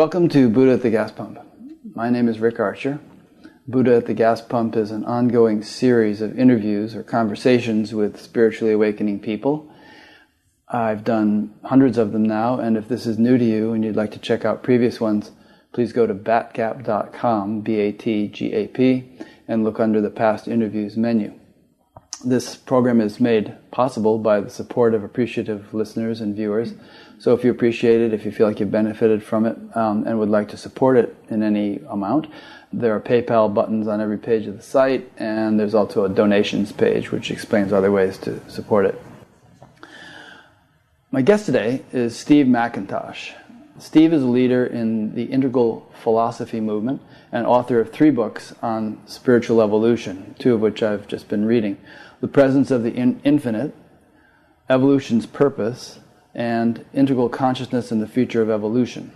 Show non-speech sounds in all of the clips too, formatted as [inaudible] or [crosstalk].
Welcome to Buddha at the Gas Pump. My name is Rick Archer. Buddha at the Gas Pump is an ongoing series of interviews or conversations with spiritually awakening people. I've done hundreds of them now, and if this is new to you and you'd like to check out previous ones, please go to batgap.com, B A T G A P, and look under the past interviews menu. This program is made possible by the support of appreciative listeners and viewers. So if you appreciate it, if you feel like you've benefited from it, um, and would like to support it in any amount, there are PayPal buttons on every page of the site, and there's also a donations page which explains other ways to support it. My guest today is Steve McIntosh. Steve is a leader in the integral philosophy movement and author of three books on spiritual evolution, two of which I've just been reading The Presence of the in- Infinite, Evolution's Purpose, and Integral Consciousness and the Future of Evolution.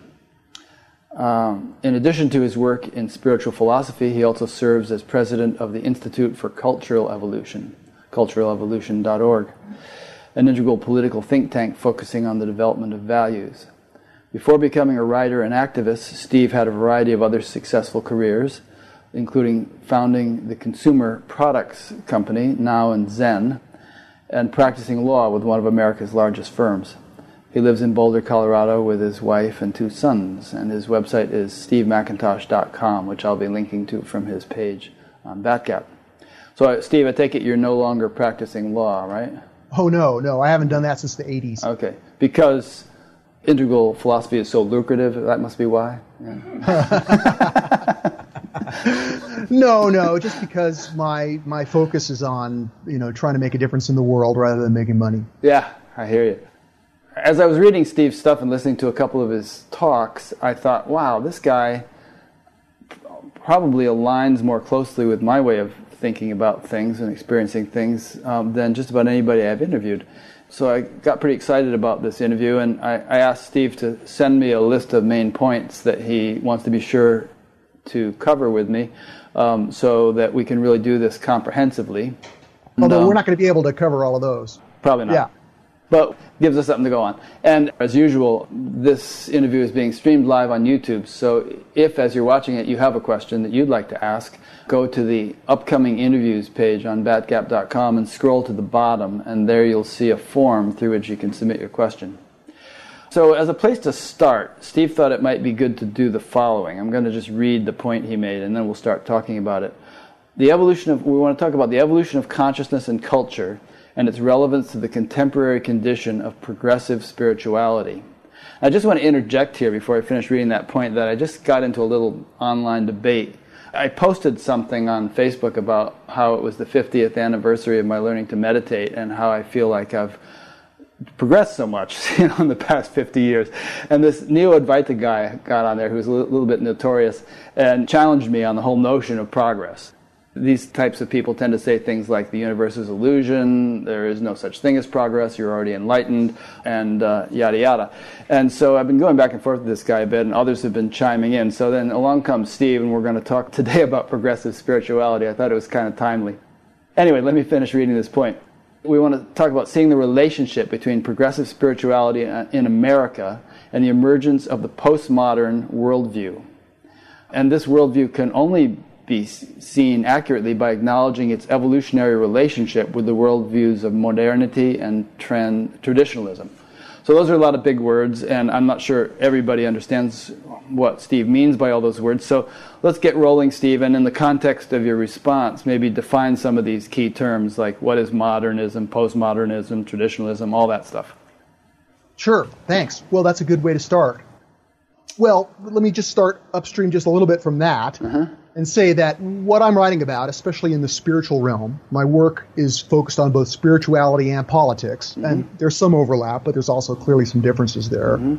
Um, in addition to his work in spiritual philosophy, he also serves as president of the Institute for Cultural Evolution, culturalevolution.org, an integral political think tank focusing on the development of values. Before becoming a writer and activist, Steve had a variety of other successful careers, including founding the consumer products company, Now & Zen, and practicing law with one of America's largest firms. He lives in Boulder, Colorado with his wife and two sons, and his website is stevemcintosh.com, which I'll be linking to from his page on Batgap. So, uh, Steve, I take it you're no longer practicing law, right? Oh, no, no. I haven't done that since the 80s. Okay. Because integral philosophy is so lucrative, that must be why? Yeah. [laughs] no, no, just because my my focus is on you know trying to make a difference in the world rather than making money. Yeah, I hear you as I was reading Steve's stuff and listening to a couple of his talks, I thought, wow, this guy probably aligns more closely with my way of thinking about things and experiencing things um, than just about anybody I've interviewed. So I got pretty excited about this interview, and I, I, asked Steve to send me a list of main points that he wants to be sure to cover with me um, so that we can really do this comprehensively. Although we're not going to be able to cover all of those. Probably not. Yeah but gives us something to go on. And as usual, this interview is being streamed live on YouTube. So if, as you're watching it, you have a question that you'd like to ask, go to the upcoming interviews page on batgap.com and scroll to the bottom, and there you'll see a form through which you can submit your question. So, as a place to start, Steve thought it might be good to do the following. I'm going to just read the point he made, and then we'll start talking about it. The evolution of, we want to talk about the evolution of consciousness and culture and its relevance to the contemporary condition of progressive spirituality. I just want to interject here before I finish reading that point that I just got into a little online debate. I posted something on Facebook about how it was the 50th anniversary of my learning to meditate and how I feel like I've progressed so much [laughs] you know, in the past 50 years. And this Neo Advaita guy got on there who was a little bit notorious and challenged me on the whole notion of progress. These types of people tend to say things like the universe is illusion, there is no such thing as progress, you're already enlightened, and uh, yada yada. And so I've been going back and forth with this guy a bit, and others have been chiming in. So then along comes Steve, and we're going to talk [laughs] today about progressive spirituality. I thought it was kind of timely. Anyway, let me finish reading this point. We want to talk about seeing the relationship between progressive spirituality in America and the emergence of the postmodern worldview. And this worldview can only be seen accurately by acknowledging its evolutionary relationship with the worldviews of modernity and trend, traditionalism. So those are a lot of big words, and I'm not sure everybody understands what Steve means by all those words. So let's get rolling, Steve, and in the context of your response, maybe define some of these key terms like what is modernism, postmodernism, traditionalism, all that stuff. Sure, thanks. Well, that's a good way to start. Well, let me just start upstream just a little bit from that. Uh-huh and say that what I'm writing about, especially in the spiritual realm, my work is focused on both spirituality and politics, mm-hmm. and there's some overlap, but there's also clearly some differences there. Mm-hmm.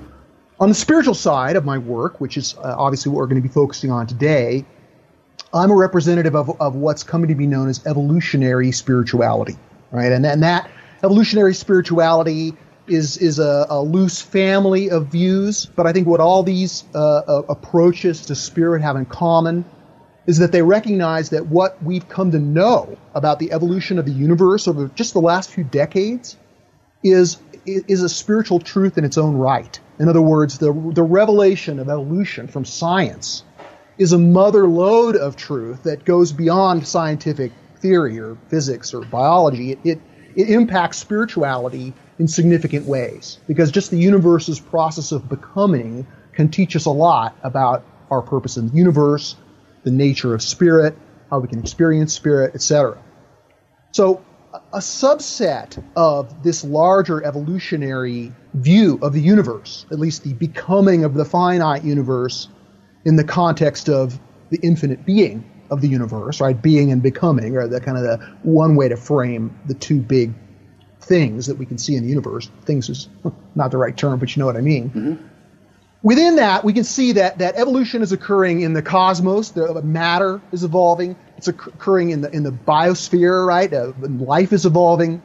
On the spiritual side of my work, which is uh, obviously what we're going to be focusing on today, I'm a representative of, of what's coming to be known as evolutionary spirituality, right? And, and that evolutionary spirituality is is a, a, loose family of views, but I think what all these uh, uh, approaches to spirit have in common is that they recognize that what we've come to know about the evolution of the universe over just the last few decades is is a spiritual truth in its own right. In other words, the the revelation of evolution from science is a mother lode of truth that goes beyond scientific theory or physics or biology. It, it, it impacts spirituality in significant ways because just the universe's process of becoming can teach us a lot about our purpose in the universe, the nature of spirit, how we can experience spirit, etc. So, a subset of this larger evolutionary view of the universe, at least the becoming of the finite universe in the context of the infinite being of the universe, right? Being and becoming are the kind of the one way to frame the two big things that we can see in the universe. Things is [laughs] not the right term, but you know what I mean. Mm-hmm. Within that, we can see that, that evolution is occurring in the cosmos. The matter is evolving. It's occurring in the in the biosphere, right? Uh, life is evolving,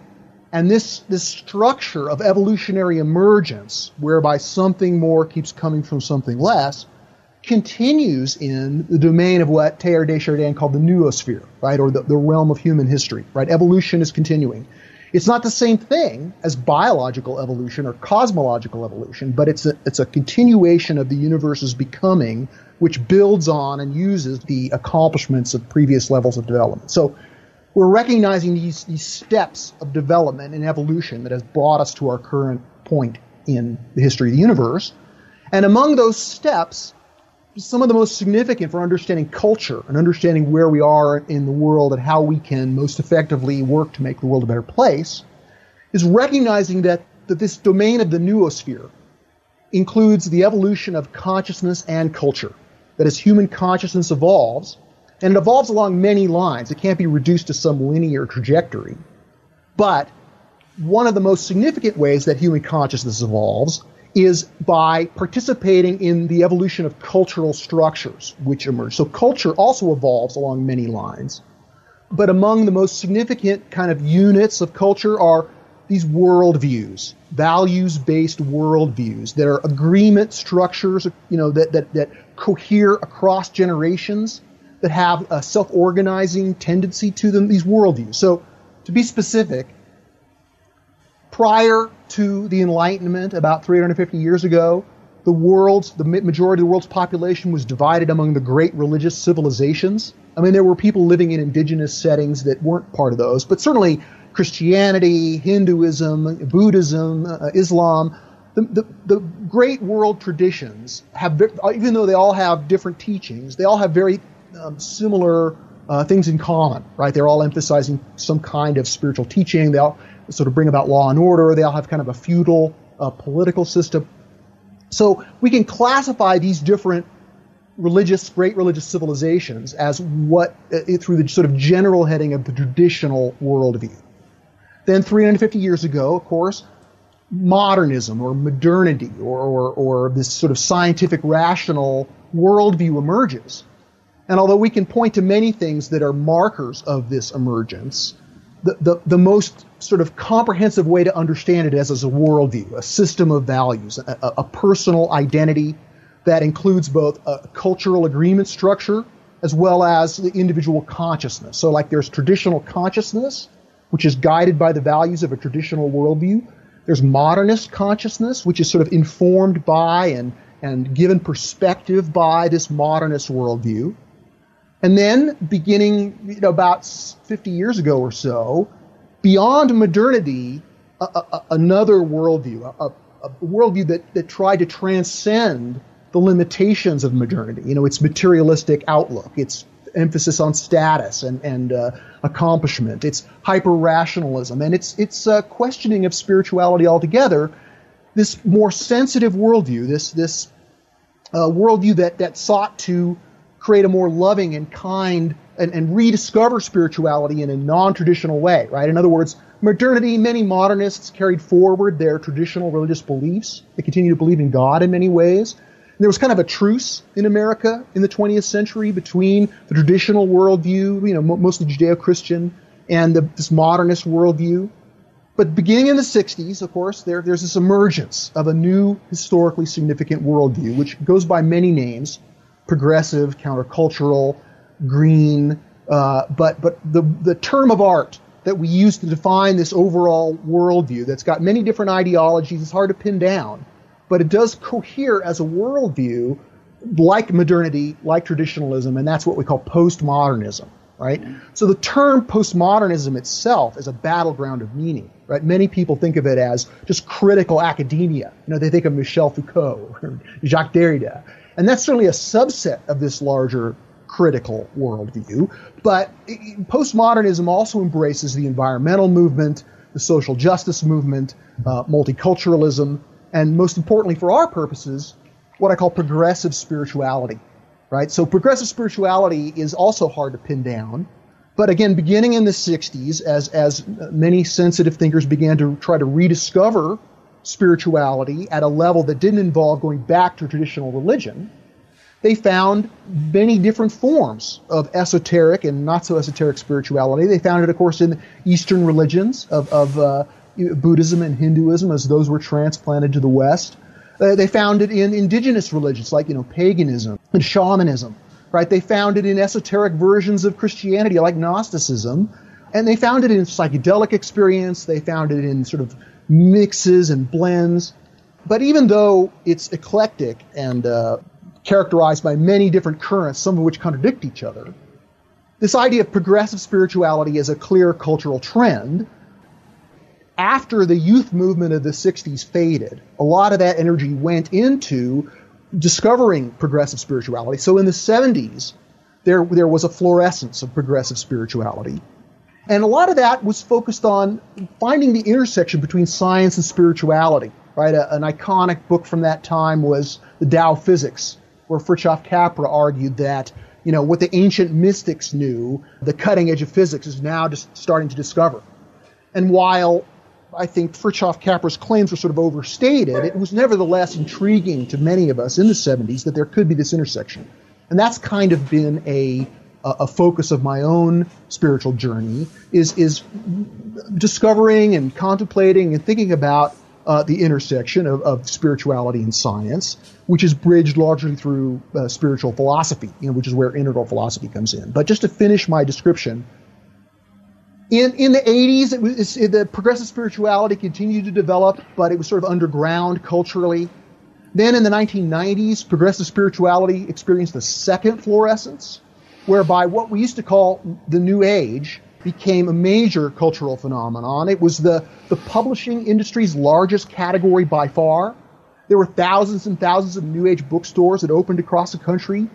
and this this structure of evolutionary emergence, whereby something more keeps coming from something less, continues in the domain of what Teilhard de Chardin called the noosphere, right, or the, the realm of human history, right? Evolution is continuing. It's not the same thing as biological evolution or cosmological evolution, but it's a, it's a continuation of the universe's becoming, which builds on and uses the accomplishments of previous levels of development. So we're recognizing these, these steps of development and evolution that has brought us to our current point in the history of the universe. And among those steps, some of the most significant for understanding culture and understanding where we are in the world and how we can most effectively work to make the world a better place is recognizing that, that this domain of the noosphere includes the evolution of consciousness and culture. That as human consciousness evolves, and it evolves along many lines, it can't be reduced to some linear trajectory. But one of the most significant ways that human consciousness evolves is by participating in the evolution of cultural structures which emerge. So culture also evolves along many lines. But among the most significant kind of units of culture are these worldviews, values-based worldviews that are agreement structures, you know, that, that, that cohere across generations, that have a self-organizing tendency to them, these worldviews. So to be specific, prior to the Enlightenment about 350 years ago, the world's the majority of the world's population was divided among the great religious civilizations. I mean, there were people living in indigenous settings that weren't part of those, but certainly Christianity, Hinduism, Buddhism, uh, Islam, the, the, the, great world traditions have, even though they all have different teachings, they all have very um, similar uh, things in common, right? They're all emphasizing some kind of spiritual teaching. They all sort of bring about law and order. They all have kind of a feudal uh, political system. So we can classify these different religious, great religious civilizations as what, uh, through the sort of general heading of the traditional worldview. Then 350 years ago, of course, modernism or modernity or, or, or this sort of scientific rational worldview emerges. And although we can point to many things that are markers of this emergence, the, the, the most sort of comprehensive way to understand it is as a worldview, a system of values, a, a personal identity that includes both a cultural agreement structure as well as the individual consciousness. So, like, there's traditional consciousness, which is guided by the values of a traditional worldview. There's modernist consciousness, which is sort of informed by and, and given perspective by this modernist worldview. And then, beginning you know, about 50 years ago or so, beyond modernity, a, a, another worldview, a, a, worldview that, that tried to transcend the limitations of modernity. You know, its materialistic outlook, its emphasis on status and, and uh, accomplishment, its hyper rationalism, and its, its uh, questioning of spirituality altogether. This more sensitive worldview, this, this uh, worldview that, that sought to create a more loving and kind and, and rediscover spirituality in a non-traditional way, right? In other words, modernity, many modernists carried forward their traditional religious beliefs. They continue to believe in God in many ways. And there was kind of a truce in America in the 20th century between the traditional worldview, you know, mostly Judeo-Christian, and the, this modernist worldview. But beginning in the 60s, of course, there, there's this emergence of a new historically significant worldview, which goes by many names progressive, countercultural, green, uh, but but the the term of art that we use to define this overall worldview that's got many different ideologies. It's hard to pin down, but it does cohere as a worldview like modernity, like traditionalism, and that's what we call postmodernism, right? So the term postmodernism itself is a battleground of meaning, right? Many people think of it as just critical academia. You know, they think of Michel Foucault or [laughs] Jacques Derrida. And that's certainly a subset of this larger critical worldview. But postmodernism also embraces the environmental movement, the social justice movement, uh, multiculturalism, and most importantly for our purposes, what I call progressive spirituality. Right? So progressive spirituality is also hard to pin down. But again, beginning in the 60s, as, as many sensitive thinkers began to try to rediscover spirituality at a level that didn't involve going back to traditional religion, they found many different forms of esoteric and not so esoteric spirituality. They found it, of course, in Eastern religions of, of uh, Buddhism and Hinduism as those were transplanted to the West. Uh, they found it in indigenous religions like you know paganism and shamanism. Right? They found it in esoteric versions of Christianity like Gnosticism, and they found it in psychedelic experience. They found it in sort of mixes and blends. But even though it's eclectic and uh, characterized by many different currents, some of which contradict each other. This idea of progressive spirituality is a clear cultural trend. After the youth movement of the 60s faded, a lot of that energy went into discovering progressive spirituality. So in the 70s, there, there was a fluorescence of progressive spirituality. And a lot of that was focused on finding the intersection between science and spirituality. Right? A, an iconic book from that time was The Tao Physics where Fritjof Capra argued that you know what the ancient mystics knew, the cutting edge of physics is now just starting to discover. And while I think Fritjof Capra's claims were sort of overstated, it was nevertheless intriguing to many of us in the 70s that there could be this intersection. And that's kind of been a a focus of my own spiritual journey is is discovering and contemplating and thinking about uh, the intersection of, of, spirituality and science, which is bridged largely through uh, spiritual philosophy, you know, which is where integral philosophy comes in. But just to finish my description, in in the 80s, it was it, the progressive spirituality continued to develop, but it was sort of underground culturally. Then in the 1990s, progressive spirituality experienced a second fluorescence, whereby what we used to call the New Age became a major cultural phenomenon. It was the, the publishing industry's largest category by far. There were thousands and thousands of New Age bookstores that opened across the country,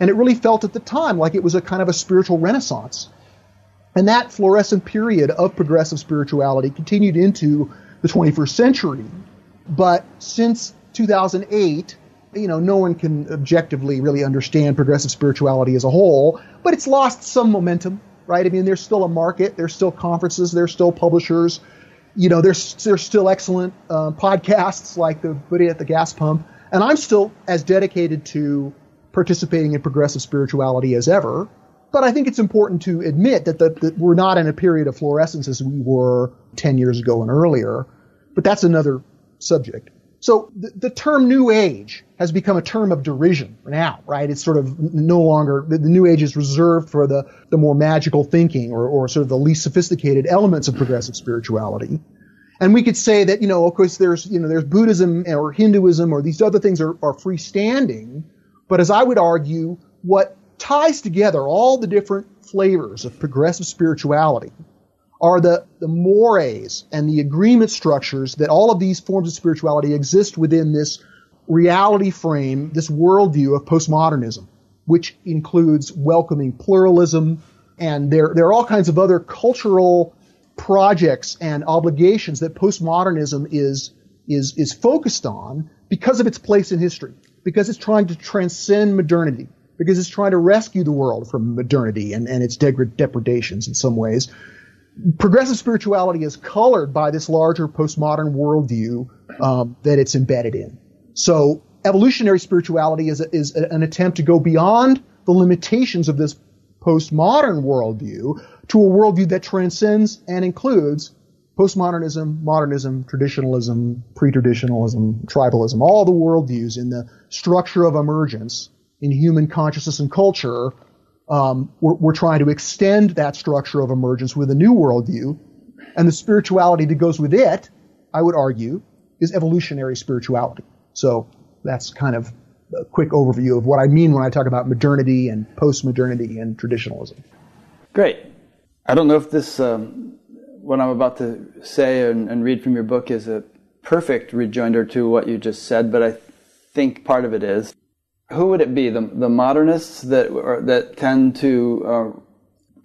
and it really felt at the time like it was a kind of a spiritual renaissance. And that fluorescent period of progressive spirituality continued into the 21st century. But since 2008, you know, no one can objectively really understand progressive spirituality as a whole, but it's lost some momentum right? I mean, there's still a market, there's still conferences, there's still publishers. You know, there's there's still excellent uh, podcasts like the Buddha at the Gas Pump, and I'm still as dedicated to participating in progressive spirituality as ever. But I think it's important to admit that, the, that we're not in a period of fluorescence as we were 10 years ago and earlier. But that's another subject. So the, the, term New Age has become a term of derision now, right? It's sort of no longer the, the New Age is reserved for the the more magical thinking or, or sort of the least sophisticated elements of progressive spirituality. And we could say that you know, of course, there's you know there's Buddhism or Hinduism or these other things are, are freestanding, but as I would argue, what ties together all the different flavors of progressive spirituality are the, the mores and the agreement structures that all of these forms of spirituality exist within this reality frame, this worldview of postmodernism, which includes welcoming pluralism, and there, there are all kinds of other cultural projects and obligations that postmodernism is, is, is focused on because of its place in history, because it's trying to transcend modernity, because it's trying to rescue the world from modernity and, and its degrad- depredations in some ways progressive spirituality is colored by this larger postmodern worldview um, that it's embedded in. So evolutionary spirituality is, a, is a, an attempt to go beyond the limitations of this postmodern worldview to a worldview that transcends and includes postmodernism, modernism, traditionalism, pre-traditionalism, tribalism, all the worldviews in the structure of emergence in human consciousness and culture Um, we're, we're trying to extend that structure of emergence with a new worldview, and the spirituality that goes with it, I would argue, is evolutionary spirituality. So that's kind of a quick overview of what I mean when I talk about modernity and post-modernity and traditionalism. Great. I don't know if this, um, what I'm about to say and, and, read from your book, is a perfect rejoinder to what you just said, but I think part of it is. Who would it be? The, the modernists that are, that tend to uh,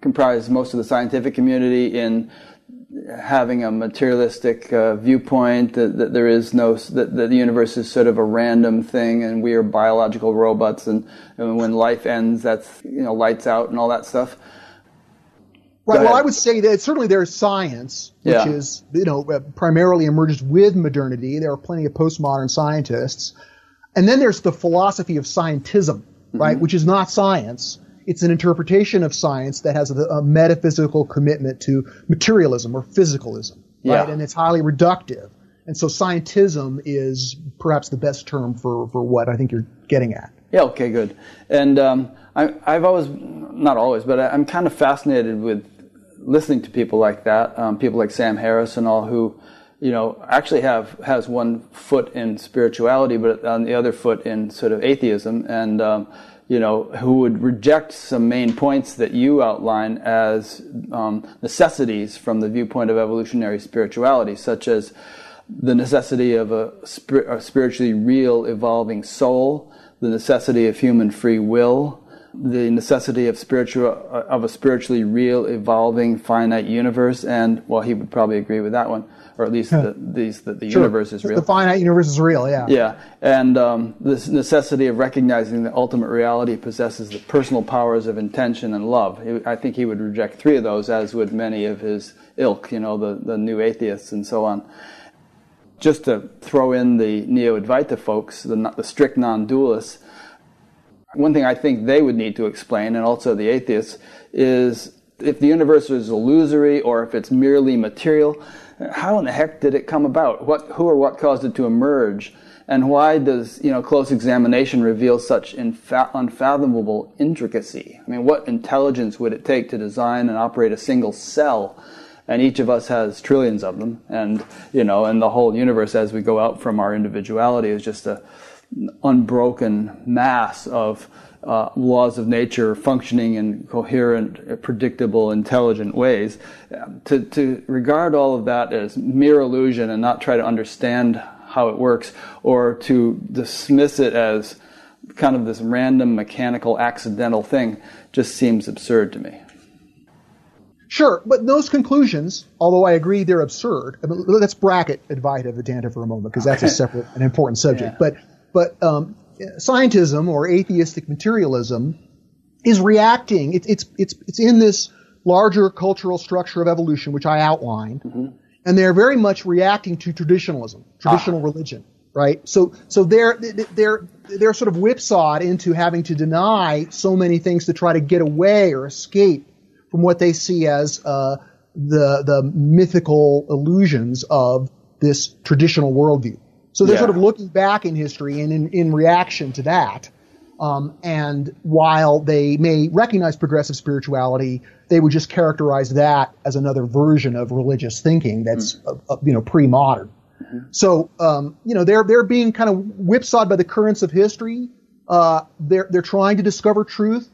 comprise most of the scientific community in having a materialistic uh, viewpoint that, that, there is no that, that, the universe is sort of a random thing and we are biological robots and, and when life ends that's you know lights out and all that stuff right well i would say that certainly there's science which yeah. is you know primarily emerges with modernity there are plenty of postmodern scientists and then there's the philosophy of scientism right mm-hmm. which is not science it's an interpretation of science that has a, a metaphysical commitment to materialism or physicalism, right? Yeah. And it's highly reductive. And so scientism is perhaps the best term for, for what I think you're getting at. Yeah, okay, good. And um, I, I've always, not always, but I, am kind of fascinated with listening to people like that, um, people like Sam Harris and all who, you know, actually have has one foot in spirituality, but on the other foot in sort of atheism. And um, you know, who would reject some main points that you outline as um, necessities from the viewpoint of evolutionary spirituality, such as the necessity of a, spir- a spiritually real evolving soul, the necessity of human free will, the necessity of spiritual of a spiritually real evolving finite universe, and well, he would probably agree with that one or at least the, these, the, the sure. universe is real. The finite universe is real, yeah. Yeah, and um, this necessity of recognizing that ultimate reality possesses the personal powers of intention and love. I think he would reject three of those, as would many of his ilk, you know, the, the new atheists and so on. Just to throw in the Neo-Advaita folks, the, the strict non-dualists, one thing I think they would need to explain, and also the atheists, is if the universe is illusory or if it's merely material, how in the heck did it come about? What, who or what caused it to emerge? And why does you know close examination reveal such infa- unfathomable intricacy? I mean, what intelligence would it take to design and operate a single cell? And each of us has trillions of them, and you know, and the whole universe, as we go out from our individuality, is just a unbroken mass of uh, laws of nature functioning in coherent, predictable, intelligent ways. To, to regard all of that as mere illusion and not try to understand how it works, or to dismiss it as kind of this random, mechanical, accidental thing, just seems absurd to me. Sure, but those conclusions, although I agree they're absurd, I mean, let's bracket Advaita Vedanta for a moment because that's a separate and important subject. Yeah. But but um, scientism or atheistic materialism is reacting. It's it's it's it's in this larger cultural structure of evolution, which I outlined, mm-hmm. and they're very much reacting to traditionalism, traditional ah. religion, right? So so they're they're they're sort of whipsawed into having to deny so many things to try to get away or escape from what they see as uh, the the mythical illusions of this traditional worldview. So they're yeah. sort of looking back in history and in, in reaction to that. Um, and while they may recognize progressive spirituality, they would just characterize that as another version of religious thinking that's mm. uh, you know pre-modern. Mm-hmm. So um, you know they're they're being kind of whipsawed by the currents of history. Uh, they're they're trying to discover truth.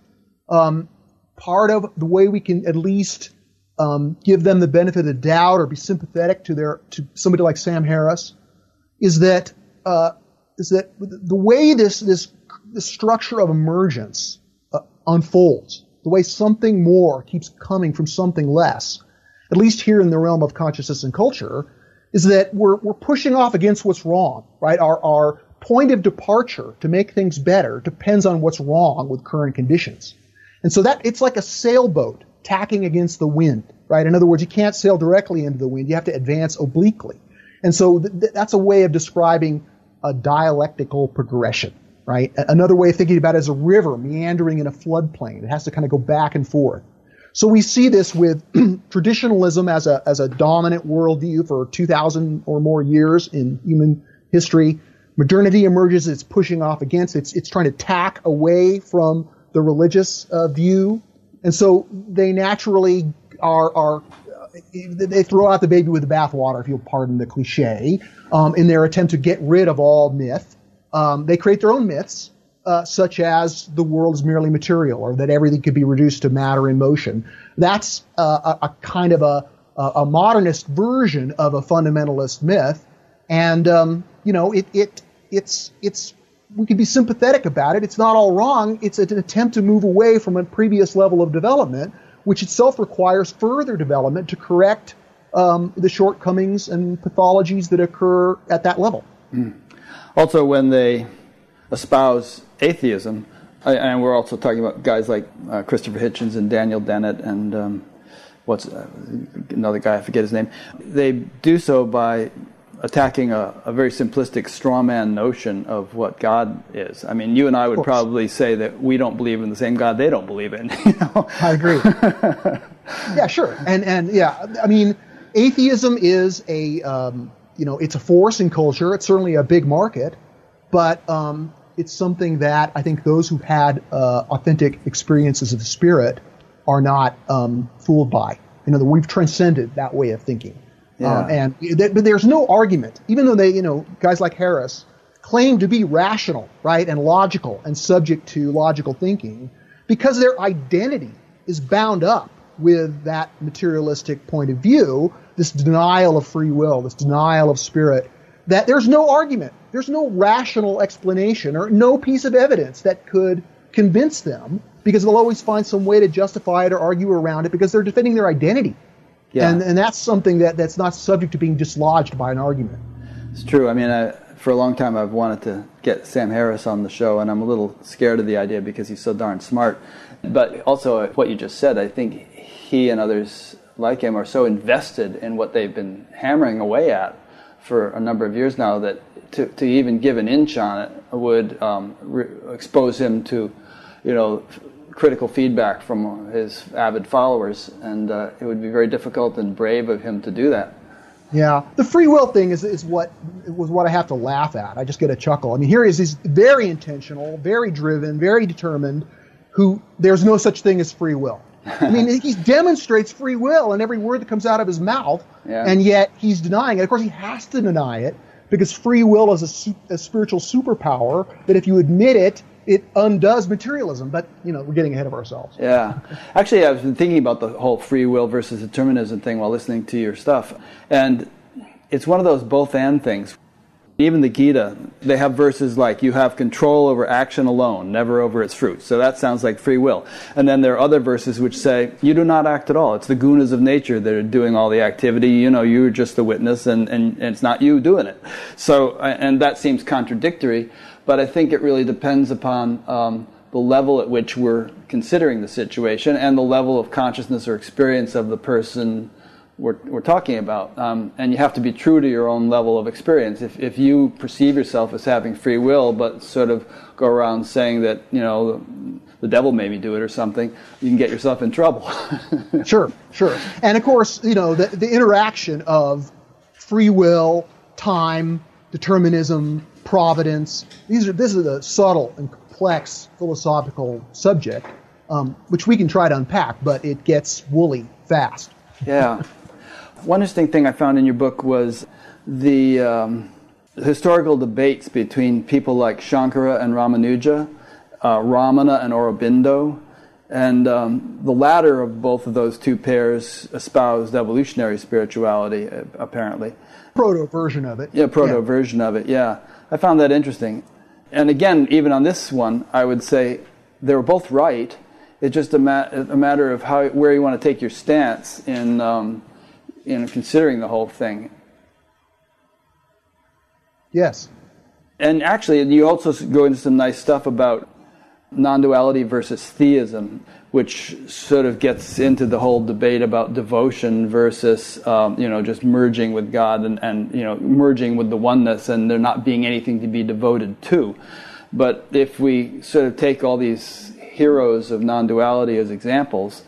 Um, part of the way we can at least um, give them the benefit of the doubt or be sympathetic to their to somebody like Sam Harris is that uh, is that the way this this, this structure of emergence uh, unfolds, the way something more keeps coming from something less, at least here in the realm of consciousness and culture, is that we're we're pushing off against what's wrong, right? Our our point of departure to make things better depends on what's wrong with current conditions. And so that it's like a sailboat tacking against the wind, right? In other words, you can't sail directly into the wind. You have to advance obliquely. And so th- that's a way of describing a dialectical progression, right? Another way of thinking about it is a river meandering in a floodplain. It has to kind of go back and forth. So we see this with [clears throat] traditionalism as a, as a dominant worldview for 2,000 or more years in human history. Modernity emerges, it's pushing off against, it's, it's trying to tack away from the religious uh, view And so they naturally are, are they throw out the baby with the bathwater, if you'll pardon the cliche, um, in their attempt to get rid of all myth. Um, they create their own myths, uh, such as the world is merely material, or that everything could be reduced to matter in motion. That's uh, a, a, kind of a, a, modernist version of a fundamentalist myth, and um, you know, it, it it's it's we can be sympathetic about it. It's not all wrong. It's an attempt to move away from a previous level of development which itself requires further development to correct um, the shortcomings and pathologies that occur at that level. Mm. Also, when they espouse atheism, and we're also talking about guys like uh, Christopher Hitchens and Daniel Dennett and um, what's uh, another guy, I forget his name. They do so by attacking a, a, very simplistic straw man notion of what God is. I mean, you and I would probably say that we don't believe in the same God they don't believe in. [laughs] You know? I agree. [laughs] yeah, sure. And and yeah, I mean, atheism is a um, you know it's a force in culture. It's certainly a big market, but um, it's something that I think those who've had uh, authentic experiences of the spirit are not um, fooled by. You know, that we've transcended that way of thinking. Yeah. Um, and th- but there's no argument, even though they, you know, guys like Harris claim to be rational, right, and logical and subject to logical thinking, because their identity is bound up with that materialistic point of view, this denial of free will, this denial of spirit, that there's no argument, there's no rational explanation or no piece of evidence that could convince them because they'll always find some way to justify it or argue around it because they're defending their identity. Yeah. And, and that's something that, that's not subject to being dislodged by an argument. It's true. I mean, I, for a long time I've wanted to get Sam Harris on the show, and I'm a little scared of the idea because he's so darn smart. But also, what you just said, I think he and others like him are so invested in what they've been hammering away at for a number of years now that to, to even give an inch on it would um, re- expose him to, you know, critical feedback from his avid followers, and uh, it would be very difficult and brave of him to do that. Yeah, the free will thing is, is what was what I have to laugh at. I just get a chuckle. I mean, here he is, he's very intentional, very driven, very determined. Who there's no such thing as free will. I mean, he [laughs] demonstrates free will in every word that comes out of his mouth, yeah. and yet he's denying it. Of course, he has to deny it because free will is a, a spiritual superpower that if you admit it, it undoes materialism. But you know, we're getting ahead of ourselves. Yeah, actually, I've been thinking about the whole free will versus determinism thing while listening to your stuff, and it's one of those both and things. Even the Gita, they have verses like, you have control over action alone, never over its fruit. So that sounds like free will. And then there are other verses which say, you do not act at all. It's the gunas of nature that are doing all the activity. You know, you're just the witness and, and, and it's not you doing it. So, uh, and that seems contradictory but I think it really depends upon um, the level at which we're considering the situation and the level of consciousness or experience of the person we're, we're talking about. Um, and you have to be true to your own level of experience. If, if you perceive yourself as having free will, but sort of go around saying that, you know, the, the devil made me do it or something, you can get yourself in trouble. [laughs] sure, sure. And of course, you know, the, the interaction of free will, time, determinism, providence. These are this is a subtle and complex philosophical subject, um, which we can try to unpack, but it gets woolly fast. Yeah. One interesting thing I found in your book was the um, historical debates between people like Shankara and Ramanuja, uh, Ramana and Aurobindo. And um, the latter of both of those two pairs espoused evolutionary spirituality, apparently. Proto version of it. Yeah, proto yeah. version of it, yeah. I found that interesting. And again, even on this one, I would say they were both right. It's just a, ma- a matter of how where you want to take your stance in um, in considering the whole thing. Yes. And actually, you also go into some nice stuff about non-duality versus theism, which sort of gets into the whole debate about devotion versus um, you know just merging with God and, and you know merging with the oneness and there not being anything to be devoted to. But if we sort of take all these heroes of non-duality as examples,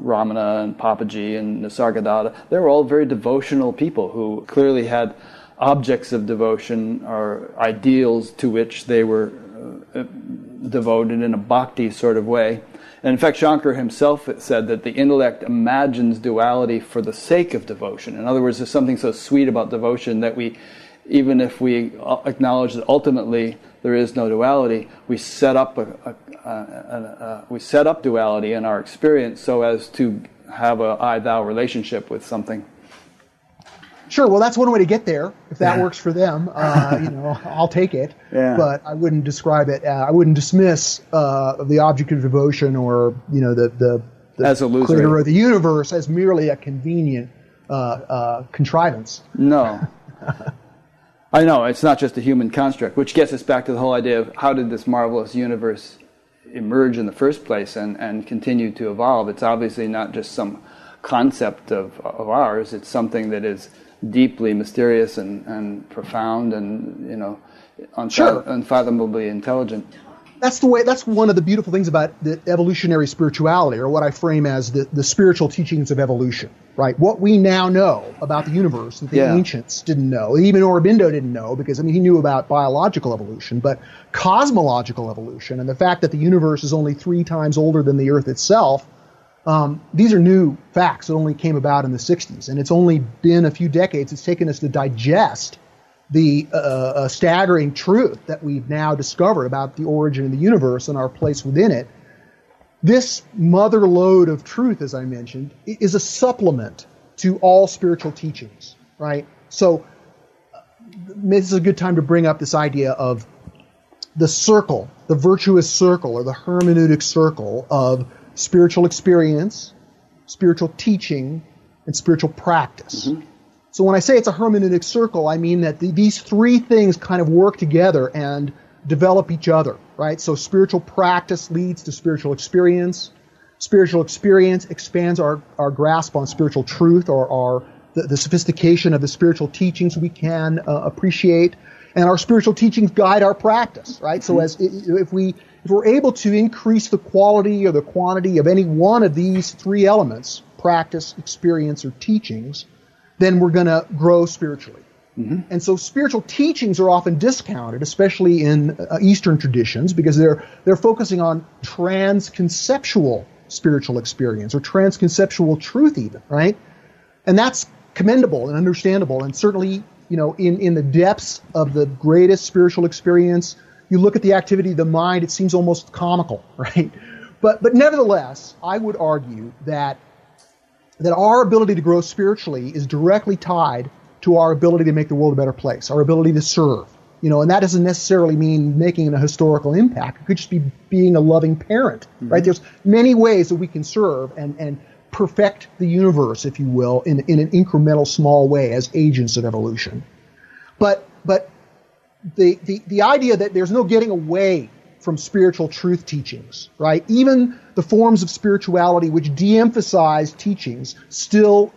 Ramana and Papaji and Nisargadatta, they were all very devotional people who clearly had objects of devotion or ideals to which they were uh, devoted in a bhakti sort of way. And in fact, Shankar himself said that the intellect imagines duality for the sake of devotion. In other words, there's something so sweet about devotion that we, even if we acknowledge that ultimately there is no duality, we set up a, a, a, we set up duality in our experience so as to have a I-thou relationship with something. Sure. Well, that's one way to get there. If that yeah. works for them, uh, [laughs] you know, I'll take it. Yeah. But I wouldn't describe it. Uh, I wouldn't dismiss uh, the object of devotion or you know the the, the as a creator of the universe as merely a convenient uh, uh, contrivance. No. [laughs] I know it's not just a human construct, which gets us back to the whole idea of how did this marvelous universe emerge in the first place and, and continue to evolve. It's obviously not just some concept of, of ours. It's something that is deeply mysterious and, and profound and you know sure. unfathomably intelligent. That's the way. That's one of the beautiful things about the evolutionary spirituality, or what I frame as the, the spiritual teachings of evolution. Right? What we now know about the universe that the yeah. ancients didn't know, even Aurobindo didn't know, because I mean he knew about biological evolution, but cosmological evolution and the fact that the universe is only three times older than the Earth itself um, these are new facts that only came about in the 60s, and it's only been a few decades. It's taken us to digest the uh, uh, staggering truth that we've now discovered about the origin of the universe and our place within it. This mother lode of truth, as I mentioned, is a supplement to all spiritual teachings, right? So, uh, this is a good time to bring up this idea of the circle, the virtuous circle, or the hermeneutic circle of spiritual experience, spiritual teaching, and spiritual practice. Mm-hmm. So when I say it's a hermeneutic circle, I mean that the, these three things kind of work together and develop each other, right? So spiritual practice leads to spiritual experience. Spiritual experience expands our, our grasp on spiritual truth or our the, the sophistication of the spiritual teachings we can uh, appreciate. And our spiritual teachings guide our practice, right? So mm-hmm. as if we if we're able to increase the quality or the quantity of any one of these three elements, practice, experience, or teachings, then we're going to grow spiritually. Mm-hmm. And so spiritual teachings are often discounted, especially in uh, Eastern traditions, because they're they're focusing on transconceptual spiritual experience or transconceptual truth, even right. And that's commendable and understandable, and certainly you know in in the depths of the greatest spiritual experience you look at the activity of the mind, it seems almost comical, [laughs] right? But, but nevertheless, I would argue that, that our ability to grow spiritually is directly tied to our ability to make the world a better place, our ability to serve. You know, and that doesn't necessarily mean making a historical impact. It could just be being a loving parent, mm-hmm. right? There's many ways that we can serve and, and perfect the universe, if you will, in, in an incremental small way as agents of evolution. But, but the, the, the idea that there's no getting away from spiritual truth teachings, right? Even the forms of spirituality which de emphasize teachings still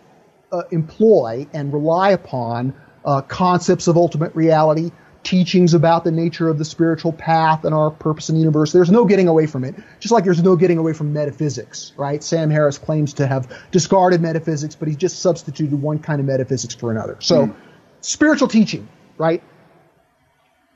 uh, employ and rely upon uh, concepts of ultimate reality, teachings about the nature of the spiritual path and our purpose in the universe. There's no getting away from it, just like there's no getting away from metaphysics, right? Sam Harris claims to have discarded metaphysics, but he's just substituted one kind of metaphysics for another. So, mm. spiritual teaching, right?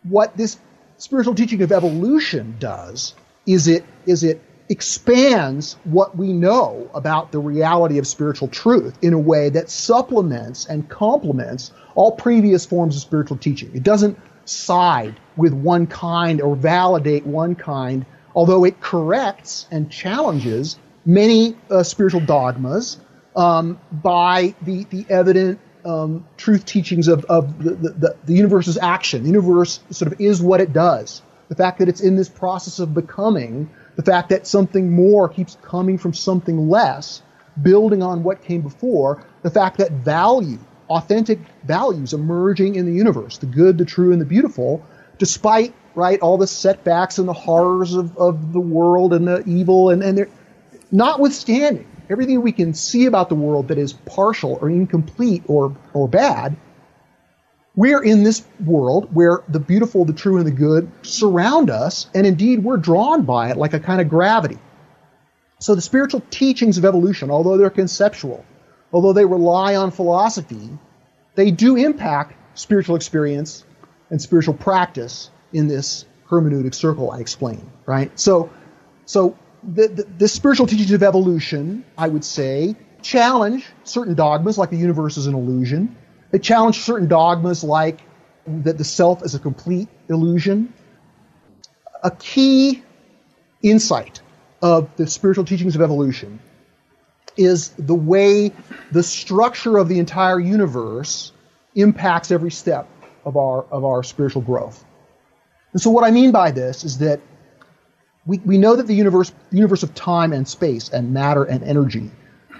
What this spiritual teaching of evolution does is it is it expands what we know about the reality of spiritual truth in a way that supplements and complements all previous forms of spiritual teaching. It doesn't side with one kind or validate one kind, although it corrects and challenges many uh, spiritual dogmas um, by the, the evident um, truth teachings of, of the, the, the universe's action. The universe sort of is what it does. The fact that it's in this process of becoming, the fact that something more keeps coming from something less, building on what came before, the fact that value, authentic values emerging in the universe, the good, the true, and the beautiful, despite right all the setbacks and the horrors of, of the world and the evil and, and notwithstanding everything we can see about the world that is partial or incomplete or, or bad, we're in this world where the beautiful, the true, and the good surround us, and indeed we're drawn by it like a kind of gravity. So the spiritual teachings of evolution, although they're conceptual, although they rely on philosophy, they do impact spiritual experience and spiritual practice in this hermeneutic circle I explained, right? So, so the, the, the spiritual teachings of evolution, I would say, challenge certain dogmas like the universe is an illusion. They challenge certain dogmas like that the self is a complete illusion. A key insight of the spiritual teachings of evolution is the way the structure of the entire universe impacts every step of our of our spiritual growth. And so what I mean by this is that we, we know that the universe universe of time and space and matter and energy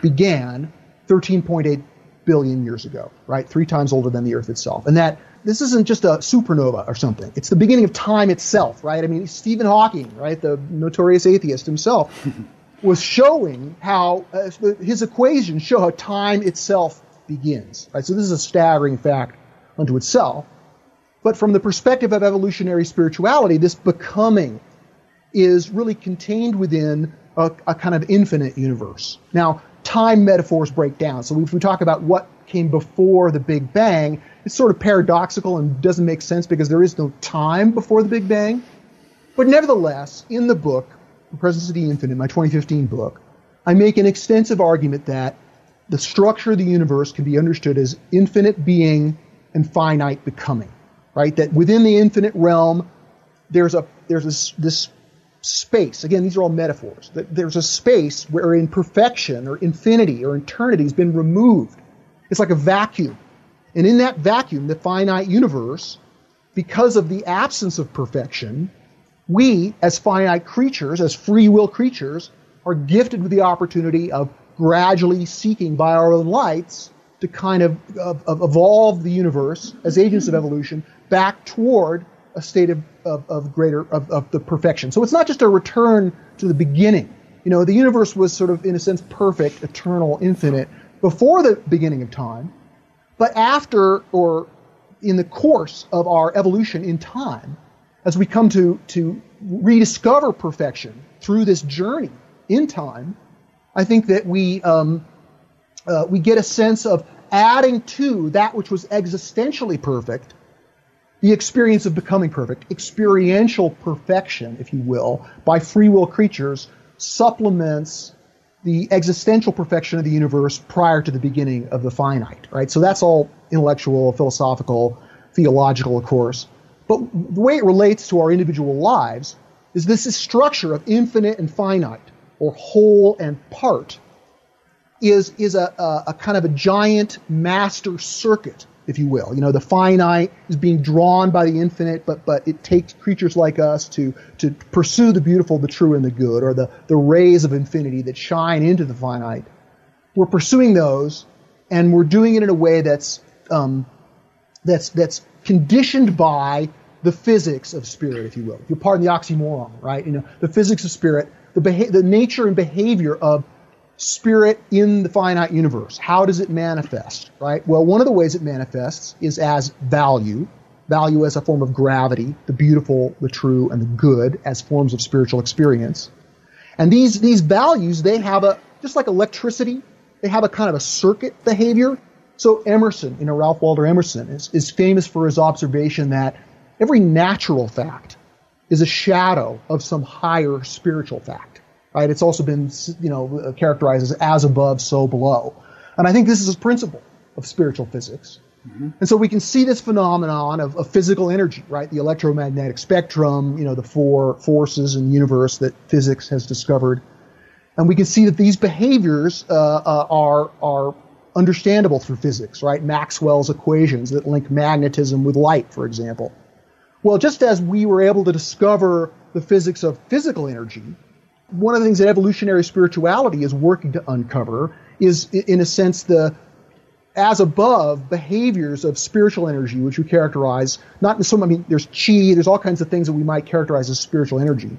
began 13.8 billion years ago, right? Three times older than the Earth itself. And that this isn't just a supernova or something. It's the beginning of time itself, right? I mean, Stephen Hawking, right, the notorious atheist himself, was showing how uh, his equations show how time itself begins, right? So this is a staggering fact unto itself. But from the perspective of evolutionary spirituality, this becoming is really contained within a, a kind of infinite universe. Now, time metaphors break down. So if we talk about what came before the Big Bang, it's sort of paradoxical and doesn't make sense because there is no time before the Big Bang. But nevertheless, in the book, The Presence of the Infinite, my 2015 book, I make an extensive argument that the structure of the universe can be understood as infinite being and finite becoming, right? That within the infinite realm, there's a there's this, this space. Again, these are all metaphors. That there's a space wherein perfection or infinity or eternity has been removed. It's like a vacuum. And in that vacuum, the finite universe, because of the absence of perfection, we, as finite creatures, as free will creatures, are gifted with the opportunity of gradually seeking by our own lights to kind of, of, of evolve the universe as agents of evolution back toward a state of, of, of greater of, of the perfection. So it's not just a return to the beginning. You know, the universe was sort of, in a sense, perfect, eternal, infinite before the beginning of time, but after or in the course of our evolution in time, as we come to, to rediscover perfection through this journey in time, I think that we, um, uh, we get a sense of adding to that which was existentially perfect the experience of becoming perfect, experiential perfection, if you will, by free will creatures supplements the existential perfection of the universe prior to the beginning of the finite, right? So that's all intellectual, philosophical, theological, of course. But the way it relates to our individual lives is this structure of infinite and finite, or whole and part, is, is a, a, a kind of a giant master circuit if you will. You know, the finite is being drawn by the infinite, but but it takes creatures like us to to pursue the beautiful, the true, and the good, or the the rays of infinity that shine into the finite. We're pursuing those, and we're doing it in a way that's um, that's that's conditioned by the physics of spirit, if you will. If you pardon the oxymoron, right? You know, the physics of spirit, the beha- the nature and behavior of spirit in the finite universe. How does it manifest, right? Well, one of the ways it manifests is as value, value as a form of gravity, the beautiful, the true, and the good as forms of spiritual experience. And these, these values, they have a, just like electricity, they have a kind of a circuit behavior. So Emerson, you know, Ralph Waldo Emerson is, is famous for his observation that every natural fact is a shadow of some higher spiritual fact. Right? It's also been, you know, characterized as as above, so below. And I think this is a principle of spiritual physics. Mm-hmm. And so we can see this phenomenon of, of, physical energy, right? The electromagnetic spectrum, you know, the four forces in the universe that physics has discovered. And we can see that these behaviors uh, uh, are, are understandable through physics, right? Maxwell's equations that link magnetism with light, for example. Well, just as we were able to discover the physics of physical energy, one of the things that evolutionary spirituality is working to uncover is, in a sense, the as above behaviors of spiritual energy, which we characterize not in some. I mean, there's chi, there's all kinds of things that we might characterize as spiritual energy.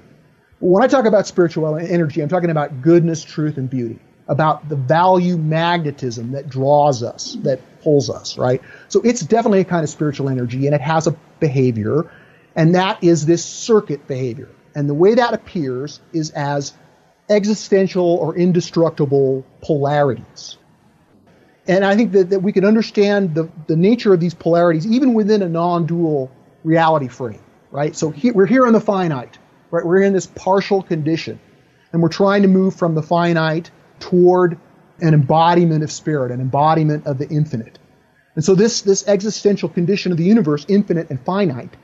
When I talk about spiritual energy, I'm talking about goodness, truth, and beauty, about the value magnetism that draws us, that pulls us, right? So it's definitely a kind of spiritual energy, and it has a behavior, and that is this circuit behavior. And the way that appears is as existential or indestructible polarities. And I think that, that we can understand the, the nature of these polarities even within a non dual reality frame, right? So he, we're here in the finite, right? We're in this partial condition. And we're trying to move from the finite toward an embodiment of spirit, an embodiment of the infinite. And so this, this existential condition of the universe, infinite and finite,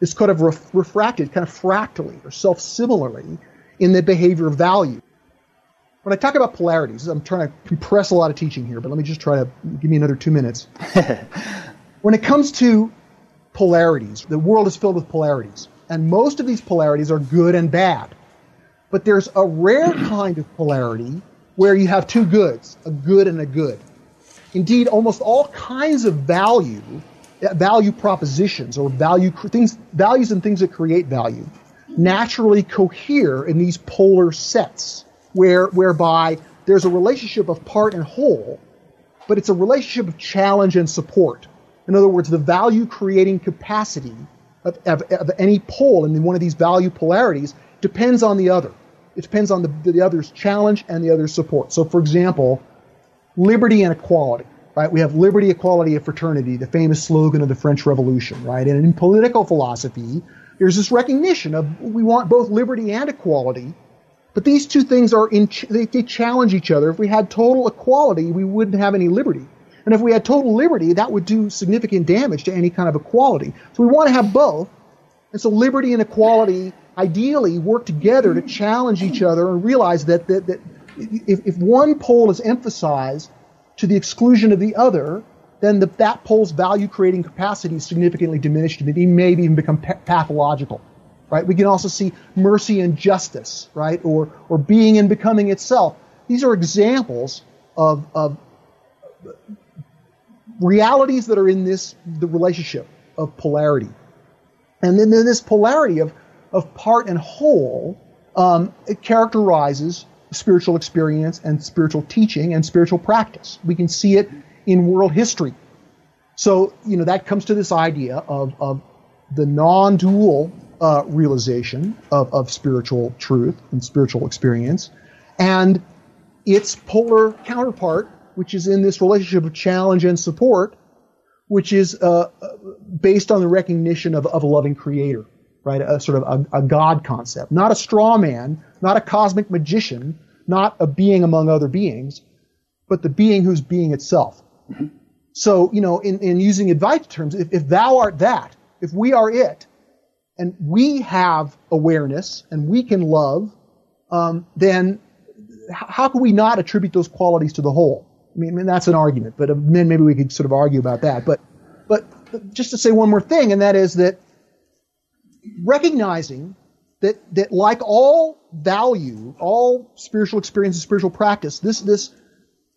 is kind of ref- refracted, kind of fractally or self-similarly in the behavior of value. When I talk about polarities, I'm trying to compress a lot of teaching here, but let me just try to give me another two minutes. [laughs] when it comes to polarities, the world is filled with polarities, and most of these polarities are good and bad. But there's a rare [clears throat] kind of polarity where you have two goods, a good and a good. Indeed, almost all kinds of value, Uh, value propositions or value things, values and things that create value, naturally cohere in these polar sets, where whereby there's a relationship of part and whole, but it's a relationship of challenge and support. In other words, the value creating capacity of, of, of any pole in one of these value polarities depends on the other. It depends on the, the other's challenge and the other's support. So, for example, liberty and equality, right? We have liberty, equality, and fraternity, the famous slogan of the French Revolution, right? And in political philosophy, there's this recognition of we want both liberty and equality, but these two things are in, they, they challenge each other. If we had total equality, we wouldn't have any liberty. And if we had total liberty, that would do significant damage to any kind of equality. So we want to have both. And so liberty and equality ideally work together to challenge each other and realize that, that, that if, if one pole is emphasized to the exclusion of the other, then the, that pole's value creating capacity is significantly diminished and it may even become pathological. Right? We can also see mercy and justice, right? Or, or being and becoming itself. These are examples of, of realities that are in this the relationship of polarity. And then, then this polarity of of part and whole, um, it characterizes spiritual experience and spiritual teaching and spiritual practice. We can see it in world history. So, you know, that comes to this idea of, of the non dual uh, realization of, of spiritual truth and spiritual experience, and its polar counterpart, which is in this relationship of challenge and support, which is uh, based on the recognition of, of a loving creator right? A sort of a, a God concept, not a straw man, not a cosmic magician, not a being among other beings, but the being who's being itself. Mm-hmm. So, you know, in, in using Advaita terms, if, if thou art that, if we are it, and we have awareness and we can love, um, then how can we not attribute those qualities to the whole? I mean, I mean that's an argument, but then maybe we could sort of argue about that. But, but just to say one more thing, and that is that recognizing that, that like all value, all spiritual experience and spiritual practice, this, this,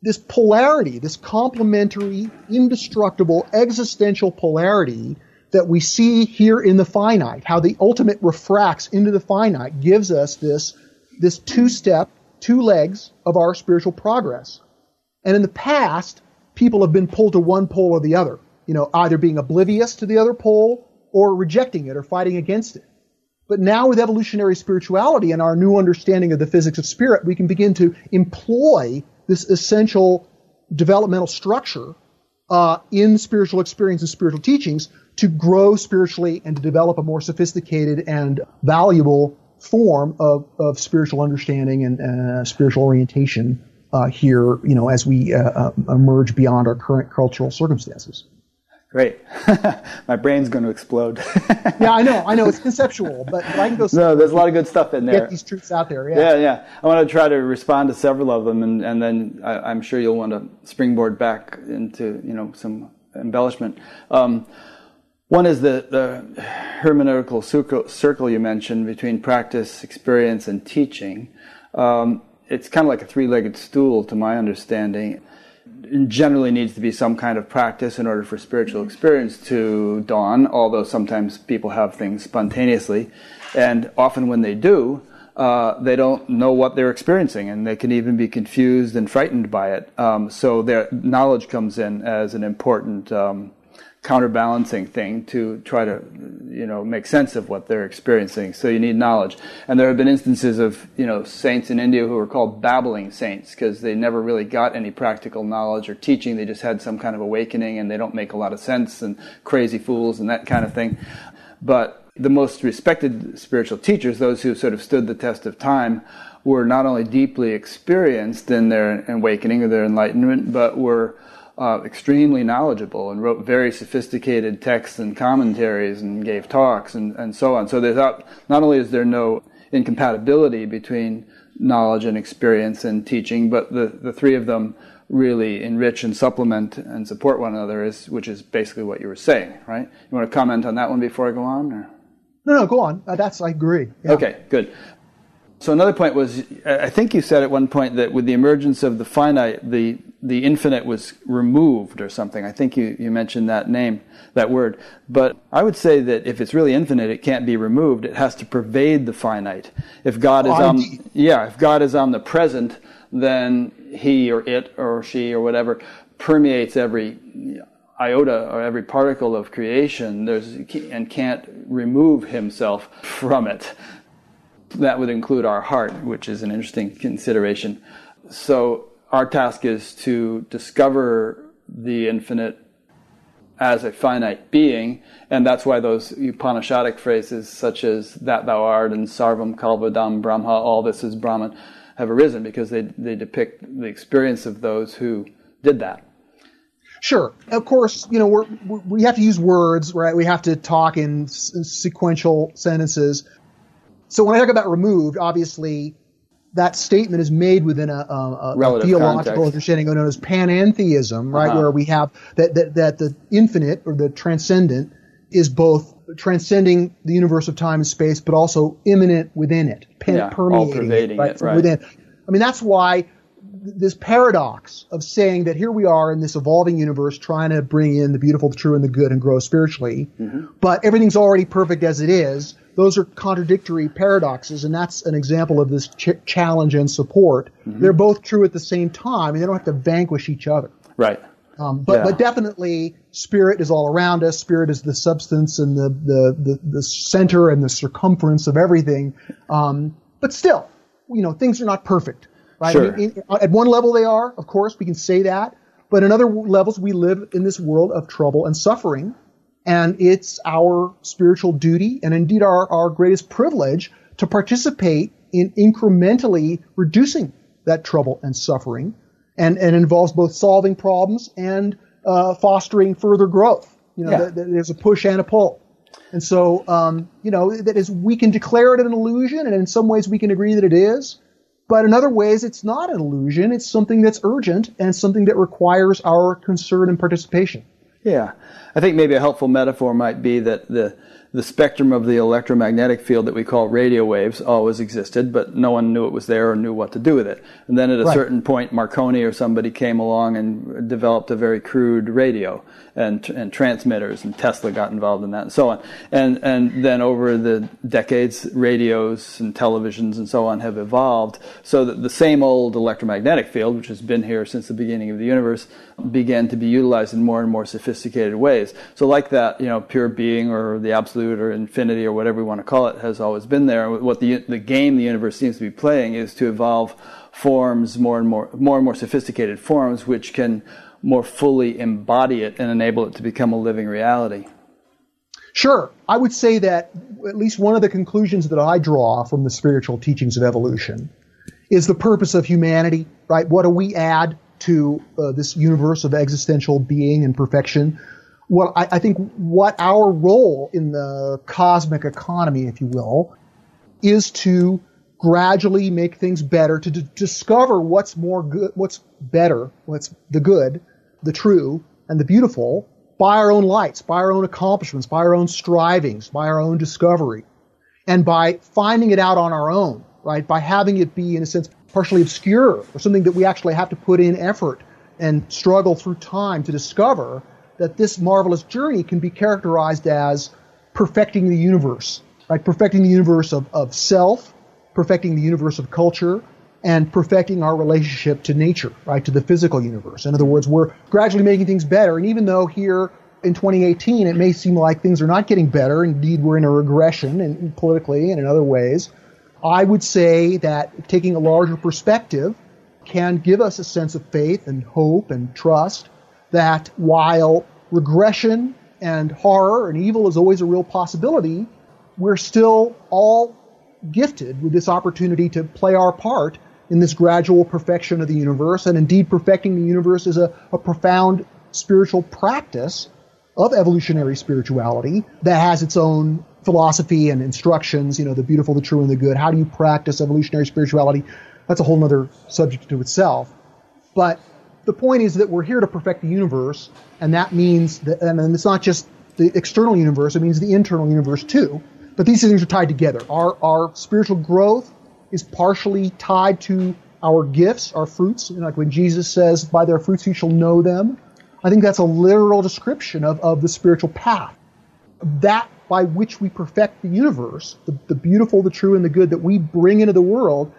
this polarity, this complementary, indestructible, existential polarity that we see here in the finite, how the ultimate refracts into the finite, gives us this, this two step, two legs of our spiritual progress. And in the past, people have been pulled to one pole or the other, you know, either being oblivious to the other pole or rejecting it or fighting against it. But now with evolutionary spirituality and our new understanding of the physics of spirit, we can begin to employ this essential developmental structure uh, in spiritual experience and spiritual teachings to grow spiritually and to develop a more sophisticated and valuable form of, of spiritual understanding and uh, spiritual orientation uh, here, you know, as we uh, uh, emerge beyond our current cultural circumstances. Great. [laughs] My brain's going to explode. [laughs] yeah, I know. I know. It's conceptual, but, I can go. No, there's a lot of good stuff in there. Get these truths out there. Yeah. Yeah, yeah. I want to try to respond to several of them, and, and then I, am sure you'll want to springboard back into you know some embellishment. Um, one is the, the hermeneutical circle, circle, you mentioned between practice, experience, and teaching. Um, it's kind of like a three-legged stool, to my understanding generally needs to be some kind of practice in order for spiritual experience to dawn, although sometimes people have things spontaneously. And often when they do, uh, they don't know what they're experiencing, and they can even be confused and frightened by it. Um, so their knowledge comes in as an important um, counterbalancing thing to try to you know make sense of what they're experiencing. So you need knowledge. And there have been instances of you know saints in india who are called babbling saints because they never really got any practical knowledge or teaching. They just had some kind of awakening and they don't make a lot of sense and crazy fools and that kind of thing. But the most respected spiritual teachers those who sort of stood the test of time were not only deeply experienced in their awakening or their enlightenment, but were uh, extremely knowledgeable and wrote very sophisticated texts and commentaries and gave talks and, and so on. So there's not, not only is there no incompatibility between knowledge and experience and teaching, but the, the three of them really enrich and supplement and support one another, is, which is basically what you were saying, right? You want to comment on that one before I go on? Or? No, no, go on. Uh, that's I agree. Yeah. Okay, good. So another point was, I think you said at one point that with the emergence of the finite, the the infinite was removed or something. I think you, you mentioned that name, that word. But I would say that if it's really infinite, it can't be removed. It has to pervade the finite. If God is Oh, on, yeah, if God is omnipresent, then he or it or she or whatever permeates every iota or every particle of creation. There's and can't remove himself from it. That would include our heart, which is an interesting consideration. So our task is to discover the infinite as a finite being, and that's why those Upanishadic phrases such as "that thou art" and "sarvam khalvidam brahma," all this is Brahman, have arisen because they they depict the experience of those who did that. Sure. Of course, you know, we're, we have to use words, right? We have to talk in s- sequential sentences. So when I talk about removed, obviously that statement is made within a, a, a theological context. understanding known as panentheism, right? Uh-huh. Where we have that, that, that the infinite or the transcendent is both transcending the universe of time and space, but also immanent within it, pan- Yeah, permeating right, it, right. within. I mean, that's why this paradox of saying that here we are in this evolving universe trying to bring in the beautiful, the true, and the good and grow spiritually, but everything's already perfect as it is. Those are contradictory paradoxes, and that's an example of this ch- challenge and support. They're both true at the same time, and they don't have to vanquish each other. Right. Um, but Yeah. but definitely, spirit is all around us. Spirit is the substance and the the the, the center and the circumference of everything. Um, but still, you know, things are not perfect, right? Sure. I mean, in, at one level, they are. Of course, we can say that. But in other levels, we live in this world of trouble and suffering, and it's our spiritual duty and indeed our our greatest privilege to participate in incrementally reducing that trouble and suffering and, and involves both solving problems and uh, fostering further growth. You know, Yeah. th- th- there's a push and a pull. And so, um, you know, that is, we can declare it an illusion, and in some ways we can agree that it is. But in other ways, it's not an illusion. It's something that's urgent and something that requires our concern and participation. Yeah, I think maybe a helpful metaphor might be that the the spectrum of the electromagnetic field that we call radio waves always existed, but no one knew it was there or knew what to do with it. And then at a Right. certain point, Marconi or somebody came along and developed a very crude radio and and transmitters, and Tesla got involved in that, and so on. And and then over the decades, radios and televisions and so on have evolved, so that the same old electromagnetic field, which has been here since the beginning of the universe, began to be utilized in more and more sophisticated ways. So, like that, you know, pure being or the absolute or infinity or whatever we want to call it has always been there. What the the game the universe seems to be playing is to evolve forms more and more more and more sophisticated forms which can more fully embody it and enable it to become a living reality. Sure. I would say that at least one of the conclusions that I draw from the spiritual teachings of evolution is the purpose of humanity, right? What do we add to uh, this universe of existential being and perfection? Well, I, I think what our role in the cosmic economy, if you will, is to gradually make things better, to d- discover what's more good, what's better, what's the good, the true, and the beautiful by our own lights, by our own accomplishments, by our own strivings, by our own discovery, and by finding it out on our own, right? By having it be, in a sense, partially obscure or something that we actually have to put in effort and struggle through time to discover that this marvelous journey can be characterized as perfecting the universe, right? Perfecting the universe of, of self, perfecting the universe of culture, and perfecting our relationship to nature, right? To the physical universe. In other words, we're gradually making things better. And even though here in 2018 it may seem like things are not getting better, indeed we're in a regression and politically and in other ways, I would say that taking a larger perspective can give us a sense of faith and hope and trust that while regression and horror and evil is always a real possibility, we're still all gifted with this opportunity to play our part in this gradual perfection of the universe. And indeed, perfecting the universe is a, a profound spiritual practice of evolutionary spirituality that has its own philosophy and instructions, you know, the beautiful, the true, and the good. How do you practice evolutionary spirituality? That's a whole other subject to itself. But the point is that we're here to perfect the universe, and that means that, and it's not just the external universe, it means the internal universe too. But these things are tied together. Our, our spiritual growth is partially tied to our gifts, our fruits. Like when Jesus says, by their fruits you shall know them. I think that's a literal description of, of the spiritual path. That by which we perfect the universe, the, the beautiful, the true, and the good that we bring into the world,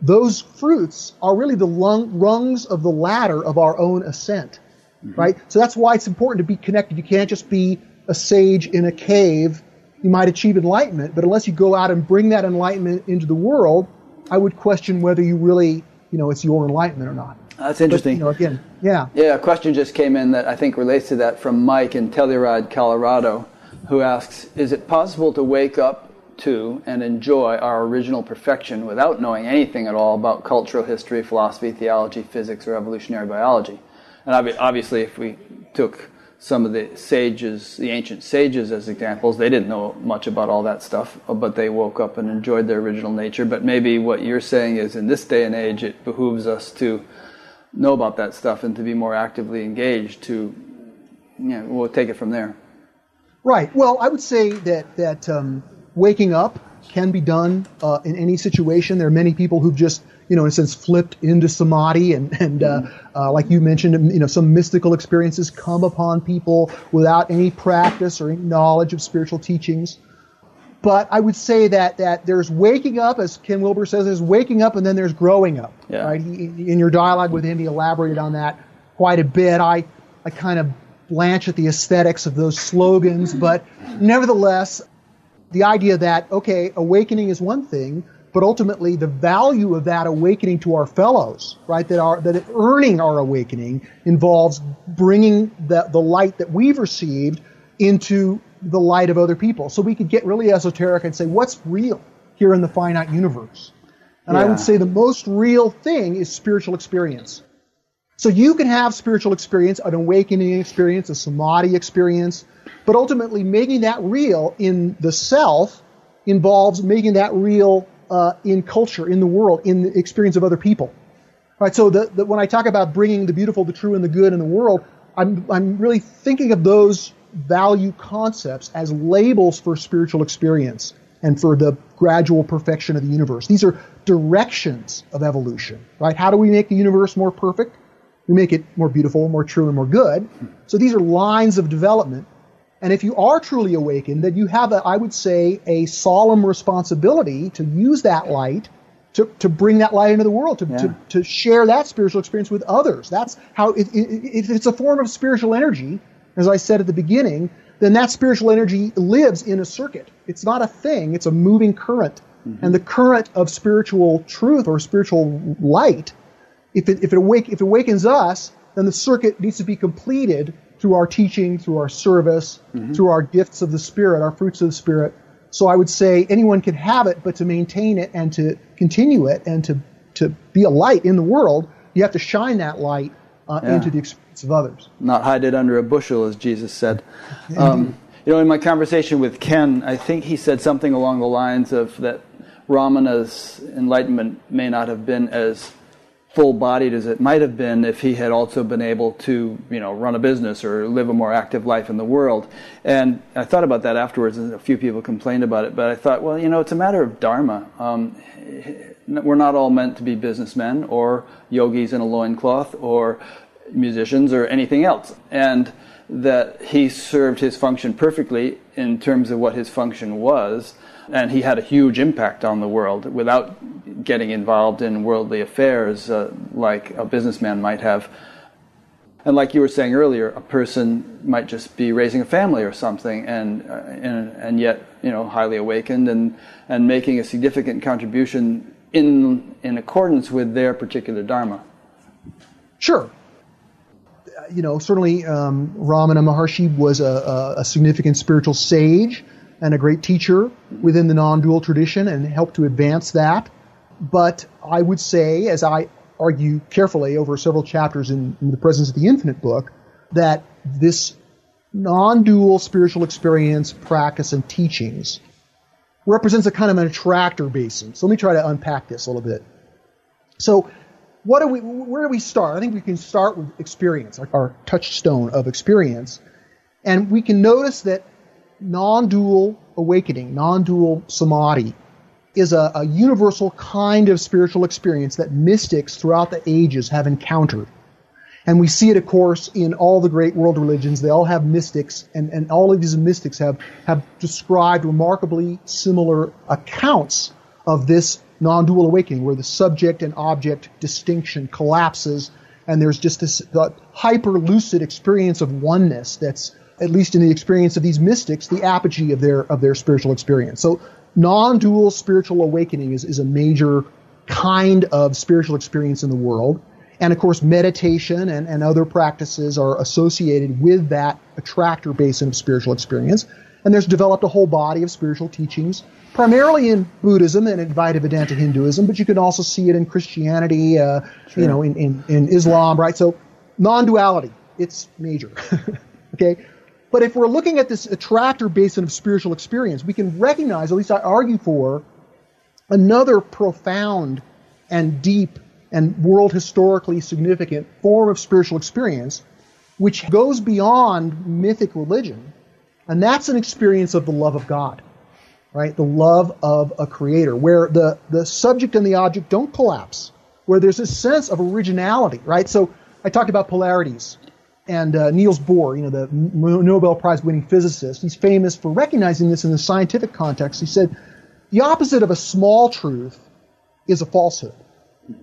those fruits are really the lung, rungs of the ladder of our own ascent. Mm-hmm. Right? So that's why it's important to be connected. You can't just be a sage in a cave. You might achieve enlightenment, but unless you go out and bring that enlightenment into the world, I would question whether you really, you know, it's your enlightenment or not. That's interesting. But, you know, again, yeah. Yeah, a question just came in that I think relates to that from Mike in Telluride, Colorado, who asks Is it possible to wake up to and enjoy our original perfection without knowing anything at all about cultural history, philosophy, theology, physics, or evolutionary biology? And obviously, if we took some of the sages, the ancient sages, as examples. They didn't know much about all that stuff, but they woke up and enjoyed their original nature. But maybe what you're saying is in this day and age, it behooves us to know about that stuff and to be more actively engaged to, you know, we'll take it from there. Right. Well, I would say that, that um, waking up can be done uh, in any situation. There are many people who've just you know, in a sense, flipped into samadhi, and and uh, uh, like you mentioned, you know, some mystical experiences come upon people without any practice or any knowledge of spiritual teachings. But I would say that that there's waking up, as Ken Wilber says, there's waking up, and then there's growing up. Yeah. Right? He, in your dialogue with him, he elaborated on that quite a bit. I I kind of blanch at the aesthetics of those slogans, but nevertheless, the idea that okay, awakening is one thing but ultimately the value of that awakening to our fellows, right? That our that earning our awakening involves bringing the the light that we've received into the light of other people. So we could get really esoteric and say, what's real here in the finite universe? And yeah. I would say the most real thing is spiritual experience. So you can have spiritual experience, an awakening experience, a samadhi experience, but ultimately making that real in the self involves making that real uh, in culture, in the world, in the experience of other people. All right, so the, the, when I talk about bringing the beautiful, the true, and the good in the world, I'm, I'm really thinking of those value concepts as labels for spiritual experience and for the gradual perfection of the universe. These are directions of evolution, right? How do we make the universe more perfect? We make it more beautiful, more true, and more good. So these are lines of development and if you are truly awakened, then you have, a, I would say, a solemn responsibility to use that light to, to bring that light into the world, to, yeah. to, to share that spiritual experience with others. That's how, it, it, if it's a form of spiritual energy, as I said at the beginning, then that spiritual energy lives in a circuit. It's not a thing, it's a moving current. Mm-hmm. And the current of spiritual truth or spiritual light, if it, if, it awake, if it awakens us, then the circuit needs to be completed through our teaching, through our service, mm-hmm. through our gifts of the Spirit, our fruits of the Spirit. So I would say anyone can have it, but to maintain it and to continue it and to, to be a light in the world, you have to shine that light uh, yeah. into the experience of others. Not hide it under a bushel, as Jesus said. Um, you know, in my conversation with Ken, I think he said something along the lines of that Ramana's enlightenment may not have been as full-bodied as it might have been if he had also been able to, you know, run a business or live a more active life in the world. And I thought about that afterwards, and a few people complained about it. But I thought, well, you know, it's a matter of dharma. Um, we're not all meant to be businessmen or yogis in a loincloth or musicians or anything else. And that he served his function perfectly in terms of what his function was and he had a huge impact on the world without getting involved in worldly affairs uh, like a businessman might have. And like you were saying earlier, a person might just be raising a family or something, and uh, and, and yet you know highly awakened and and making a significant contribution in in accordance with their particular dharma. Sure. You know, certainly um, Ramana Maharshi was a, a, a significant spiritual sage and a great teacher within the non dual tradition and helped to advance that. But I would say, as I argue carefully over several chapters in, in the Presence of the Infinite book, that this non dual spiritual experience, practice, and teachings represents a kind of an attractor basin. So let me try to unpack this a little bit. So, what do we, where do we start? I think we can start with experience, our, our touchstone of experience. And we can notice that non dual awakening, non dual samadhi, is a, a, universal kind of spiritual experience that mystics throughout the ages have encountered. And we see it, of course, in all the great world religions. They all have mystics, and, and all of these mystics have, have described remarkably similar accounts of this non dual awakening, where the subject and object distinction collapses, and there's just this hyper lucid experience of oneness that's, at least in the experience of these mystics, the apogee of their, of their spiritual experience. So, non dual spiritual awakening is, is a major kind of spiritual experience in the world. And of course, meditation and, and other practices are associated with that attractor basin of spiritual experience. And there's developed a whole body of spiritual teachings, primarily in Buddhism and Advaita Vedanta Hinduism, but you can also see it in Christianity, uh, sure. you know, in, in, in Islam, right? So non-duality, it's major. [laughs] okay? But if we're looking at this attractor basin of spiritual experience, we can recognize, at least I argue for, another profound and deep and world historically significant form of spiritual experience, which goes beyond mythic religion, and that's an experience of the love of God, right? The love of a creator, where the, the subject and the object don't collapse, where there's a sense of originality, right? So I talked about polarities. And uh, Niels Bohr, you know, the Nobel Prize winning physicist, he's famous for recognizing this in the scientific context. He said, the opposite of a small truth is a falsehood.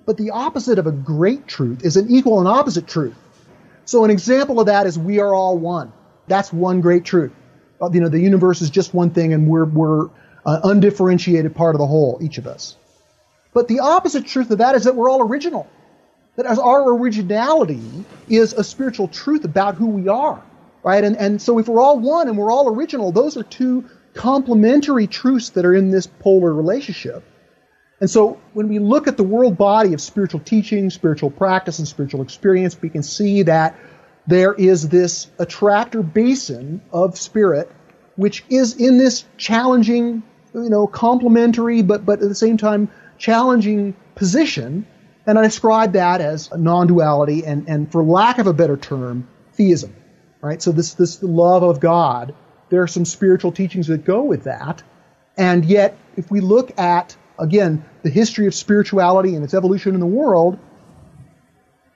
But the opposite of a great truth is an equal and opposite truth. So an example of that is we are all one. That's one great truth. Uh, you know, the universe is just one thing and we're, we're an undifferentiated part of the whole, each of us. But the opposite truth of that is that we're all original. That as our originality is a spiritual truth about who we are. Right? And, and so if we're all one and we're all original, those are two complementary truths that are in this polar relationship. And so when we look at the world body of spiritual teaching, spiritual practice, and spiritual experience, we can see that there is this attractor basin of spirit, which is in this challenging, you know, complementary, but, but at the same time challenging position. And I describe that as non-duality and, and for lack of a better term, theism. Right? So this, this love of God, there are some spiritual teachings that go with that. And yet, if we look at again, the history of spirituality and its evolution in the world,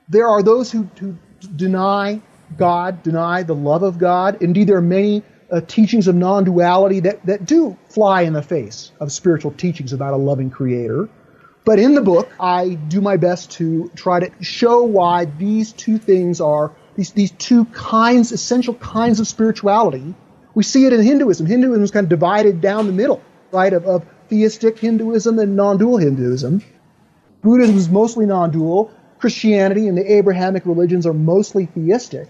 there are those who, who deny God, deny the love of God. Indeed, there are many uh, teachings of non duality that, that do fly in the face of spiritual teachings about a loving creator. But in the book, I do my best to try to show why these two things are, these, these two kinds, essential kinds of spirituality. We see it in Hinduism. Hinduism is kind of divided down the middle, right, of, of theistic Hinduism and non-dual Hinduism. Buddhism is mostly non-dual. Christianity and the Abrahamic religions are mostly theistic.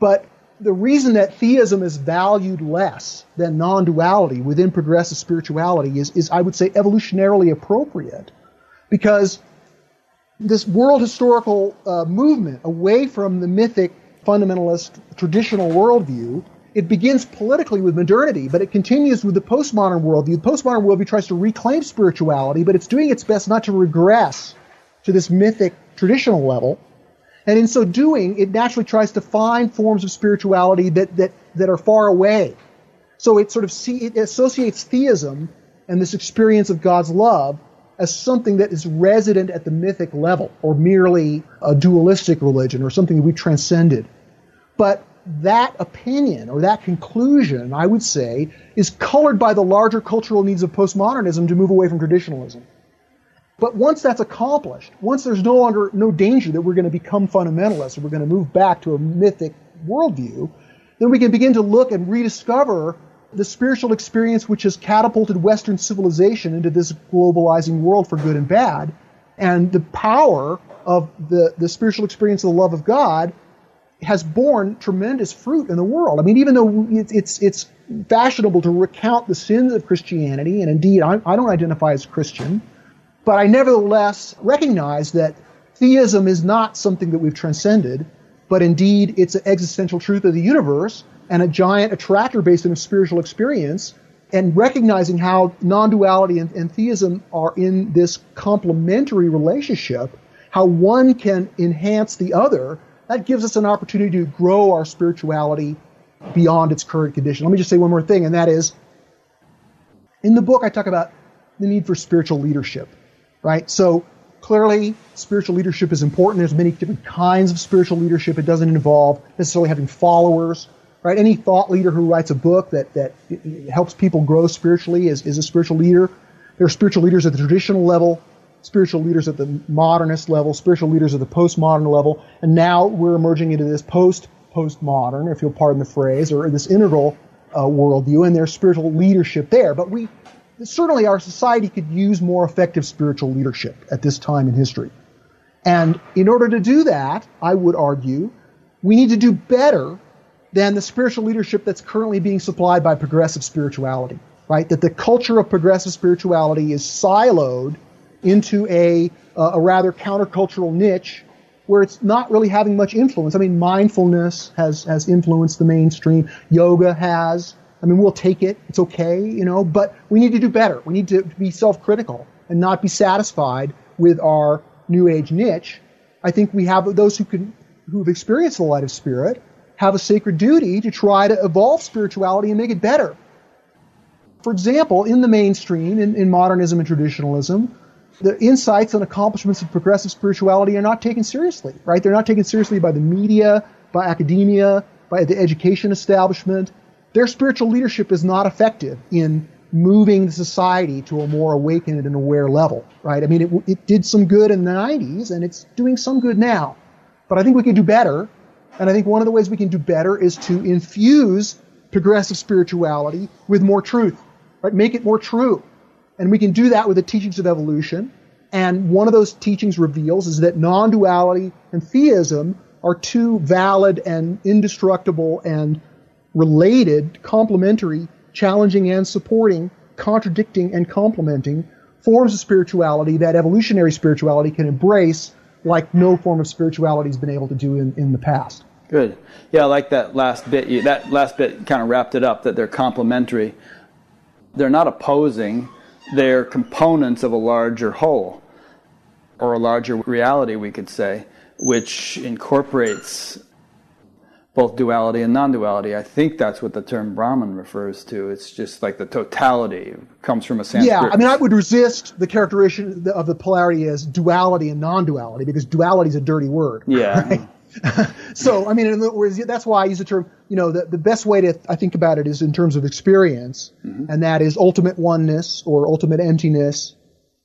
But the reason that theism is valued less than non-duality within progressive spirituality is, is I would say, evolutionarily appropriate. Because this world historical uh, movement away from the mythic fundamentalist traditional worldview it begins politically with modernity, but it continues with the postmodern worldview. The postmodern worldview tries to reclaim spirituality, but it's doing its best not to regress to this mythic traditional level. And in so doing, it naturally tries to find forms of spirituality that, that, that are far away. So it sort of see, it associates theism and this experience of God's love as something that is resident at the mythic level, or merely a dualistic religion, or something that we transcended. But that opinion or that conclusion, I would say, is colored by the larger cultural needs of postmodernism to move away from traditionalism. But once that's accomplished, once there's no longer no danger that we're going to become fundamentalists or we're going to move back to a mythic worldview, then we can begin to look and rediscover the spiritual experience which has catapulted Western civilization into this globalizing world for good and bad, and the power of the, the spiritual experience of the love of God has borne tremendous fruit in the world. I mean, even though it's it's, it's fashionable to recount the sins of Christianity, and indeed I, I don't identify as Christian, but I nevertheless recognize that theism is not something that we've transcended, but indeed it's an existential truth of the universe and a giant attractor based on a spiritual experience. And recognizing how non duality and, and theism are in this complementary relationship, how one can enhance the other, that gives us an opportunity to grow our spirituality beyond its current condition. Let me just say one more thing, and that is in the book, I talk about the need for spiritual leadership, right? So clearly, spiritual leadership is important. There's many different kinds of spiritual leadership. It doesn't involve necessarily having followers, right? Any thought leader who writes a book that, that helps people grow spiritually is, is a spiritual leader. There are spiritual leaders at the traditional level, spiritual leaders at the modernist level, spiritual leaders at the postmodern level, and now we're emerging into this post postmodern, if you'll pardon the phrase, or this integral uh, worldview, and there's spiritual leadership there. But we certainly our society could use more effective spiritual leadership at this time in history. And in order to do that, I would argue, we need to do better than the spiritual leadership that's currently being supplied by progressive spirituality, right? That the culture of progressive spirituality is siloed into a, uh, a rather countercultural niche where it's not really having much influence. I mean, mindfulness has, has influenced the mainstream. Yoga has. I mean, we'll take it. It's okay, you know, but we need to do better. We need to be self-critical and not be satisfied with our new age niche. I think we have those who can, who've experienced the light of spirit have a sacred duty to try to evolve spirituality and make it better. For example, in the mainstream, in, in modernism and traditionalism, the insights and accomplishments of progressive spirituality are not taken seriously, right? They're not taken seriously by the media, by academia, by the education establishment. Their spiritual leadership is not effective in moving the society to a more awakened and aware level, right? I mean, it, it did some good in the 90s and it's doing some good now. But I think we can do better. And I think one of the ways we can do better is to infuse progressive spirituality with more truth, right? Make it more true. And we can do that with the teachings of evolution. And one of those teachings reveals is that non duality and theism are two valid and indestructible and related, complementary, challenging and supporting, contradicting and complementing forms of spirituality that evolutionary spirituality can embrace like no form of spirituality has been able to do in, in the past. Good. Yeah, I like that last bit. You, that last bit kind of wrapped it up that they're complementary. They're not opposing they're components of a larger whole, or a larger reality, we could say, which incorporates both duality and non duality. I think that's what the term Brahman refers to. It's just like the totality it comes from a Sanskrit. Yeah, I mean, I would resist the characterization of the polarity as duality and non duality because duality is a dirty word. Yeah. Right? [laughs] so, I mean, in other words, that's why I use the term, you know, the, the best way to, I think about it is in terms of experience, mm-hmm. and that is ultimate oneness or ultimate emptiness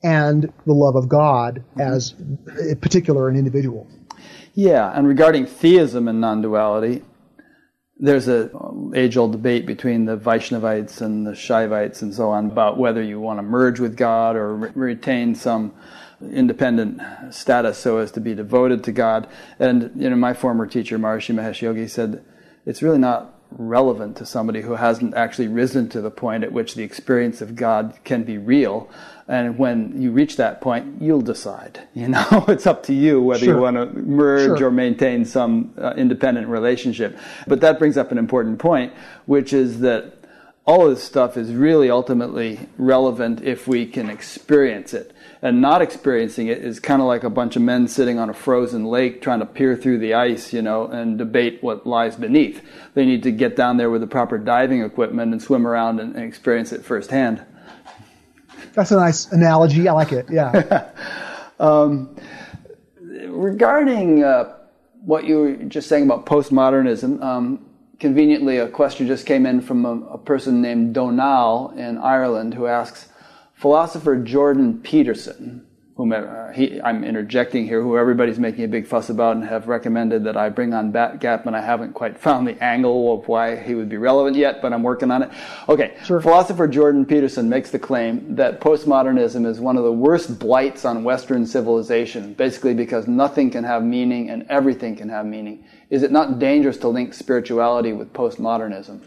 and the love of God mm-hmm. as a particular an individual. Yeah, and regarding theism and non duality, there's a age-old debate between the Vaishnavites and the Shaivites and so on about whether you want to merge with God or re- retain some independent status so as to be devoted to God. And you know, my former teacher, Maharishi Mahesh Yogi, said it's really not relevant to somebody who hasn't actually risen to the point at which the experience of God can be real. And when you reach that point, you'll decide. [laughs] You know, [laughs] it's up to you whether sure. you want to merge sure. or maintain some uh, independent relationship. But that brings up an important point, which is that all this stuff is really ultimately relevant if we can experience it and not experiencing it is kind of like a bunch of men sitting on a frozen lake trying to peer through the ice, you know, and debate what lies beneath. They need to get down there with the proper diving equipment and swim around and, and experience it firsthand. That's a nice analogy. I like it. Yeah. [laughs] um, regarding uh, what you were just saying about postmodernism, um, conveniently, a question just came in from a, a person named Donal in Ireland who asks philosopher Jordan Peterson whomever uh, he, I'm interjecting here, who everybody's making a big fuss about, and have recommended that I bring on BatGap, and I haven't quite found the angle of why he would be relevant yet, but I'm working on it. Okay, sure. philosopher Jordan Peterson makes the claim that postmodernism is one of the worst blights on Western civilization, basically because nothing can have meaning and everything can have meaning. Is it not dangerous to link spirituality with postmodernism?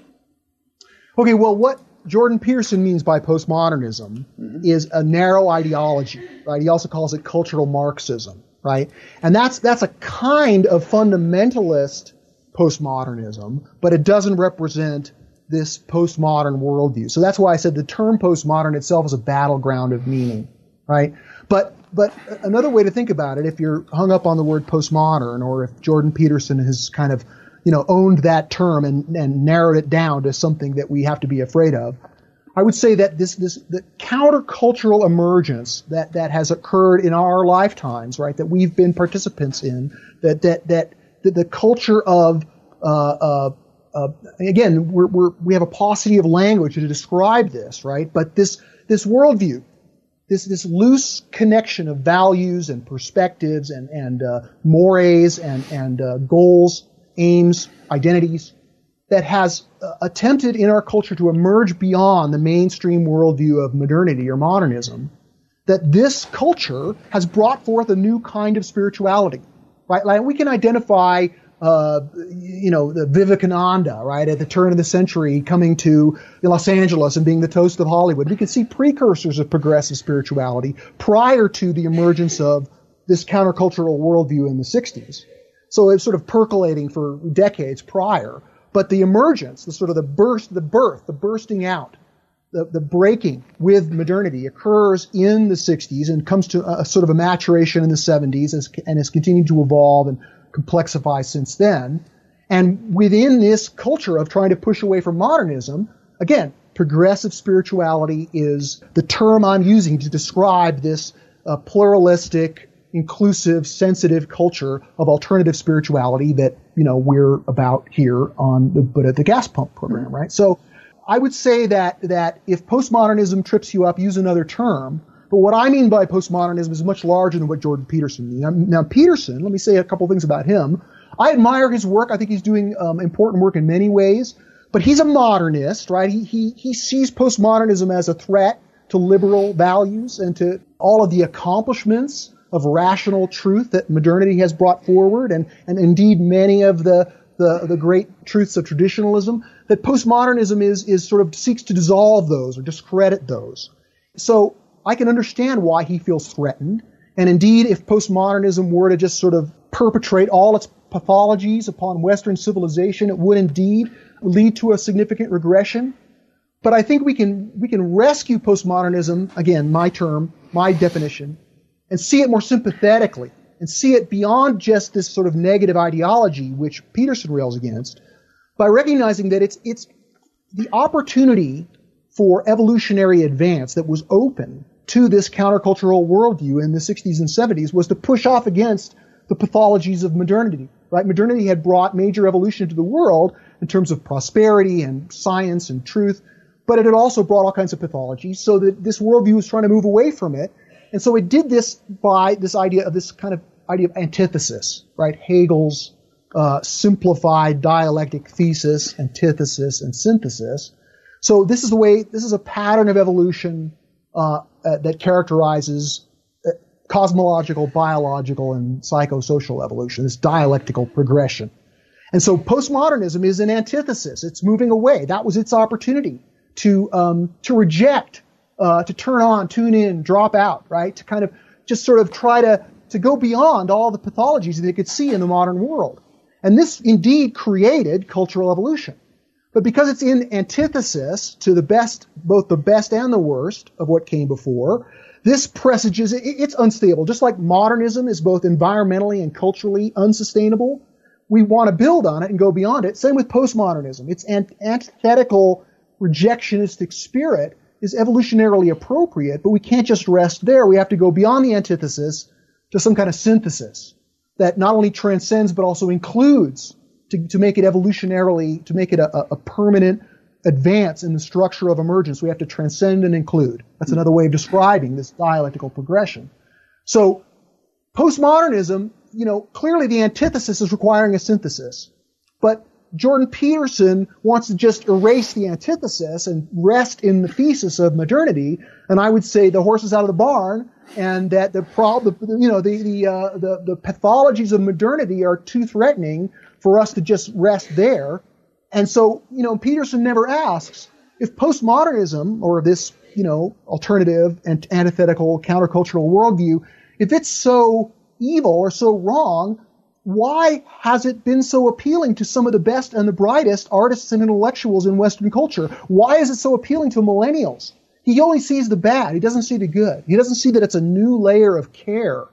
Okay, well, what Jordan Peterson means by postmodernism mm-hmm. is a narrow ideology, right? He also calls it cultural Marxism, right? And that's that's a kind of fundamentalist postmodernism, but it doesn't represent this postmodern worldview. So that's why I said the term postmodern itself is a battleground of meaning, right? But but another way to think about it, if you're hung up on the word postmodern, or if Jordan Peterson has kind of you know, owned that term and, and narrowed it down to something that we have to be afraid of. I would say that this, this, the countercultural emergence that, that has occurred in our lifetimes, right, that we've been participants in, that, that, that, that the culture of, uh, uh, uh, again, we're, we're, we have a paucity of language to describe this, right? But this, this worldview, this, this loose connection of values and perspectives and, and uh, mores and, and uh, goals aims, identities that has uh, attempted in our culture to emerge beyond the mainstream worldview of modernity or modernism, that this culture has brought forth a new kind of spirituality, right? Like we can identify, uh, you know, the Vivekananda, right, at the turn of the century coming to Los Angeles and being the toast of Hollywood. We can see precursors of progressive spirituality prior to the emergence of this countercultural worldview in the 60s. So it's sort of percolating for decades prior. But the emergence, the sort of the burst, the birth, the bursting out, the, the breaking with modernity occurs in the 60s and comes to a, sort of a maturation in the 70s as, and has continued to evolve and complexify since then. And within this culture of trying to push away from modernism, again, progressive spirituality is the term I'm using to describe this uh, pluralistic, inclusive, sensitive culture of alternative spirituality that, you know, we're about here on the Buddha the Gas Pump program, right? So I would say that, that if postmodernism trips you up, use another term. But what I mean by postmodernism is much larger than what Jordan Peterson means. Now, now Peterson, let me say a couple things about him. I admire his work. I think he's doing um, important work in many ways. But he's a modernist, right? He, he, he sees postmodernism as a threat to liberal values and to all of the accomplishments of rational truth that modernity has brought forward, and, and indeed many of the, the, the great truths of traditionalism, that postmodernism is, is sort of seeks to dissolve those or discredit those. So I can understand why he feels threatened. And indeed, if postmodernism were to just sort of perpetrate all its pathologies upon Western civilization, it would indeed lead to a significant regression. But I think we can we can rescue postmodernism again, my term, my definition, and see it more sympathetically and see it beyond just this sort of negative ideology which Peterson rails against by recognizing that it's it's the opportunity for evolutionary advance that was open to this countercultural worldview in the 60s and 70s was to push off against the pathologies of modernity. Right? Modernity had brought major evolution to the world in terms of prosperity and science and truth, but it had also brought all kinds of pathologies. So that this worldview was trying to move away from it and so it did this by this idea of this kind of idea of antithesis, right? Hegel's uh, simplified dialectic thesis, antithesis, and synthesis. So this is the way, this is a pattern of evolution uh, uh, that characterizes uh, cosmological, biological, and psychosocial evolution, this dialectical progression. And so postmodernism is an antithesis. It's moving away. That was its opportunity to um, to reject uh, to turn on, tune in, drop out, right? To kind of just sort of try to, to go beyond all the pathologies that they could see in the modern world. And this indeed created cultural evolution. But because it's in antithesis to the best, both the best and the worst of what came before, this presages, it's unstable. Just like modernism is both environmentally and culturally unsustainable, we want to build on it and go beyond it. Same with postmodernism. Its an antithetical rejectionistic spirit is evolutionarily appropriate, but we can't just rest there. We have to go beyond the antithesis to some kind of synthesis that not only transcends but also includes to, to make it evolutionarily, to make it a, a permanent advance in the structure of emergence. We have to transcend and include. That's another way of describing this dialectical progression. So postmodernism, you know, clearly the antithesis is requiring a synthesis. But Jordan Peterson wants to just erase the antithesis and rest in the thesis of modernity. And I would say the horse is out of the barn, and that the problem, you know, the the, uh, the the pathologies of modernity are too threatening for us to just rest there. And so, you know, Peterson never asks if postmodernism or this, you know, alternative and antithetical countercultural worldview, if it's so evil or so wrong, why has it been so appealing to some of the best and the brightest artists and intellectuals in Western culture? Why is it so appealing to millennials? He only sees the bad. He doesn't see the good. He doesn't see that it's a new layer of care,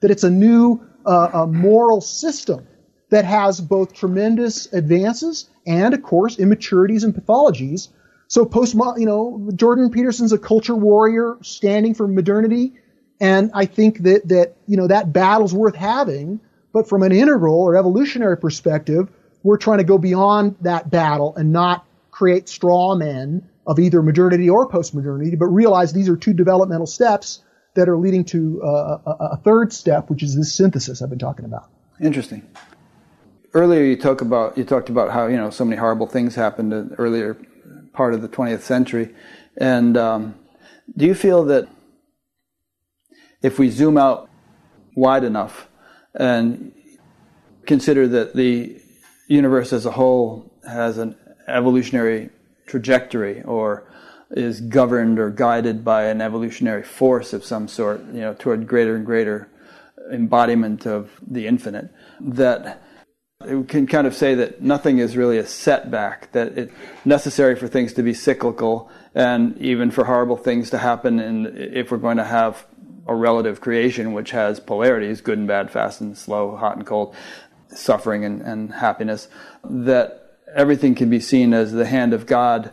that it's a new uh, a moral system that has both tremendous advances and, of course, immaturities and pathologies. So post, you know, Jordan Peterson's a culture warrior standing for modernity. And I think that, that, you know, that battle's worth having but from an integral or evolutionary perspective, we're trying to go beyond that battle and not create straw men of either modernity or postmodernity, but realize these are two developmental steps that are leading to uh, a, a, third step, which is this synthesis I've been talking about. Interesting. Earlier, you talk about you talked about how you know so many horrible things happened in the earlier part of the 20th century, and um, do you feel that if we zoom out wide enough, and consider that the universe as a whole has an evolutionary trajectory or is governed or guided by an evolutionary force of some sort, you know, toward greater and greater embodiment of the infinite, that we can kind of say that nothing is really a setback, that it's necessary for things to be cyclical and even for horrible things to happen and if we're going to have a relative creation which has polarities, good and bad, fast and slow, hot and cold, suffering and, and happiness, that everything can be seen as the hand of God,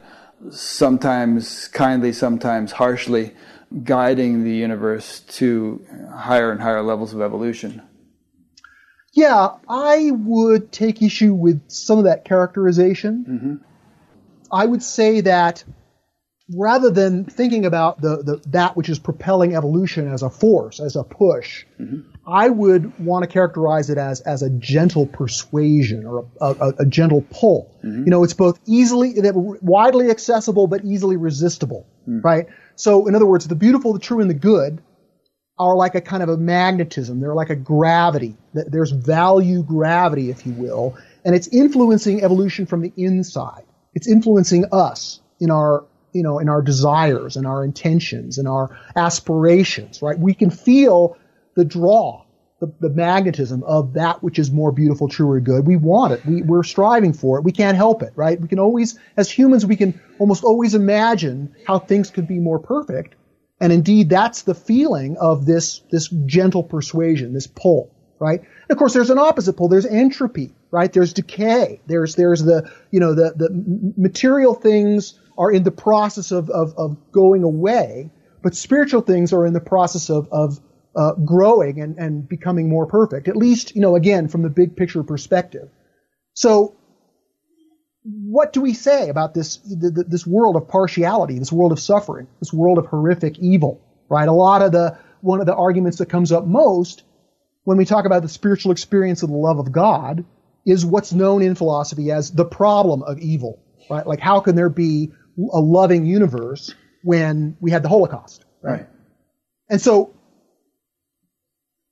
sometimes kindly, sometimes harshly, guiding the universe to higher and higher levels of evolution. Yeah, I would take issue with some of that characterization. Mm-hmm. I would say that rather than thinking about the, the that which is propelling evolution as a force, as a push, mm-hmm. I would want to characterize it as as a gentle persuasion or a, a, a gentle pull. Mm-hmm. You know, it's both easily widely accessible but easily resistible, mm-hmm. right? So, in other words, the beautiful, the true, and the good are like a kind of a magnetism. They're like a gravity. There's value gravity, if you will, and it's influencing evolution from the inside. It's influencing us in our you know, in our desires and our intentions and our aspirations, right? We can feel the draw, the, the magnetism of that which is more beautiful, truer, good. We want it. We, we're striving for it. We can't help it, right? We can always, as humans, we can almost always imagine how things could be more perfect. And indeed, that's the feeling of this, this gentle persuasion, this pull, right? And of course, there's an opposite pull. There's entropy, right? There's decay. There's, there's the, you know, the, the material things are in the process of, of, of going away, but spiritual things are in the process of, of uh, growing and, and becoming more perfect, at least, you know, again, from the big picture perspective. So, what do we say about this, this world of partiality, this world of suffering, this world of horrific evil, right? A lot of the, one of the arguments that comes up most when we talk about the spiritual experience of the love of God is what's known in philosophy as the problem of evil, right? Like, how can there be a loving universe when we had the Holocaust. Right. And so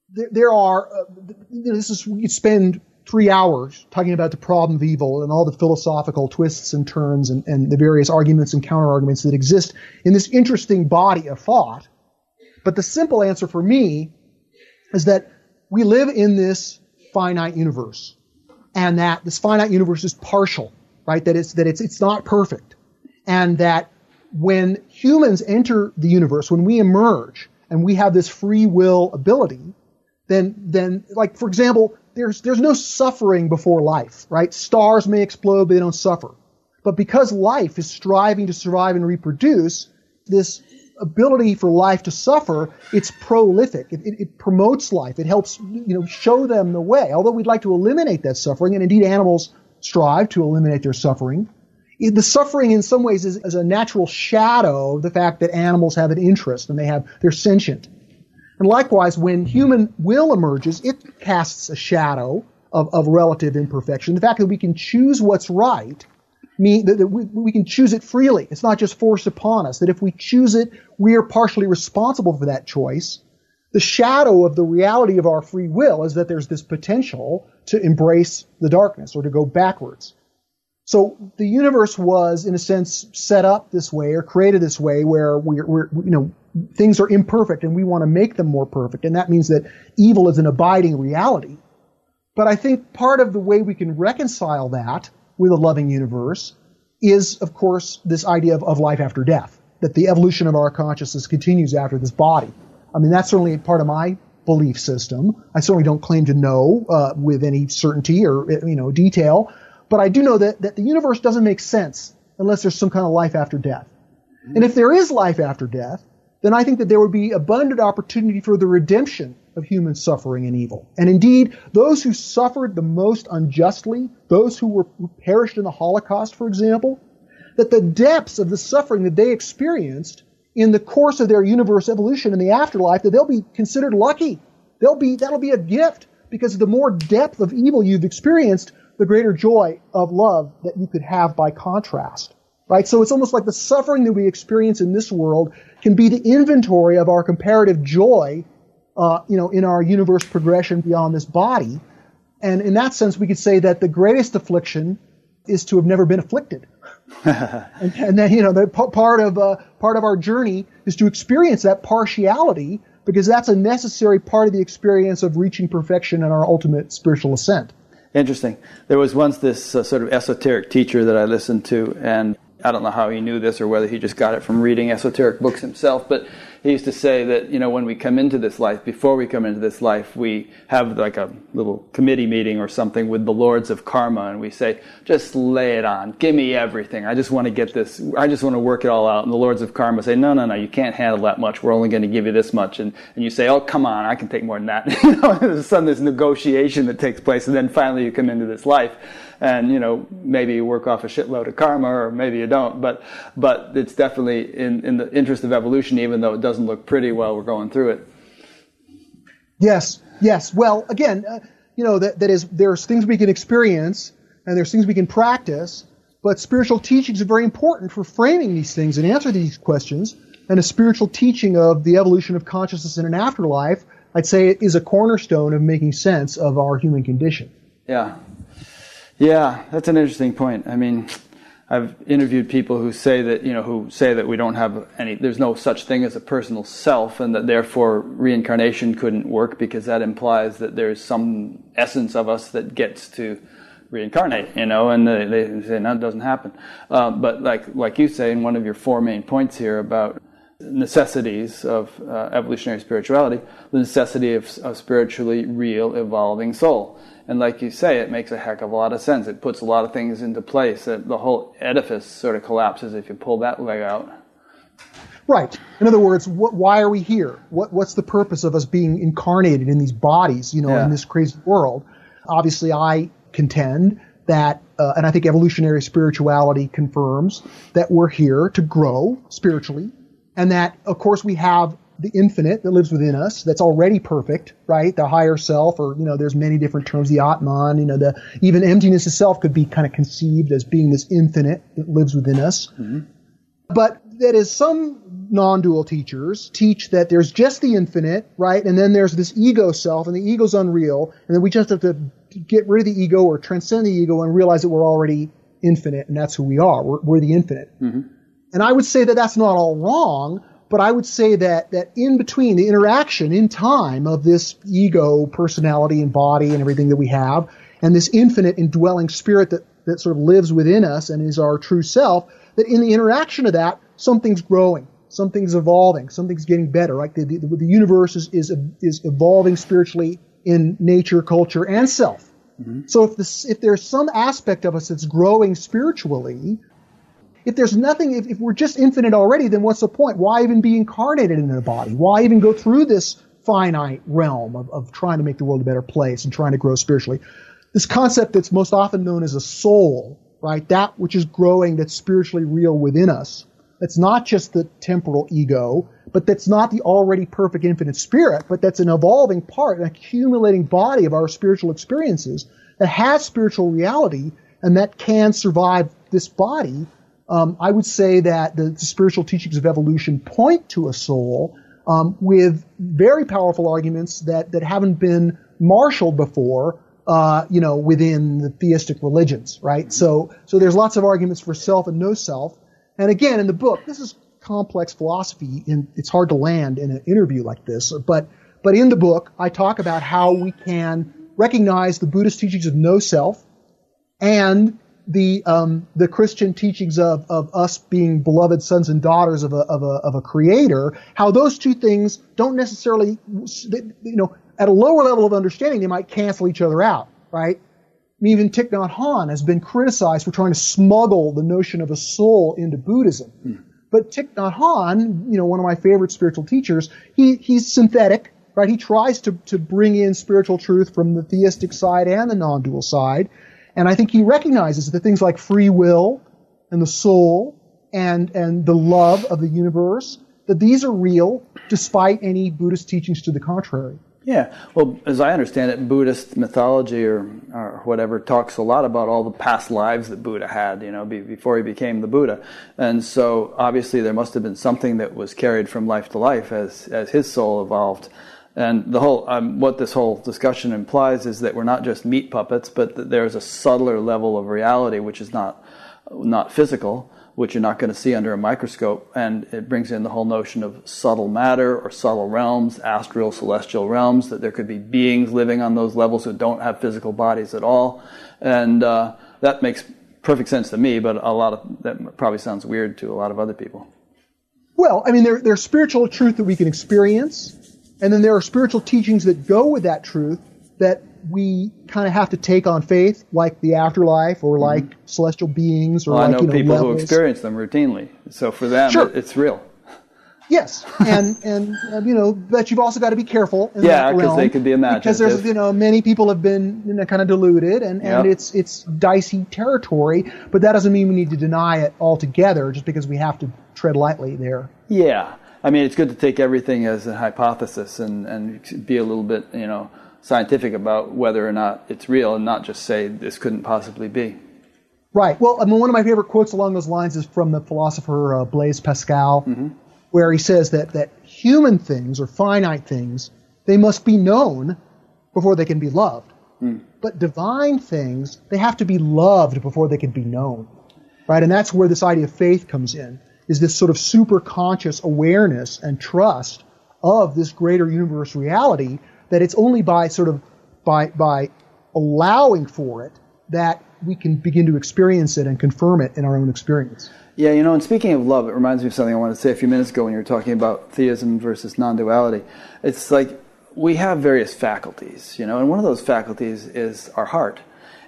there, there are, uh, this is, we spend three hours talking about the problem of evil and all the philosophical twists and turns and, and the various arguments and counter arguments that exist in this interesting body of thought. But the simple answer for me is that we live in this finite universe and that this finite universe is partial, right? That it's, that it's, it's not perfect and that when humans enter the universe, when we emerge and we have this free will ability, then then like for example, there's there's no suffering before life, right? Stars may explode, but they don't suffer. But because life is striving to survive and reproduce, this ability for life to suffer, it's prolific. It, it, it, promotes life. It helps, you know, show them the way. Although we'd like to eliminate that suffering, and indeed animals strive to eliminate their suffering, the suffering in some ways is, is, a natural shadow of the fact that animals have an interest and they have they're sentient. And likewise, when human will emerges, it casts a shadow of, of relative imperfection. The fact that we can choose what's right mean that, that we, we, can choose it freely. It's not just forced upon us. That if we choose it, we are partially responsible for that choice. The shadow of the reality of our free will is that there's this potential to embrace the darkness or to go backwards. So the universe was, in a sense, set up this way or created this way where we're, we're you know, things are imperfect and we want to make them more perfect. And that means that evil is an abiding reality. But I think part of the way we can reconcile that with a loving universe is, of course, this idea of, of life after death, that the evolution of our consciousness continues after this body. I mean, that's certainly part of my belief system. I certainly don't claim to know uh, with any certainty or you know detail, but I do know that, that the universe doesn't make sense unless there's some kind of life after death. And if there is life after death, then I think that there would be abundant opportunity for the redemption of human suffering and evil. And indeed, those who suffered the most unjustly, those who were who perished in the Holocaust, for example, that the depths of the suffering that they experienced in the course of their universe evolution in the afterlife, that they'll be considered lucky. They'll be that'll be a gift because the more depth of evil you've experienced, the greater joy of love that you could have by contrast. Right? So it's almost like the suffering that we experience in this world can be the inventory of our comparative joy uh, you know, in our universe progression beyond this body. And in that sense, we could say that the greatest affliction is to have never been afflicted. [laughs] and, and, then, you know, the part of uh, part of our journey is to experience that partiality because that's a necessary part of the experience of reaching perfection and our ultimate spiritual ascent. Interesting. There was once this uh, sort of esoteric teacher that I listened to, and I don't know how he knew this or whether he just got it from reading esoteric books himself, but he used to say that, you know, when we come into this life, before we come into this life, we have like a little committee meeting or something with the lords of karma and we say, just lay it on. Give me everything. I just want to get this, I just want to work it all out. And the lords of karma say, no, no, no, you can't handle that much. We're only going to give you this much. And, and you say, oh, come on, I can take more than that. [laughs] you know, there's some this negotiation that takes place and then finally you come into this life and you know maybe you work off a shitload of karma or maybe you don't but but it's definitely in, in the interest of evolution even though it doesn't look pretty while we're going through it. Yes yes. Well again uh, you know that, that is there's things we can experience and there's things we can practice but spiritual teachings are very important for framing these things and answering these questions and a spiritual teaching of the evolution of consciousness in an afterlife i'd say it is a cornerstone of making sense of our human condition. Yeah yeah, that's an interesting point. I mean, I've interviewed people who say that you know who say that we don't have any. There's no such thing as a personal self, and that therefore reincarnation couldn't work because that implies that there's some essence of us that gets to reincarnate. You know, and they, they say no, it doesn't happen. Uh, but like like you say in one of your four main points here about necessities of uh, evolutionary spirituality, the necessity of, of spiritually real evolving soul. And like you say, it makes a heck of a lot of sense. It puts a lot of things into place. That the whole edifice sort of collapses if you pull that leg out. Right. In other words, what, why are we here? What, what's the purpose of us being incarnated in these bodies, you know, yeah. in this crazy world? Obviously, I contend that, uh, and I think evolutionary spirituality confirms that we're here to grow spiritually, and that, of course, we have the infinite that lives within us that's already perfect, right? The higher self, or you know, there's many different terms. The Atman, you know, the even emptiness itself could be kind of conceived as being this infinite that lives within us. Mm-hmm. But that is some non-dual teachers teach that there's just the infinite, right? And then there's this ego self, and the ego's unreal, and then we just have to get rid of the ego or transcend the ego and realize that we're already infinite, and that's who we are. We're, we're the infinite. Mm-hmm. And I would say that that's not all wrong, but I would say that that in between the interaction in time of this ego, personality, and body, and everything that we have, and this infinite indwelling spirit that that sort of lives within us and is our true self, that in the interaction of that, something's growing, something's evolving, something's getting better. Like the, the, the universe is, is is evolving spiritually in nature, culture, and self. Mm-hmm. So if this, if there's some aspect of us that's growing spiritually, if there's nothing, if, if we're just infinite already, then what's the point? Why even be incarnated in a body? Why even go through this finite realm of, of trying to make the world a better place and trying to grow spiritually? This concept that's most often known as a soul, right? That which is growing that's spiritually real within us. It's not just the temporal ego, but that's not the already perfect infinite spirit, but that's an evolving part, an accumulating body of our spiritual experiences that has spiritual reality and that can survive this body. Um, I would say that the, the, spiritual teachings of evolution point to a soul um, with very powerful arguments that, that haven't been marshaled before, uh, you know, within the theistic religions, right? So, so there's lots of arguments for self and no self. And again, in the book, this is complex philosophy. In, it's hard to land in an interview like this, but but in the book, I talk about how we can recognize the Buddhist teachings of no self and the um, the Christian teachings of, of us being beloved sons and daughters of a, of a of a creator, how those two things don't necessarily, you know, at a lower level of understanding, they might cancel each other out, right? even Thich Nhat Hanh has been criticized for trying to smuggle the notion of a soul into Buddhism. Hmm. But Thich Nhat Hanh, you know, one of my favorite spiritual teachers, he, he's synthetic, right? He tries to, to bring in spiritual truth from the theistic side and the non-dual side. And I think he recognizes that things like free will and the soul and, and the love of the universe, that these are real despite any Buddhist teachings to the contrary. Yeah, well, as I understand it, Buddhist mythology or, or whatever talks a lot about all the past lives that Buddha had, you know, be, before he became the Buddha. And so obviously there must have been something that was carried from life to life as, as his soul evolved. And the whole, um, what this whole discussion implies is that we're not just meat puppets, but that there's a subtler level of reality which is not, not physical which you're not going to see under a microscope. And it brings in the whole notion of subtle matter or subtle realms, astral, celestial realms, that there could be beings living on those levels who don't have physical bodies at all. And uh, that makes perfect sense to me, but a lot of that probably sounds weird to a lot of other people. Well, I mean, there, there's spiritual truth that we can experience, and then there are spiritual teachings that go with that truth that we kind of have to take on faith, like the afterlife or mm-hmm. like mm-hmm. celestial beings or well, like I know, you know people levels. who experience them routinely. So for them, sure. it's real. Yes, and [laughs] and uh, you know, but you've also got to be careful. In yeah, because they could be imaginative. Because there's you know many people have been you know, kind of deluded, and, and yep. it's it's dicey territory. But that doesn't mean we need to deny it altogether, just because we have to tread lightly there. Yeah, I mean, it's good to take everything as a hypothesis and and be a little bit you know scientific about whether or not it's real and not just say this couldn't possibly be. Right. Well, I mean, one of my favorite quotes along those lines is from the philosopher uh, Blaise Pascal, mm-hmm. where he says that, that human things or finite things, they must be known before they can be loved. Mm. But divine things, they have to be loved before they can be known. Right? And that's where this idea of faith comes in, is this sort of super conscious awareness and trust of this greater universe reality that it's only by sort of by by allowing for it that we can begin to experience it and confirm it in our own experience. Yeah, you know, and speaking of love, it reminds me of something I wanted to say a few minutes ago when you were talking about theism versus non duality. It's like we have various faculties, you know, and one of those faculties is our heart.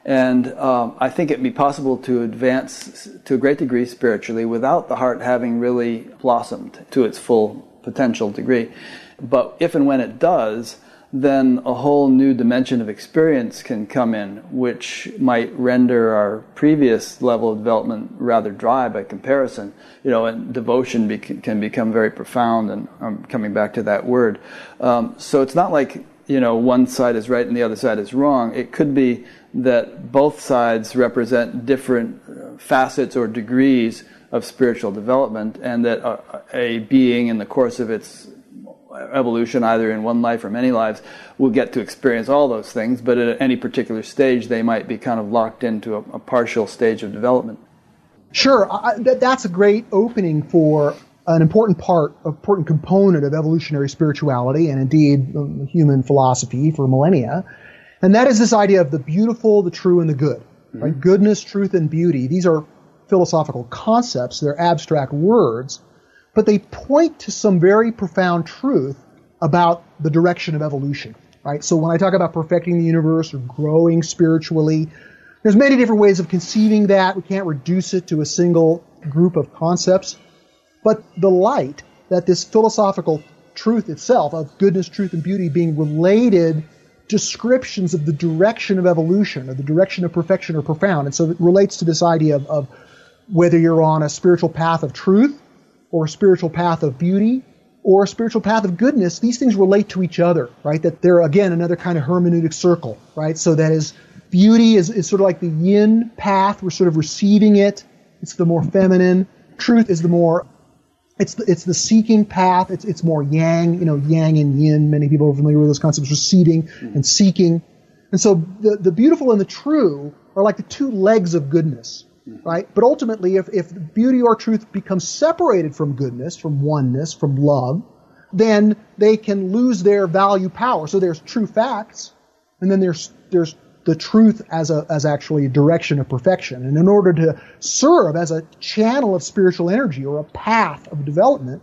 And um, I think it'd be possible to advance to a great degree spiritually without the heart having really blossomed to its full potential degree. But if and when it does, then a whole new dimension of experience can come in, which might render our previous level of development rather dry by comparison. You know, and devotion can become very profound, and I'm coming back to that word. Um, so it's not like you know one side is right and the other side is wrong. It could be that both sides represent different uh, facets or degrees of spiritual development, and that a, a being in the course of its evolution, either in one life or many lives, will get to experience all those things, but at any particular stage, they might be kind of locked into a, a partial stage of development. Sure, I, that, that's a great opening for an important part, important component of evolutionary spirituality and indeed um, human philosophy for millennia, and that is this idea of the beautiful, the true, and the good. Mm-hmm. Right? Goodness, truth, and beauty. These are philosophical concepts. They're abstract words but they point to some very profound truth about the direction of evolution. Right? So when I talk about perfecting the universe or growing spiritually, there's many different ways of conceiving that. We can't reduce it to a single group of concepts. But the light that this philosophical truth itself of goodness, truth, and beauty being related descriptions of the direction of evolution or the direction of perfection are profound. And so it relates to this idea of, of whether you're on a spiritual path of truth or a spiritual path of beauty or a spiritual path of goodness, these things relate to each other, right? That they're, again, another kind of hermeneutic circle, right? So that is, beauty is, is sort of like the yin path. We're sort of receiving it. It's the more feminine. Truth is the more, it's the, it's the seeking path. It's, it's more yang, you know, yang and yin. Many people are familiar with those concepts, receiving mm-hmm. and seeking. And so the, the beautiful and the true are like the two legs of goodness right? But ultimately, if, if beauty or truth becomes separated from goodness, from oneness, from love, then they can lose their value power. So there's true facts, and then there's there's the truth as a as actually a direction of perfection. And in order to serve as a channel of spiritual energy or a path of development,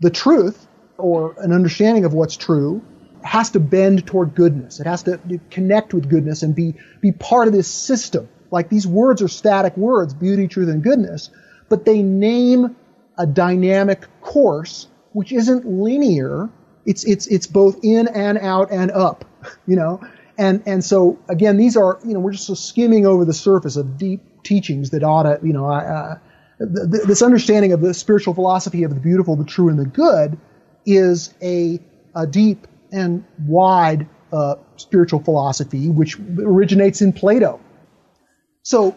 the truth or an understanding of what's true has to bend toward goodness. It has to connect with goodness and be be part of this system like these words are static words, beauty, truth, and goodness, but they name a dynamic course which isn't linear. It's it's it's both in and out and up, [laughs] you know. And and so again, these are you know we're just skimming over the surface of deep teachings that ought to you know uh, this understanding of the spiritual philosophy of the beautiful, the true, and the good is a, a deep and wide uh, spiritual philosophy which originates in Plato so,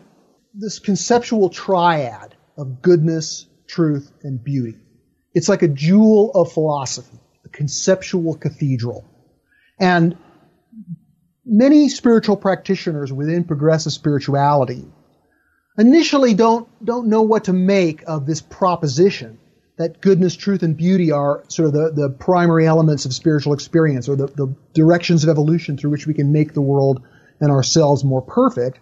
this conceptual triad of goodness, truth, and beauty. It's like a jewel of philosophy, a conceptual cathedral. And many spiritual practitioners within progressive spirituality initially don't, don't know what to make of this proposition that goodness, truth, and beauty are sort of the, the primary elements of spiritual experience or the, the directions of evolution through which we can make the world and ourselves more perfect.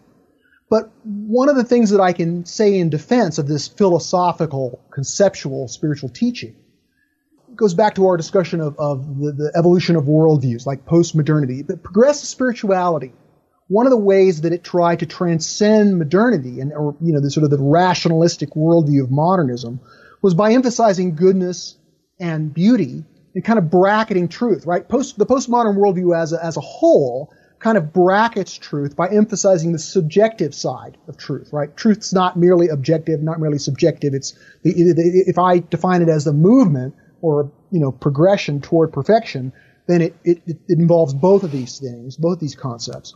But one of the things that I can say in defense of this philosophical, conceptual, spiritual teaching goes back to our discussion of, of the, the evolution of worldviews, like post-modernity. But progressive spirituality, one of the ways that it tried to transcend modernity and, or, you know, the sort of the rationalistic worldview of modernism was by emphasizing goodness and beauty and kind of bracketing truth, right? Post, the postmodern worldview as a, as a whole kind of brackets truth by emphasizing the subjective side of truth, right? Truth's not merely objective, not merely subjective. It's the, if I define it as the movement or you know progression toward perfection, then it, it, it involves both of these things, both these concepts.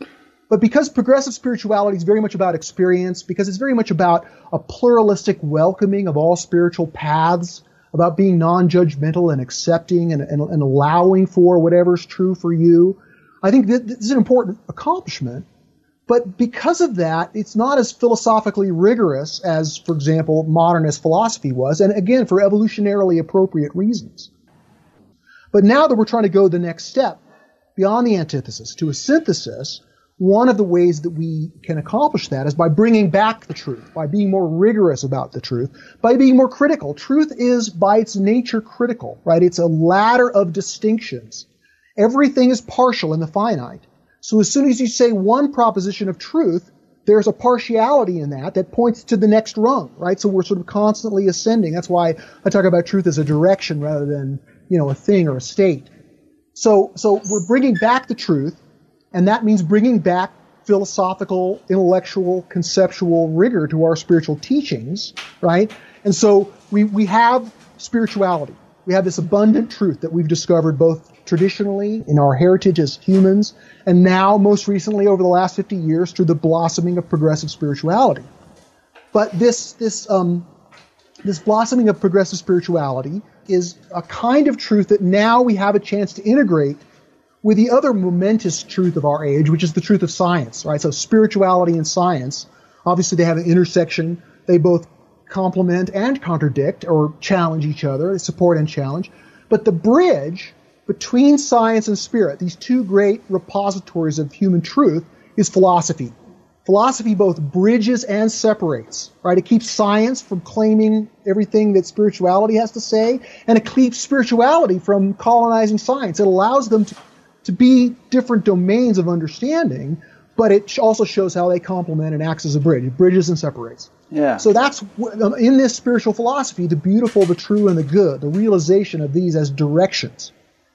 But because progressive spirituality is very much about experience, because it's very much about a pluralistic welcoming of all spiritual paths, about being non-judgmental and accepting and, and, and allowing for whatever's true for you, I think that this is an important accomplishment. But because of that, it's not as philosophically rigorous as, for example, modernist philosophy was, and again, for evolutionarily appropriate reasons. But now that we're trying to go the next step beyond the antithesis to a synthesis, one of the ways that we can accomplish that is by bringing back the truth, by being more rigorous about the truth, by being more critical. Truth is, by its nature, critical, right? It's a ladder of distinctions Everything is partial in the finite. So as soon as you say one proposition of truth, there's a partiality in that that points to the next rung, right? So we're sort of constantly ascending. That's why I talk about truth as a direction rather than, you know, a thing or a state. So, so we're bringing back the truth, and that means bringing back philosophical, intellectual, conceptual rigor to our spiritual teachings, right? And so we, we have spirituality. We have this abundant truth that we've discovered both traditionally in our heritage as humans, and now, most recently, over the last 50 years, through the blossoming of progressive spirituality. But this, this, um, this blossoming of progressive spirituality is a kind of truth that now we have a chance to integrate with the other momentous truth of our age, which is the truth of science, right? So spirituality and science, obviously they have an intersection. They both complement and contradict or challenge each other, support and challenge. But the bridge between science and spirit, these two great repositories of human truth, is philosophy. Philosophy both bridges and separates, right? It keeps science from claiming everything that spirituality has to say, and it keeps spirituality from colonizing science. It allows them to, to be different domains of understanding, but it also shows how they complement and acts as a bridge. It bridges and separates. Yeah. So that's um, in this spiritual philosophy, the beautiful, the true, and the good, the realization of these as directions,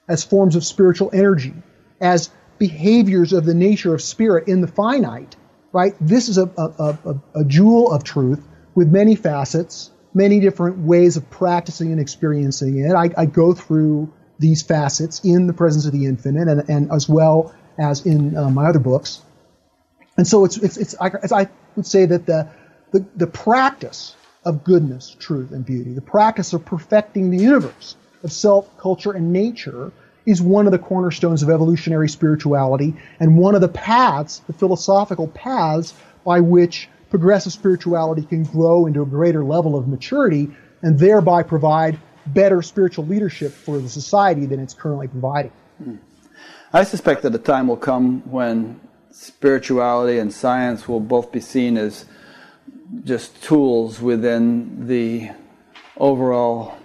as forms of spiritual energy, as behaviors of the nature of spirit in the finite, right? This is a, a, a, a jewel of truth with many facets many different ways of practicing and experiencing it. I, I go through these facets in the presence of the infinite and, and as well as in uh, my other books. And so it's, it's, it's I, I would say that the, the, the practice of goodness, truth, and beauty, the practice of perfecting the universe of self, culture, and nature is one of the cornerstones of evolutionary spirituality and one of the paths, the philosophical paths by which progressive spirituality can grow into a greater level of maturity and thereby provide better spiritual leadership for the society than it's currently providing. Hmm. I suspect that a time will come when spirituality and science will both be seen as just tools within the overall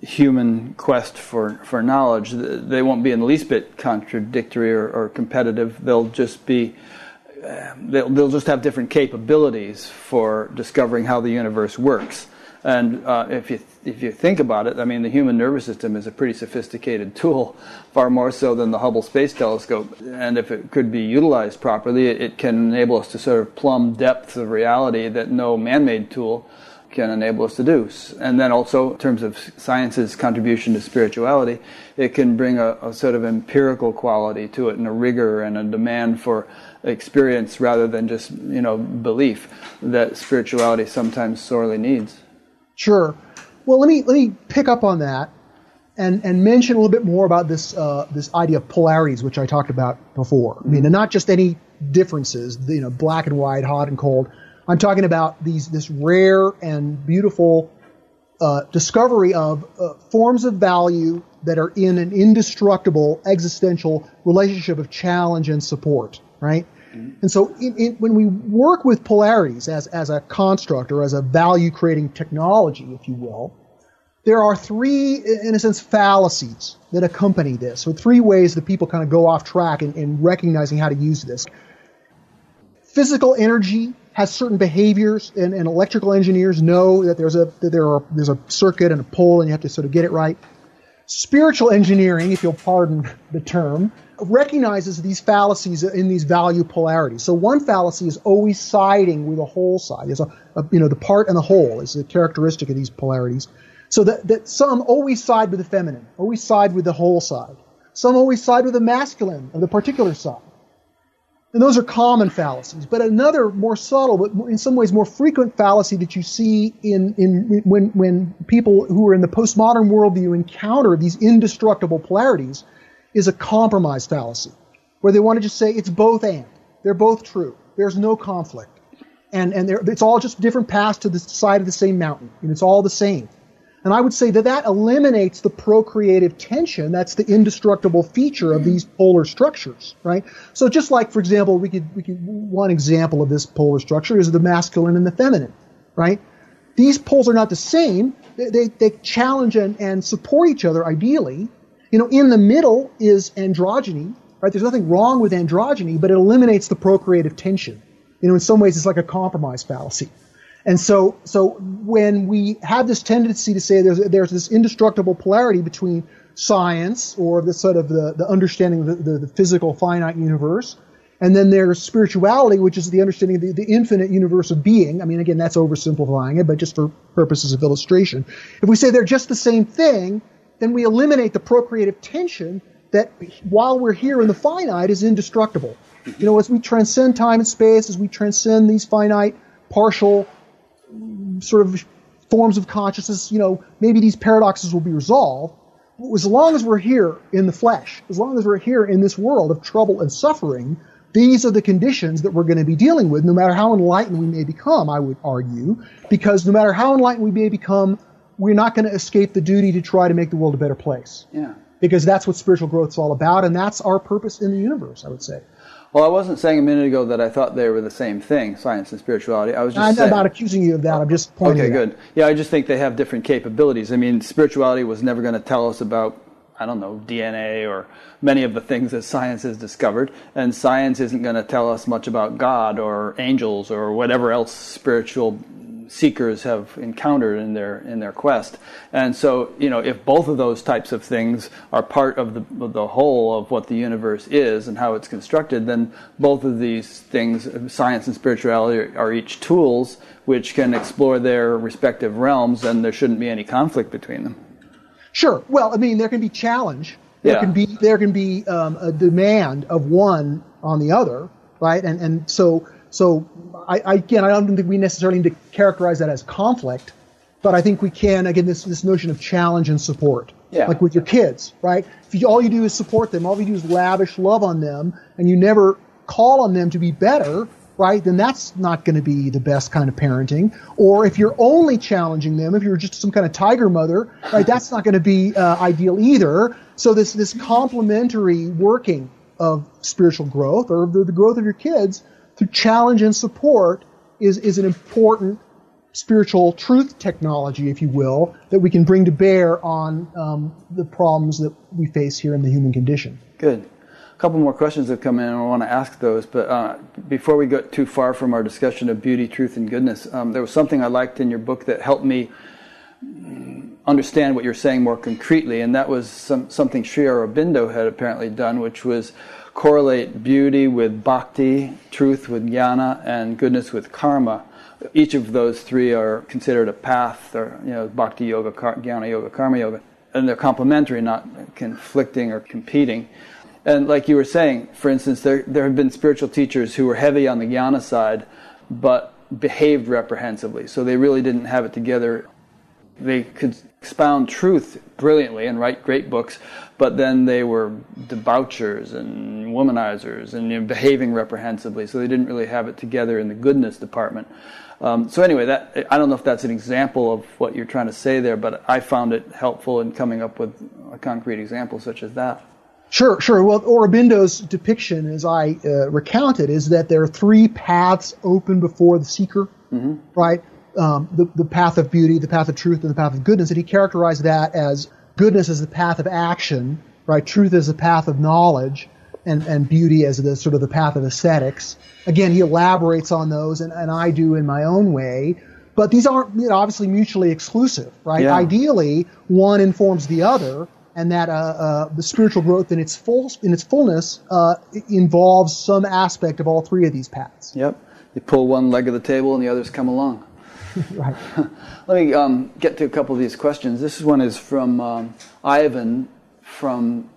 human quest for, for knowledge. They won't be in the least bit contradictory or, or competitive. They'll just be they'll, they'll just have different capabilities for discovering how the universe works. And uh, if you if you think about it, I mean, the human nervous system is a pretty sophisticated tool, far more so than the Hubble Space Telescope. And if it could be utilized properly, it, can enable us to sort of plumb depths of reality that no man-made tool can enable us to do. And then also, in terms of science's contribution to spirituality, it can bring a, a sort of empirical quality to it and a rigor and a demand for experience rather than just you know belief that spirituality sometimes sorely needs. Sure. Well, let me let me pick up on that and and mention a little bit more about this uh, this idea of polarities, which I talked about before. I mean, and not just any differences, you know, black and white, hot and cold. I'm talking about these this rare and beautiful uh, discovery of uh, forms of value that are in an indestructible existential relationship of challenge and support, right? And so, in, in, when we work with polarities as, as a construct or as a value creating technology, if you will, there are three, in a sense, fallacies that accompany this. So, three ways that people kind of go off track in, in recognizing how to use this. Physical energy has certain behaviors, and, and electrical engineers know that there's a that there are there's a circuit and a pole, and you have to sort of get it right. Spiritual engineering, if you'll pardon the term, recognizes these fallacies in these value polarities. So one fallacy is always siding with a whole side. There's a, a, you know the part and the whole is a characteristic of these polarities. So that, that some always side with the feminine, always side with the whole side. Some always side with the masculine of the particular side. And those are common fallacies. But another more subtle, but in some ways more frequent fallacy that you see in, in when, when people who are in the postmodern worldview encounter these indestructible polarities is a compromise fallacy, where they want to just say it's both and. They're both true. There's no conflict. And, and it's all just different paths to the side of the same mountain. And it's all the same. And I would say that that eliminates the procreative tension. That's the indestructible feature of these polar structures, right? So just like, for example, we could, we could, one example of this polar structure is the masculine and the feminine, right? These poles are not the same. They, they, they challenge and, and support each other ideally, you know, in the middle is androgyny, right? There's nothing wrong with androgyny, but it eliminates the procreative tension. You know, in some ways, it's like a compromise fallacy. And so, so when we have this tendency to say there's, there's this indestructible polarity between science or the sort of the, the understanding of the, the, the physical finite universe, and then there's spirituality, which is the understanding of the, the, infinite universe of being. I mean, again, that's oversimplifying it, but just for purposes of illustration. If we say they're just the same thing, then we eliminate the procreative tension that while we're here in the finite is indestructible. You know, as we transcend time and space, as we transcend these finite, partial sort of forms of consciousness, you know, maybe these paradoxes will be resolved. But As long as we're here in the flesh, as long as we're here in this world of trouble and suffering, these are the conditions that we're going to be dealing with, no matter how enlightened we may become, I would argue, because no matter how enlightened we may become, we're not going to escape the duty to try to make the world a better place. Yeah. Because that's what spiritual growth is all about, and that's our purpose in the universe, I would say. Well, I wasn't saying a minute ago that I thought they were the same thing, science and spirituality. I was just I'm saying, not accusing you of that. I'm just pointing. Okay, good. Yeah, I just think they have different capabilities. I mean, spirituality was never going to tell us about I don't know DNA or many of the things that science has discovered, and science isn't going to tell us much about God or angels or whatever else spiritual seekers have encountered in their in their quest. And so, you know, if both of those types of things are part of the the whole of what the universe is and how it's constructed, then both of these things, science and spirituality, are each tools which can explore their respective realms, and there shouldn't be any conflict between them. Sure. Well, I mean, there can be challenge. There Yeah. can be there can be um, a demand of one on the other, right? And and so so I, I again I don't think we necessarily need to characterize that as conflict, but I think we can again this this notion of challenge and support. Yeah. Like with your kids, right? If you, all you do is support them, all you do is lavish love on them, and you never call on them to be better, right? Then that's not going to be the best kind of parenting. Or if you're only challenging them, if you're just some kind of tiger mother, right? That's not going to be uh, ideal either. So this this complementary working of spiritual growth or the, the growth of your kids through challenge and support is is an important spiritual truth technology, if you will, that we can bring to bear on um, the problems that we face here in the human condition. Good. A couple more questions have come in, and I want to ask those. But uh, before we get too far from our discussion of beauty, truth, and goodness, um, there was something I liked in your book that helped me understand what you're saying more concretely, and that was some, something Sri Aurobindo had apparently done, which was correlate beauty with bhakti, truth with jnana, and goodness with karma. Each of those three are considered a path, or you know, bhakti yoga, jnana yoga, karma yoga, and they're complementary, not conflicting or competing. And like you were saying, for instance, there, there have been spiritual teachers who were heavy on the jnana side, but behaved reprehensibly. So they really didn't have it together. They could expound truth brilliantly and write great books, but then they were debauchers and womanizers and you know, behaving reprehensibly. So they didn't really have it together in the goodness department. Um, so anyway, that I don't know if that's an example of what you're trying to say there, but I found it helpful in coming up with a concrete example such as that. Sure, sure. Well, Aurobindo's depiction, as I uh, recounted, is that there are three paths open before the seeker, right? Um, the, the path of beauty, the path of truth, and the path of goodness. And he characterized that as goodness as the path of action, right? Truth as the path of knowledge, and, and beauty as the sort of the path of aesthetics. Again, he elaborates on those, and, and I do in my own way. But these aren't you know, obviously mutually exclusive, right? Yeah. Ideally, one informs the other, and that uh, uh, the spiritual growth in its full in its fullness uh, involves some aspect of all three of these paths. Yep. You pull one leg of the table and the others come along. [laughs] Right. [laughs] Let me um, get to a couple of these questions. This one is from um, Ivan from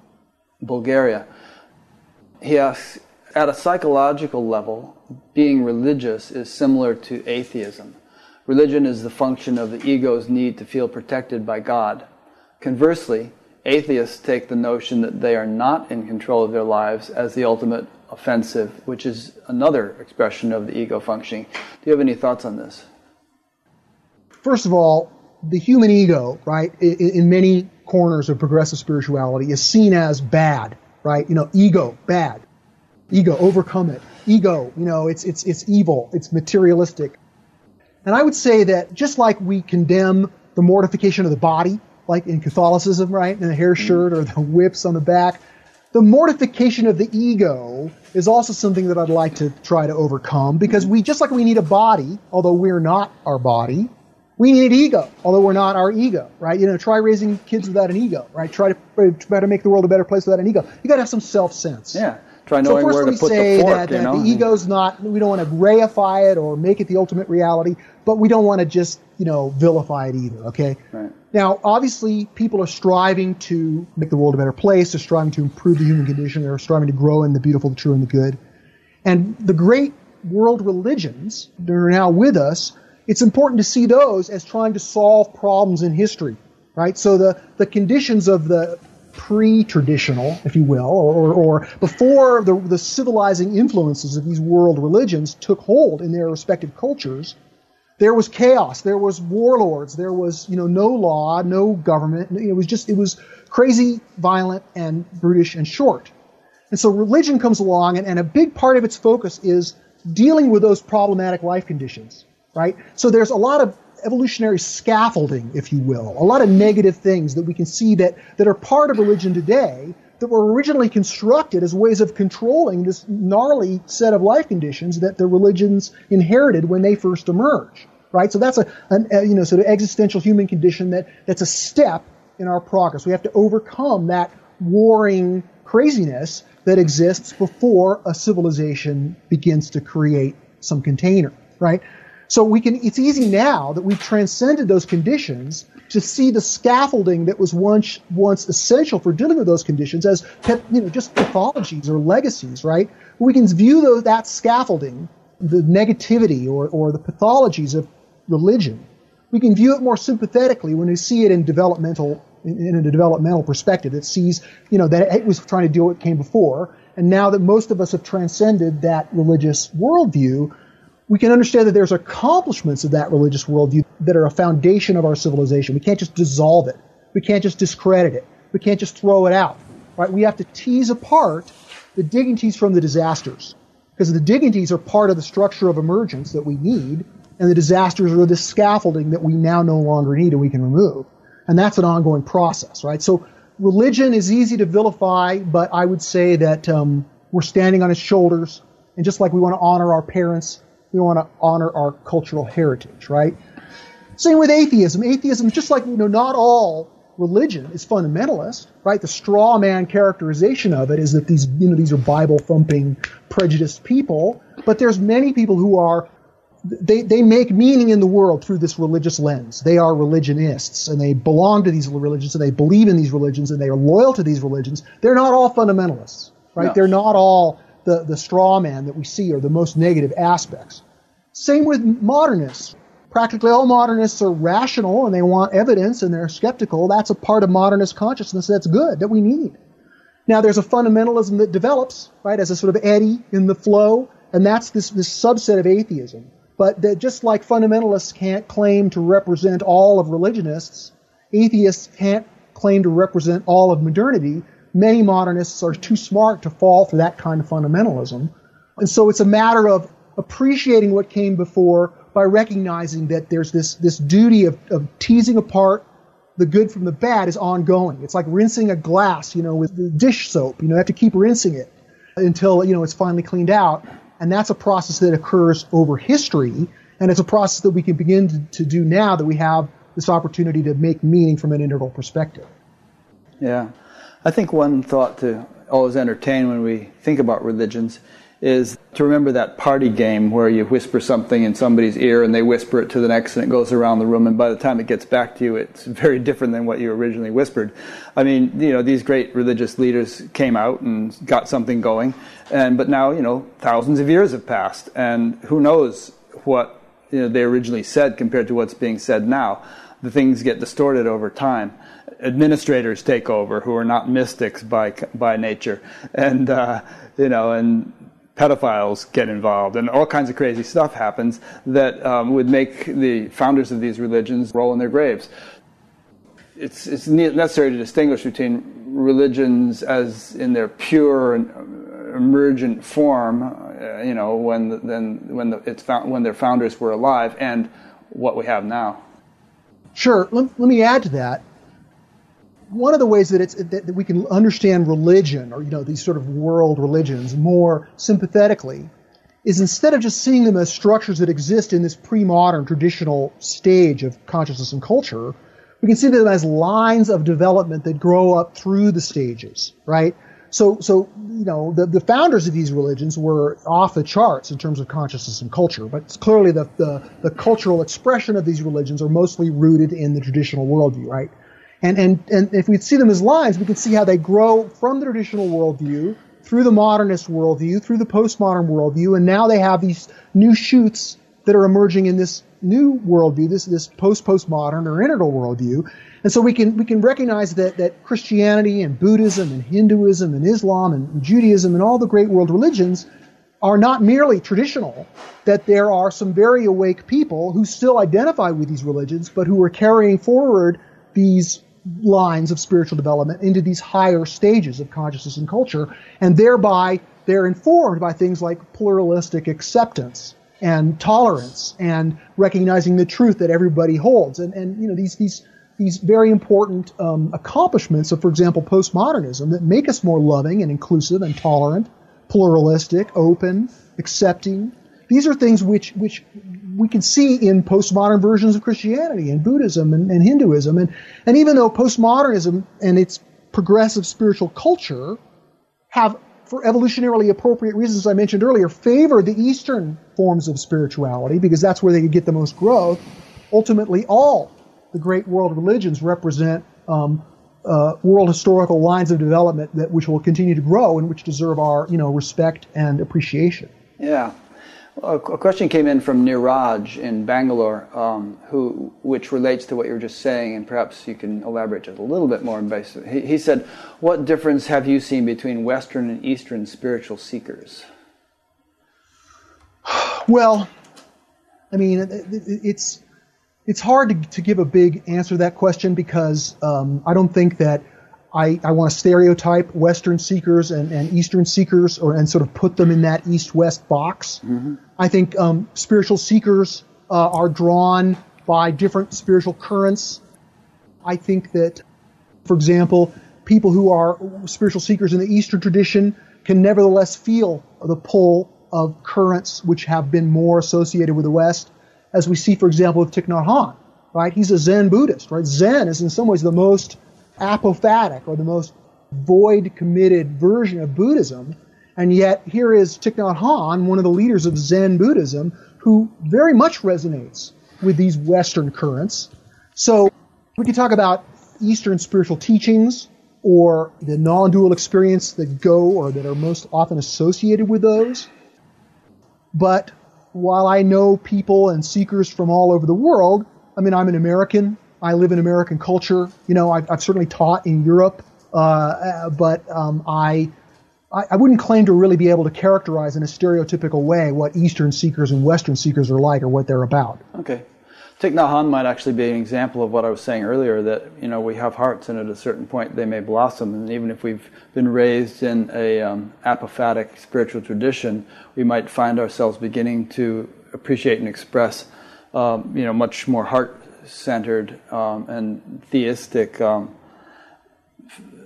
Bulgaria. He asks At a psychological level, being religious is similar to atheism. Religion is the function of the ego's need to feel protected by God. Conversely, atheists take the notion that they are not in control of their lives as the ultimate offensive, which is another expression of the ego functioning. Do you have any thoughts on this? First of all, the human ego, right, i- i- in many corners of progressive spirituality is seen as bad, right? You know, ego, bad. Ego, overcome it. Ego, you know, it's it's it's evil, it's materialistic. And I would say that just like we condemn the mortification of the body, like in Catholicism, right, and the hair shirt or the whips on the back, the mortification of the ego is also something that I'd like to try to overcome because we, just like we need a body, although we're not our body, we need an ego, although we're not our ego, right? You know, try raising kids without an ego, right? Try to try to make the world a better place without an ego. You got to have some self sense. Yeah. Try So knowing first where to me put say the fork, that, you that know. the ego's not. We don't want to reify it or make it the ultimate reality, but we don't want to just you know vilify it either. Okay. Right. Now, obviously, people are striving to make the world a better place. They're striving to improve the human condition. They're striving to grow in the beautiful, the true, and the good. And the great world religions that are now with us, it's important to see those as trying to solve problems in history, right? So the, the conditions of the pre-traditional, if you will, or, or before the, the civilizing influences of these world religions took hold in their respective cultures, there was chaos, there was warlords, there was you know no law, no government. It was just it was crazy, violent, and brutish and short. And so religion comes along, and, and a big part of its focus is dealing with those problematic life conditions, right? So there's a lot of evolutionary scaffolding, if you will, a lot of negative things that we can see that, that are part of religion today that were originally constructed as ways of controlling this gnarly set of life conditions that the religions inherited when they first emerged. right? So that's a, an, a you know sort of existential human condition that that's a step in our progress. We have to overcome that warring craziness that exists before a civilization begins to create some container, right? So we can, it's easy now that we've transcended those conditions to see the scaffolding that was once, once essential for dealing with those conditions as, you know, just pathologies or legacies, right? We can view those, that scaffolding, the negativity or, or the pathologies of religion. We can view it more sympathetically when we see it in developmental in, a developmental perspective that sees, you know, that it was trying to deal with what came before. And now that most of us have transcended that religious worldview, we can understand that there's accomplishments of that religious worldview that are a foundation of our civilization. We can't just dissolve it. We can't just discredit it. We can't just throw it out. Right? We have to tease apart the dignities from the disasters. Because the dignities are part of the structure of emergence that we need, and the disasters are the scaffolding that we now no longer need and we can remove. And that's an ongoing process, right? So religion is easy to vilify, but I would say that um, we're standing on its shoulders. And just like we want to honor our parents, we want to honor our cultural heritage, right? Same with atheism. Atheism, just like, you know, not all religion is fundamentalist, right? The straw man characterization of it is that these, you know, these are Bible thumping, prejudiced people. But there's many people who are they, they make meaning in the world through this religious lens. They are religionists and they belong to these religions and they believe in these religions and they are loyal to these religions. They're not all fundamentalists, right? No. They're not all the, the straw man that we see or the most negative aspects. Same with modernists. Practically all modernists are rational and they want evidence and they're skeptical. That's a part of modernist consciousness that's good, that we need. Now there's a fundamentalism that develops, right, as a sort of eddy in the flow, and that's this, this subset of atheism but that just like fundamentalists can't claim to represent all of religionists, atheists can't claim to represent all of modernity. Many modernists are too smart to fall for that kind of fundamentalism. And so it's a matter of appreciating what came before by recognizing that there's this, this duty of, of teasing apart the good from the bad is ongoing. It's like rinsing a glass, you know, with dish soap. You know, you have to keep rinsing it until, you know, it's finally cleaned out. And that's a process that occurs over history. And it's a process that we can begin to, to do now that we have this opportunity to make meaning from an integral perspective. Yeah. I think one thought to always entertain when we think about religions is to remember that party game where you whisper something in somebody's ear and they whisper it to the next and it goes around the room and by the time it gets back to you it's very different than what you originally whispered. I mean, you know, these great religious leaders came out and got something going and but now, you know, thousands of years have passed and who knows what you know, they originally said compared to what's being said now. The things get distorted over time administrators take over who are not mystics by by nature, and uh, you know, and pedophiles get involved, and all kinds of crazy stuff happens that um, would make the founders of these religions roll in their graves. It's, it's necessary to distinguish between religions as in their pure and emergent form, uh, you know, when the, then when the, it's found, when their founders were alive, and what we have now. Sure. Let, let me add to that one of the ways that it's that, we can understand religion or you know these sort of world religions more sympathetically is instead of just seeing them as structures that exist in this pre-modern traditional stage of consciousness and culture we can see them as lines of development that grow up through the stages right? So so you know the, the founders of these religions were off the charts in terms of consciousness and culture but clearly the, the, the cultural expression of these religions are mostly rooted in the traditional worldview right and, and, and if we see them as lines, we can see how they grow from the traditional worldview through the modernist worldview, through the postmodern worldview, and now they have these new shoots that are emerging in this new worldview, this this post postmodern or integral worldview. And so we can we can recognize that that Christianity and Buddhism and Hinduism and Islam and Judaism and all the great world religions are not merely traditional, that there are some very awake people who still identify with these religions, but who are carrying forward these lines of spiritual development into these higher stages of consciousness and culture, and thereby they're informed by things like pluralistic acceptance and tolerance and recognizing the truth that everybody holds, and and you know these these these very important um, accomplishments of, for example, postmodernism that make us more loving and inclusive and tolerant, pluralistic, open, accepting, These are things which which we can see in postmodern versions of Christianity and Buddhism and, and Hinduism. And, and even though postmodernism and its progressive spiritual culture have, for evolutionarily appropriate reasons I mentioned earlier, favor the Eastern forms of spirituality because that's where they could get the most growth, ultimately all the great world religions represent um, uh, world historical lines of development that which will continue to grow and which deserve our you know respect and appreciation. Yeah. A question came in from Niraj in Bangalore, um, who, which relates to what you were just saying, and perhaps you can elaborate just a little bit more. He, he said, "What difference have you seen between Western and Eastern spiritual seekers?" Well, I mean, it's it's hard to, to give a big answer to that question because um, I don't think that I, I want to stereotype Western seekers and, and Eastern seekers or and sort of put them in that East-West box. Mm-hmm. I think um, spiritual seekers uh, are drawn by different spiritual currents. I think that, for example, people who are spiritual seekers in the Eastern tradition can nevertheless feel the pull of currents which have been more associated with the West as we see, for example, with Thich Nhat Hanh, right? He's a Zen Buddhist, right? Zen is in some ways the most apophatic or the most void committed version of Buddhism. And yet here is Thich Nhat Hanh, one of the leaders of Zen Buddhism, who very much resonates with these Western currents. So we can talk about Eastern spiritual teachings or the non-dual experience that go or that are most often associated with those. But while I know people and seekers from all over the world, I mean, I'm an American. I live in American culture. You know, I've, I've certainly taught in Europe, uh, but um, I, I wouldn't claim to really be able to characterize in a stereotypical way what Eastern seekers and Western seekers are like or what they're about. Okay. Thich Nhat Hanh might actually be an example of what I was saying earlier that you know we have hearts and at a certain point they may blossom and even if we've been raised in a um, apophatic spiritual tradition we might find ourselves beginning to appreciate and express um, you know much more heart centered um, and theistic um,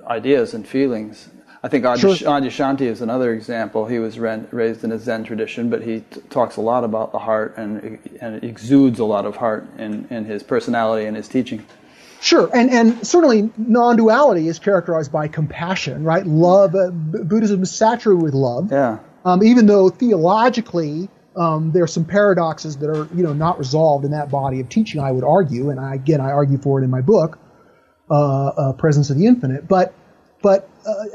ideas and feelings I think Adyashanti sure. is another example. He was raised in a Zen tradition, but he t- talks a lot about the heart and, and exudes a lot of heart in, in his personality and his teaching. Sure, and and certainly non-duality is characterized by compassion, right? Love. Uh, Buddhism is saturated with love. Yeah. Um, even though theologically um, there are some paradoxes that are you know not resolved in that body of teaching, I would argue, and I, again I argue for it in my book, uh, uh, Presence of the Infinite. But but uh,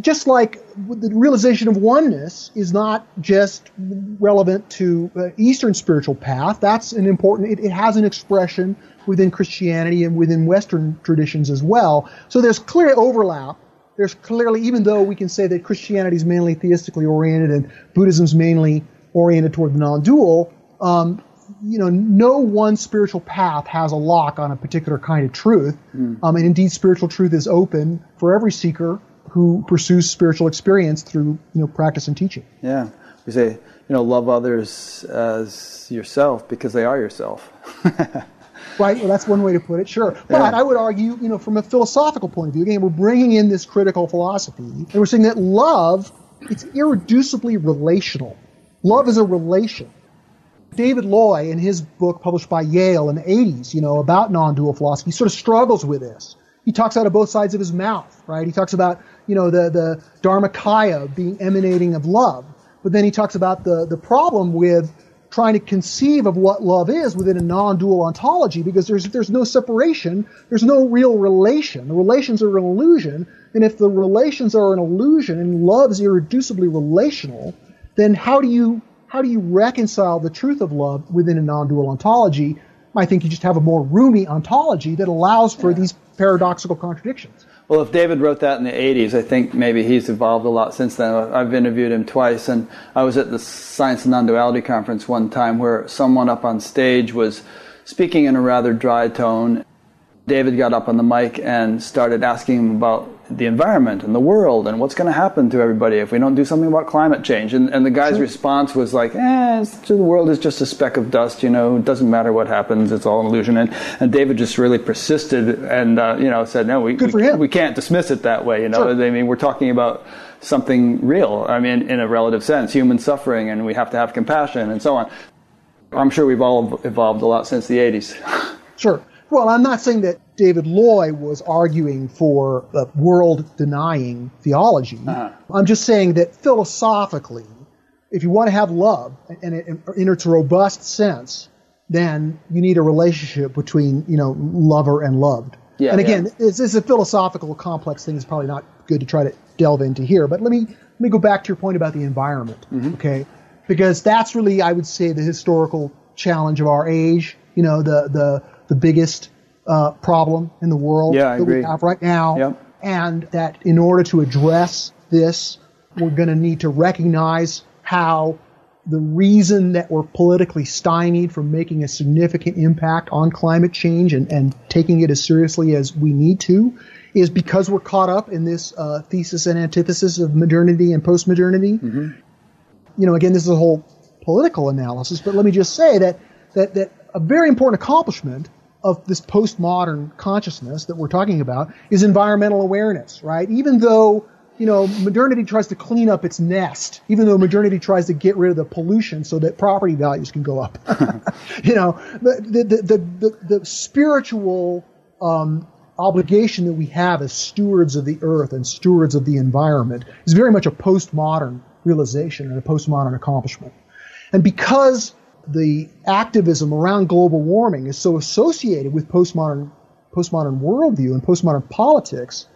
just like the realization of oneness is not just relevant to uh, Eastern spiritual path, that's an important, it, it, has an expression within Christianity and within Western traditions as well. So there's clear overlap. There's clearly, even though we can say that Christianity is mainly theistically oriented and Buddhism is mainly oriented toward the non-dual, um, you know, no one spiritual path has a lock on a particular kind of truth. Mm. Um, and indeed, spiritual truth is open for every seeker who pursues spiritual experience through, you know, practice and teaching. Yeah. We say, you know, love others as yourself because they are yourself. [laughs] right. Well, that's one way to put it. Sure. But yeah. I would argue, you know, from a philosophical point of view, again, we're bringing in this critical philosophy and we're saying that love, it's irreducibly relational. Love is a relation. David Loy, in his book published by Yale in the 80s, you know, about non-dual philosophy, sort of struggles with this. He talks out of both sides of his mouth, right? He talks about, you know, the, the Dharmakaya being emanating of love. But then he talks about the, the problem with trying to conceive of what love is within a non-dual ontology because there's, there's no separation. There's no real relation. The relations are an illusion. And if the relations are an illusion and love is irreducibly relational, then how do you how do you reconcile the truth of love within a non-dual ontology? I think you just have a more roomy ontology that allows for yeah. these paradoxical contradictions. Well, if David wrote that in the 80s, I think maybe he's evolved a lot since then. I've interviewed him twice, and I was at the Science and Non-Duality conference one time where someone up on stage was speaking in a rather dry tone, David got up on the mic and started asking him about the environment and the world and what's going to happen to everybody if we don't do something about climate change. And, and the guy's sure. response was like, eh, the world is just a speck of dust, you know, it doesn't matter what happens, it's all an illusion. And, and David just really persisted and, uh, you know, said, no, we, we, we, can't dismiss it that way, you know. Sure. I mean, we're talking about something real, I mean, in a relative sense, human suffering, and we have to have compassion and so on. I'm sure we've all evolved a lot since the 80s. [laughs] Sure. Well, I'm not saying that David Loy was arguing for a world denying theology. Uh-huh. I'm just saying that philosophically, if you want to have love in, in, in its robust sense, then you need a relationship between you know lover and loved. Yeah, and again, yeah. it's, it's, a philosophical, complex thing. It's probably not good to try to delve into here. But let me let me go back to your point about the environment, mm-hmm. okay? Because that's really, I would say, the historical challenge of our age. You know, the the the biggest uh, problem in the world yeah, that agree. we have right now, yep. and that in order to address this, we're going to need to recognize how the reason that we're politically stymied from making a significant impact on climate change and, and taking it as seriously as we need to is because we're caught up in this uh, thesis and antithesis of modernity and postmodernity. Mm-hmm. You know, again, this is a whole political analysis, but let me just say that that that a very important accomplishment of this postmodern consciousness that we're talking about is environmental awareness, right? Even though you know, modernity tries to clean up its nest, even though modernity tries to get rid of the pollution so that property values can go up. [laughs] you know, the, the, the, the, the spiritual um, obligation that we have as stewards of the earth and stewards of the environment is very much a postmodern realization and a postmodern accomplishment. And because the activism around global warming is so associated with postmodern postmodern worldview and postmodern politics,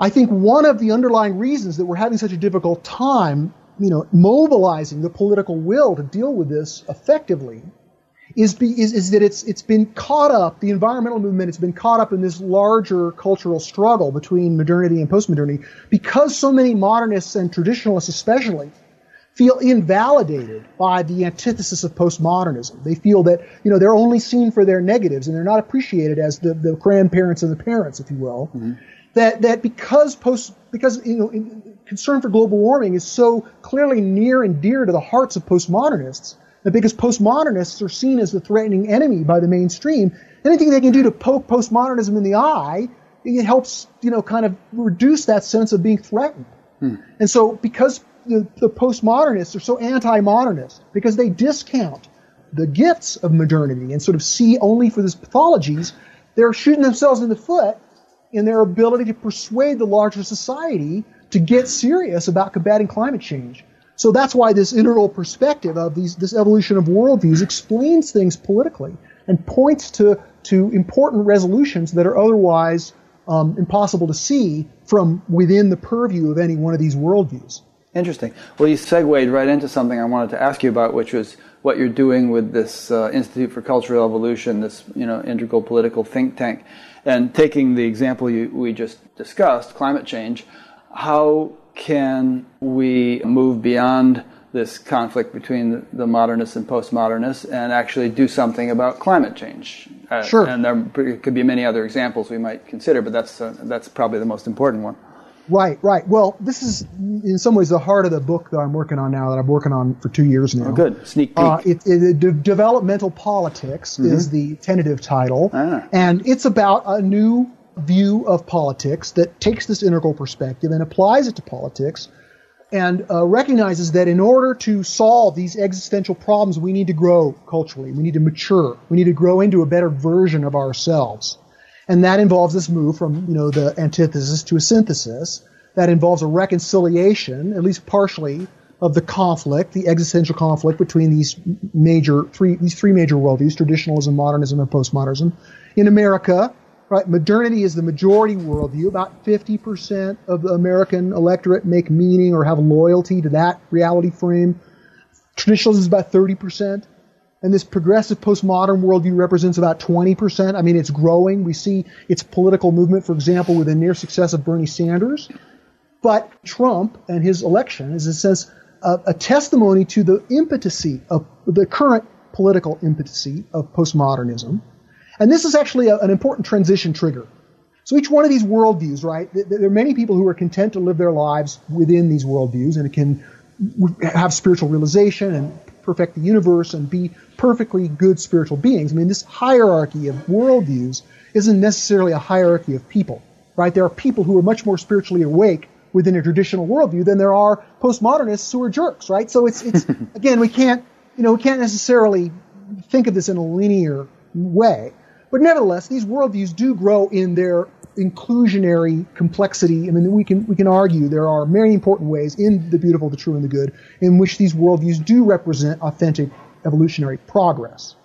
I think one of the underlying reasons that we're having such a difficult time, you know, mobilizing the political will to deal with this effectively is, be, is, is that it's, it's been caught up, the environmental movement has been caught up in this larger cultural struggle between modernity and postmodernity because so many modernists and traditionalists especially feel invalidated by the antithesis of postmodernism. They feel that, you know, they're only seen for their negatives and they're not appreciated as the, the grandparents and the parents, if you will. Mm-hmm. That, that because post, because, you know, concern for global warming is so clearly near and dear to the hearts of postmodernists, that because postmodernists are seen as the threatening enemy by the mainstream, anything they can do to poke postmodernism in the eye, it helps, you know, kind of reduce that sense of being threatened. Hmm. And so because the, the postmodernists are so anti-modernist because they discount the gifts of modernity and sort of see only for these pathologies, they're shooting themselves in the foot in their ability to persuade the larger society to get serious about combating climate change. So that's why this integral perspective of these, this evolution of worldviews explains things politically and points to, to important resolutions that are otherwise um, impossible to see from within the purview of any one of these worldviews. Interesting. Well, you segued right into something I wanted to ask you about, which was what you're doing with this uh, Institute for Cultural Evolution, this you know integral political think tank, and taking the example you, we just discussed, climate change. How can we move beyond this conflict between the, modernists and postmodernists and actually do something about climate change? Uh, sure. And there could be many other examples we might consider, but that's uh, that's probably the most important one. Right, right. Well, this is in some ways the heart of the book that I'm working on now, that I'm working on for two years now. Oh, good. Sneak peek. Uh, it, it, de- developmental politics mm-hmm. is the tentative title, ah. and it's about a new view of politics that takes this integral perspective and applies it to politics, and uh, recognizes that in order to solve these existential problems, we need to grow culturally, we need to mature, we need to grow into a better version of ourselves. And that involves this move from, you know, the antithesis to a synthesis. That involves a reconciliation, at least partially, of the conflict, the existential conflict between these major three these three major worldviews, traditionalism, modernism, and postmodernism. In America, right, modernity is the majority worldview. About 50% of the American electorate make meaning or have loyalty to that reality frame. Traditionalism is about 30% and this progressive postmodern worldview represents about 20%. I mean, it's growing. We see its political movement, for example, with the near success of Bernie Sanders. But Trump and his election is, in a sense, a, uh, a testimony to the impotency of the current political impotency of postmodernism. And this is actually a, an important transition trigger. So each one of these worldviews, right? There are many people who are content to live their lives within these worldviews and it can have spiritual realization and perfect the universe and be perfectly good spiritual beings. I mean, this hierarchy of worldviews isn't necessarily a hierarchy of people, right? There are people who are much more spiritually awake within a traditional worldview than there are postmodernists who are jerks, right? So it's, it's [laughs] again, we can't, you know, we can't necessarily think of this in a linear way. But nevertheless, these worldviews do grow in their inclusionary complexity. I mean, we can we can argue there are many important ways in the beautiful, the true, and the good in which these worldviews do represent authentic evolutionary progress.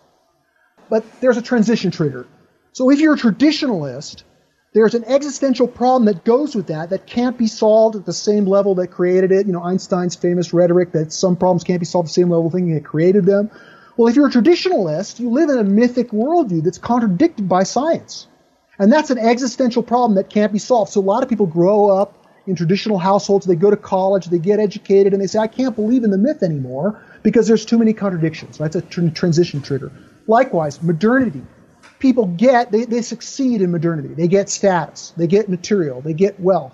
But there's a transition trigger. So if you're a traditionalist, there's an existential problem that goes with that that can't be solved at the same level that created it. You know, Einstein's famous rhetoric that some problems can't be solved at the same level thinking it created them. Well, if you're a traditionalist, you live in a mythic worldview that's contradicted by science. And that's an existential problem that can't be solved. So a lot of people grow up in traditional households, they go to college, they get educated, and they say, I can't believe in the myth anymore because there's too many contradictions. That's a tr- transition trigger. Likewise, modernity. People get, they, they succeed in modernity. They get status, they get material, they get wealth.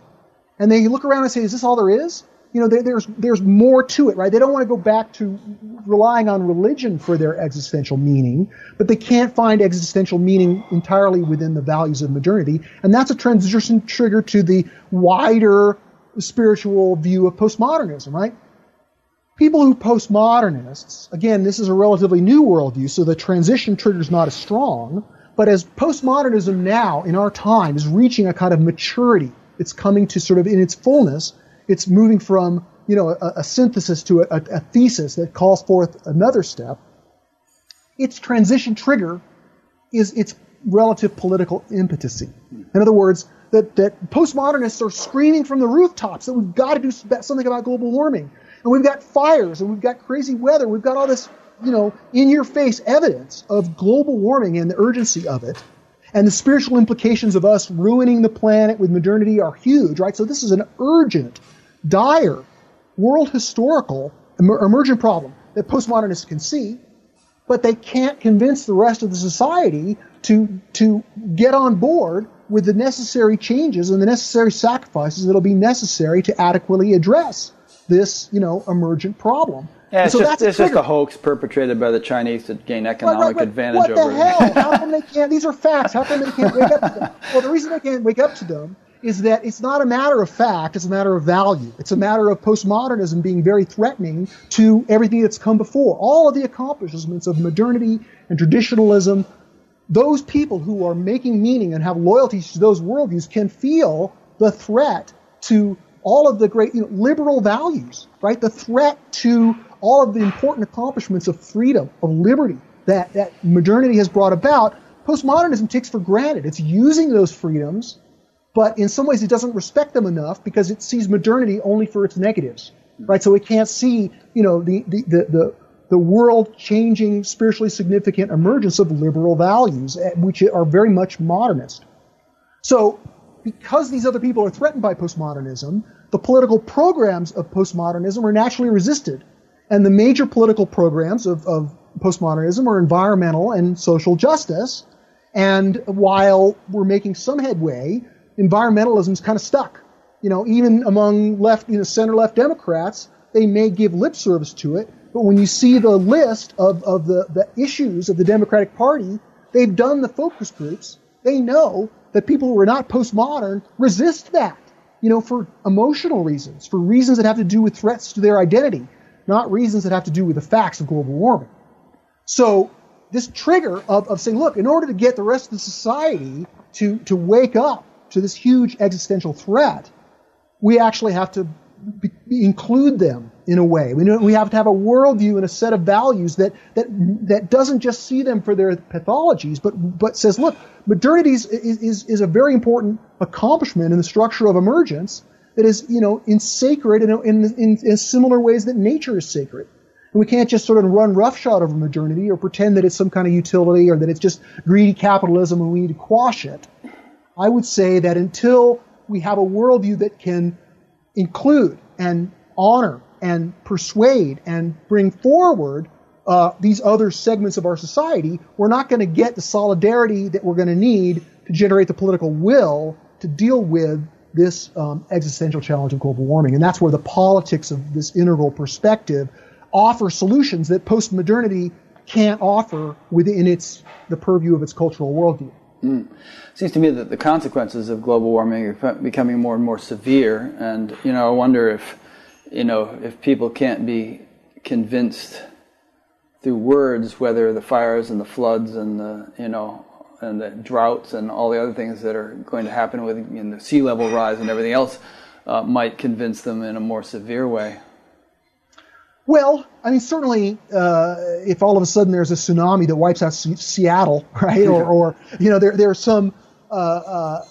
And they look around and say, is this all there is? You know, there, there's there's more to it, right? They don't want to go back to relying on religion for their existential meaning, but they can't find existential meaning entirely within the values of modernity, and that's a transition trigger to the wider spiritual view of postmodernism, right? People who postmodernists, again, this is a relatively new worldview, so the transition trigger is not as strong. But as postmodernism now, in our time, is reaching a kind of maturity, it's coming to sort of in its fullness it's moving from you know a, a synthesis to a, a, thesis that calls forth another step. Its transition trigger is its relative political impotency. Hmm. In other words, that, that postmodernists are screaming from the rooftops that we've got to do something about global warming. And we've got fires and we've got crazy weather. We've got all this, you know, in your face evidence of global warming and the urgency of it. And the spiritual implications of us ruining the planet with modernity are huge, right? So this is an urgent dire world historical emergent problem that postmodernists can see, but they can't convince the rest of the society to to get on board with the necessary changes and the necessary sacrifices that'll be necessary to adequately address this, you know, emergent problem. Yeah, it's, so just, it's just a hoax perpetrated by the Chinese to gain economic right, right, right. advantage what over. What the hell? [laughs] How come they can't? These are facts. How come they can't wake up to them? Well, the reason they can't wake up to them is that it's not a matter of fact, it's a matter of value. It's a matter of postmodernism being very threatening to everything that's come before. All of the accomplishments of modernity and traditionalism, those people who are making meaning and have loyalties to those worldviews can feel the threat to all of the great you know, liberal values, right? The threat to all of the important accomplishments of freedom, of liberty that, that modernity has brought about. Postmodernism takes for granted. It's using those freedoms but in some ways it doesn't respect them enough because it sees modernity only for its negatives, right? So it can't see, you know, the, the, the, the, the world changing, spiritually significant emergence of liberal values, eh, which are very much modernist. So, because these other people are threatened by postmodernism, the political programs of postmodernism are naturally resisted. And the major political programs of, of postmodernism are environmental and social justice. And while we're making some headway, environmentalism's kind of stuck. You know, even among left, you know, center left Democrats, they may give lip service to it, but when you see the list of, of the, the issues of the Democratic Party, they've done the focus groups. They know that people who are not postmodern resist that, you know, for emotional reasons, for reasons that have to do with threats to their identity, not reasons that have to do with the facts of global warming. So this trigger of, of saying, look, in order to get the rest of the society to, to wake up to this huge existential threat, we actually have to be, include them in a way. We, we have to have a worldview and a set of values that, that, that doesn't just see them for their pathologies, but, but says, look, modernity is, is, is a very important accomplishment in the structure of emergence that is, you know, in sacred in, in, in, in similar ways that nature is sacred. And we can't just sort of run roughshod over modernity or pretend that it's some kind of utility or that it's just greedy capitalism and we need to quash it. I would say that until we have a worldview that can include and honor and persuade and bring forward uh, these other segments of our society, we're not going to get the solidarity that we're going to need to generate the political will to deal with this um, existential challenge of global warming. And that's where the politics of this integral perspective offer solutions that postmodernity can't offer within its the purview of its cultural worldview. Mm. Seems to me that the consequences of global warming are becoming more and more severe, and you know, I wonder if you know if people can't be convinced through words whether the fires and the floods and the you know and the droughts and all the other things that are going to happen with in the sea level rise and everything else uh, might convince them in a more severe way. Well, I mean, certainly, uh, if all of a sudden there's a tsunami that wipes out C- Seattle, [laughs] right, or, or, you know, there there are some, uh, uh,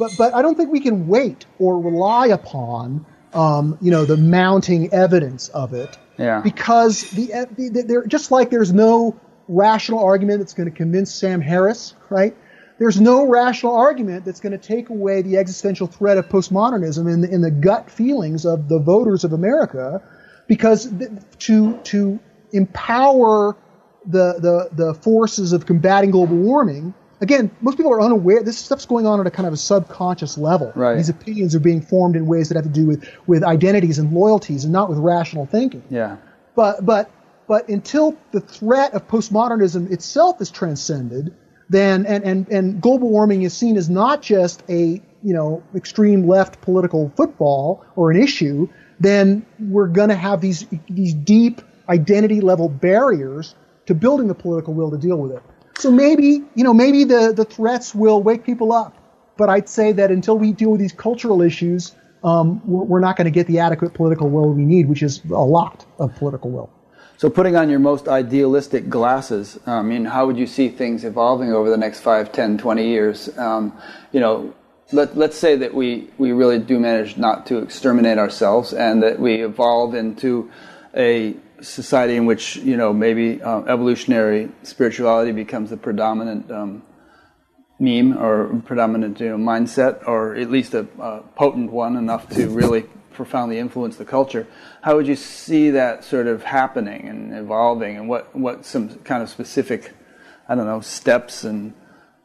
but but I don't think we can wait or rely upon, um, you know, the mounting evidence of it, yeah. because the, the there just like there's no rational argument that's going to convince Sam Harris, right? There's no rational argument that's going to take away the existential threat of postmodernism in the, in the gut feelings of the voters of America because to to empower the, the the forces of combating global warming again most people are unaware this stuff's going on at a kind of a subconscious level. Right. these opinions are being formed in ways that have to do with with identities and loyalties and not with rational thinking. Yeah. But but but until the threat of postmodernism itself is transcended then and, and, and global warming is seen as not just a you know extreme left political football or an issue then we're going to have these these deep identity level barriers to building the political will to deal with it. So maybe you know maybe the the threats will wake people up, but I'd say that until we deal with these cultural issues, um, we're, we're not going to get the adequate political will we need, which is a lot of political will. So, putting on your most idealistic glasses, I mean, how would you see things evolving over the next 5, 10, 20 years? Um, you know, let, let's say that we, we really do manage not to exterminate ourselves and that we evolve into a society in which, you know, maybe uh, evolutionary spirituality becomes the predominant um, meme or predominant, you know, mindset or at least a, a potent one enough to really profoundly influence the culture. How would you see that sort of happening and evolving and what, what some kind of specific, I don't know, steps and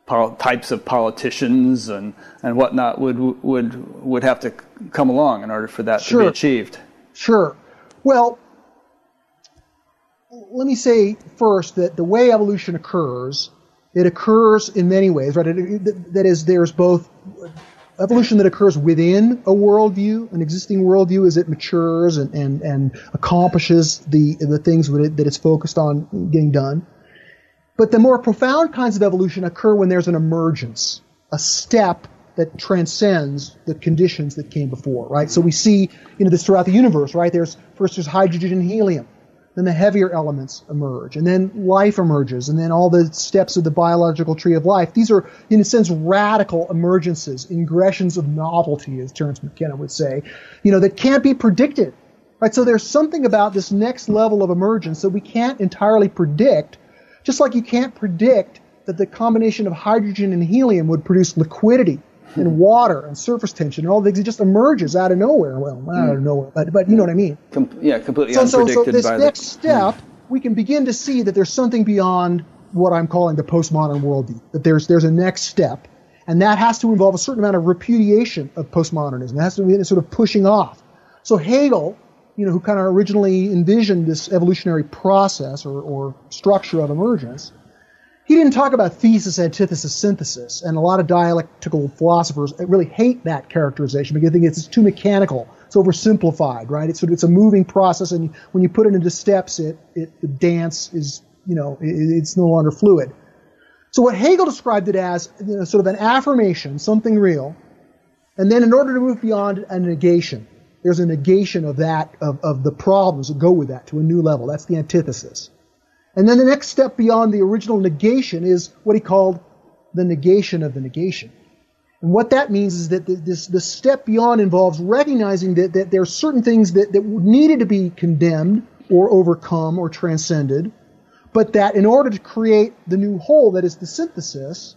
types of politicians and, and whatnot would would would have to come along in order for that sure. to be achieved. Sure. Well, let me say first that the way evolution occurs, it occurs in many ways, right? It, it, that is, there's both evolution that occurs within a worldview, an existing worldview, as it matures and, and, and accomplishes the the things that, it, that it's focused on getting done. But the more profound kinds of evolution occur when there's an emergence, a step that transcends the conditions that came before, right? So we see, you know, this throughout the universe, right? There's first there's hydrogen and helium, then the heavier elements emerge, and then life emerges, and then all the steps of the biological tree of life. These are, in a sense, radical emergences, ingressions of novelty, as Terence McKenna would say, you know, that can't be predicted, right? So there's something about this next level of emergence that we can't entirely predict just like you can't predict that the combination of hydrogen and helium would produce liquidity and hmm. water and surface tension and all things. It just emerges out of nowhere. Well, out of hmm. nowhere, but, but you know what I mean. Com- yeah, completely so, unpredicted so, so this next the, step, hmm. we can begin to see that there's something beyond what I'm calling the postmodern worldview. That there's there's a next step, and that has to involve a certain amount of repudiation of postmodernism. It has to be sort of pushing off. So Hegel you know, who kind of originally envisioned this evolutionary process or, or structure of emergence, he didn't talk about thesis, antithesis, synthesis, and a lot of dialectical philosophers really hate that characterization because they think it's too mechanical, it's oversimplified, right? It's it's a moving process, and when you put it into steps, it, it the dance is you know it, it's no longer fluid. So what Hegel described it as, you know, sort of an affirmation, something real, and then in order to move beyond a negation, there's a negation of that, of, of the problems that go with that to a new level. That's the antithesis. And then the next step beyond the original negation is what he called the negation of the negation. And what that means is that this, this step beyond involves recognizing that, that there are certain things that, that needed to be condemned or overcome or transcended, but that in order to create the new whole that is the synthesis,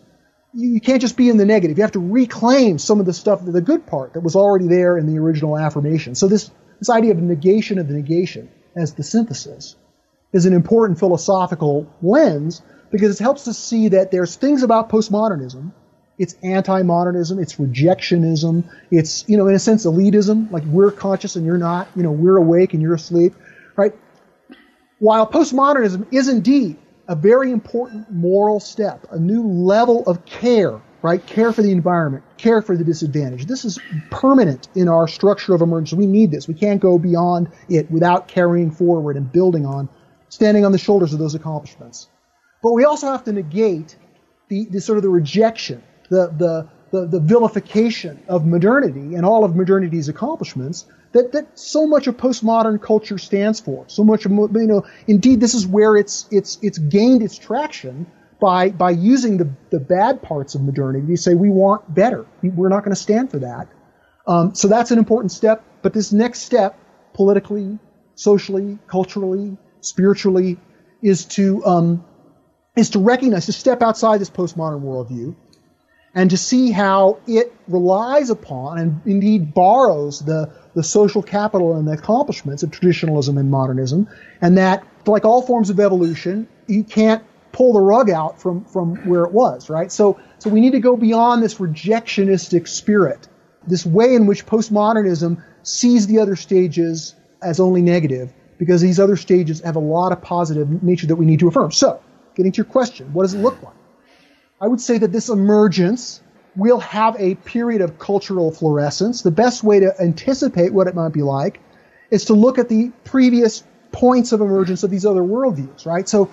you can't just be in the negative. You have to reclaim some of the stuff, the good part that was already there in the original affirmation. So this, this idea of negation of the negation as the synthesis is an important philosophical lens because it helps us see that there's things about postmodernism. It's anti-modernism, it's rejectionism, it's, you know, in a sense, elitism, like we're conscious and you're not, you know, we're awake and you're asleep, right? While postmodernism is indeed a very important moral step, a new level of care, right? Care for the environment, care for the disadvantaged. This is permanent in our structure of emergence. We need this. We can't go beyond it without carrying forward and building on, standing on the shoulders of those accomplishments. But we also have to negate the, the sort of the rejection, the, the, the, the vilification of modernity and all of modernity's accomplishments that, that so much of postmodern culture stands for. So much of, you know, indeed, this is where it's, it's, it's gained its traction by, by using the, the bad parts of modernity to say we want better. We're not going to stand for that. Um, so that's an important step. But this next step, politically, socially, culturally, spiritually, is to um, is to recognize, to step outside this postmodern worldview and to see how it relies upon and indeed borrows the, the social capital and the accomplishments of traditionalism and modernism, and that, like all forms of evolution, you can't pull the rug out from, from where it was, right? So, so we need to go beyond this rejectionistic spirit, this way in which postmodernism sees the other stages as only negative, because these other stages have a lot of positive nature that we need to affirm. So, getting to your question, what does it look like? I would say that this emergence will have a period of cultural fluorescence. The best way to anticipate what it might be like is to look at the previous points of emergence of these other worldviews, right? So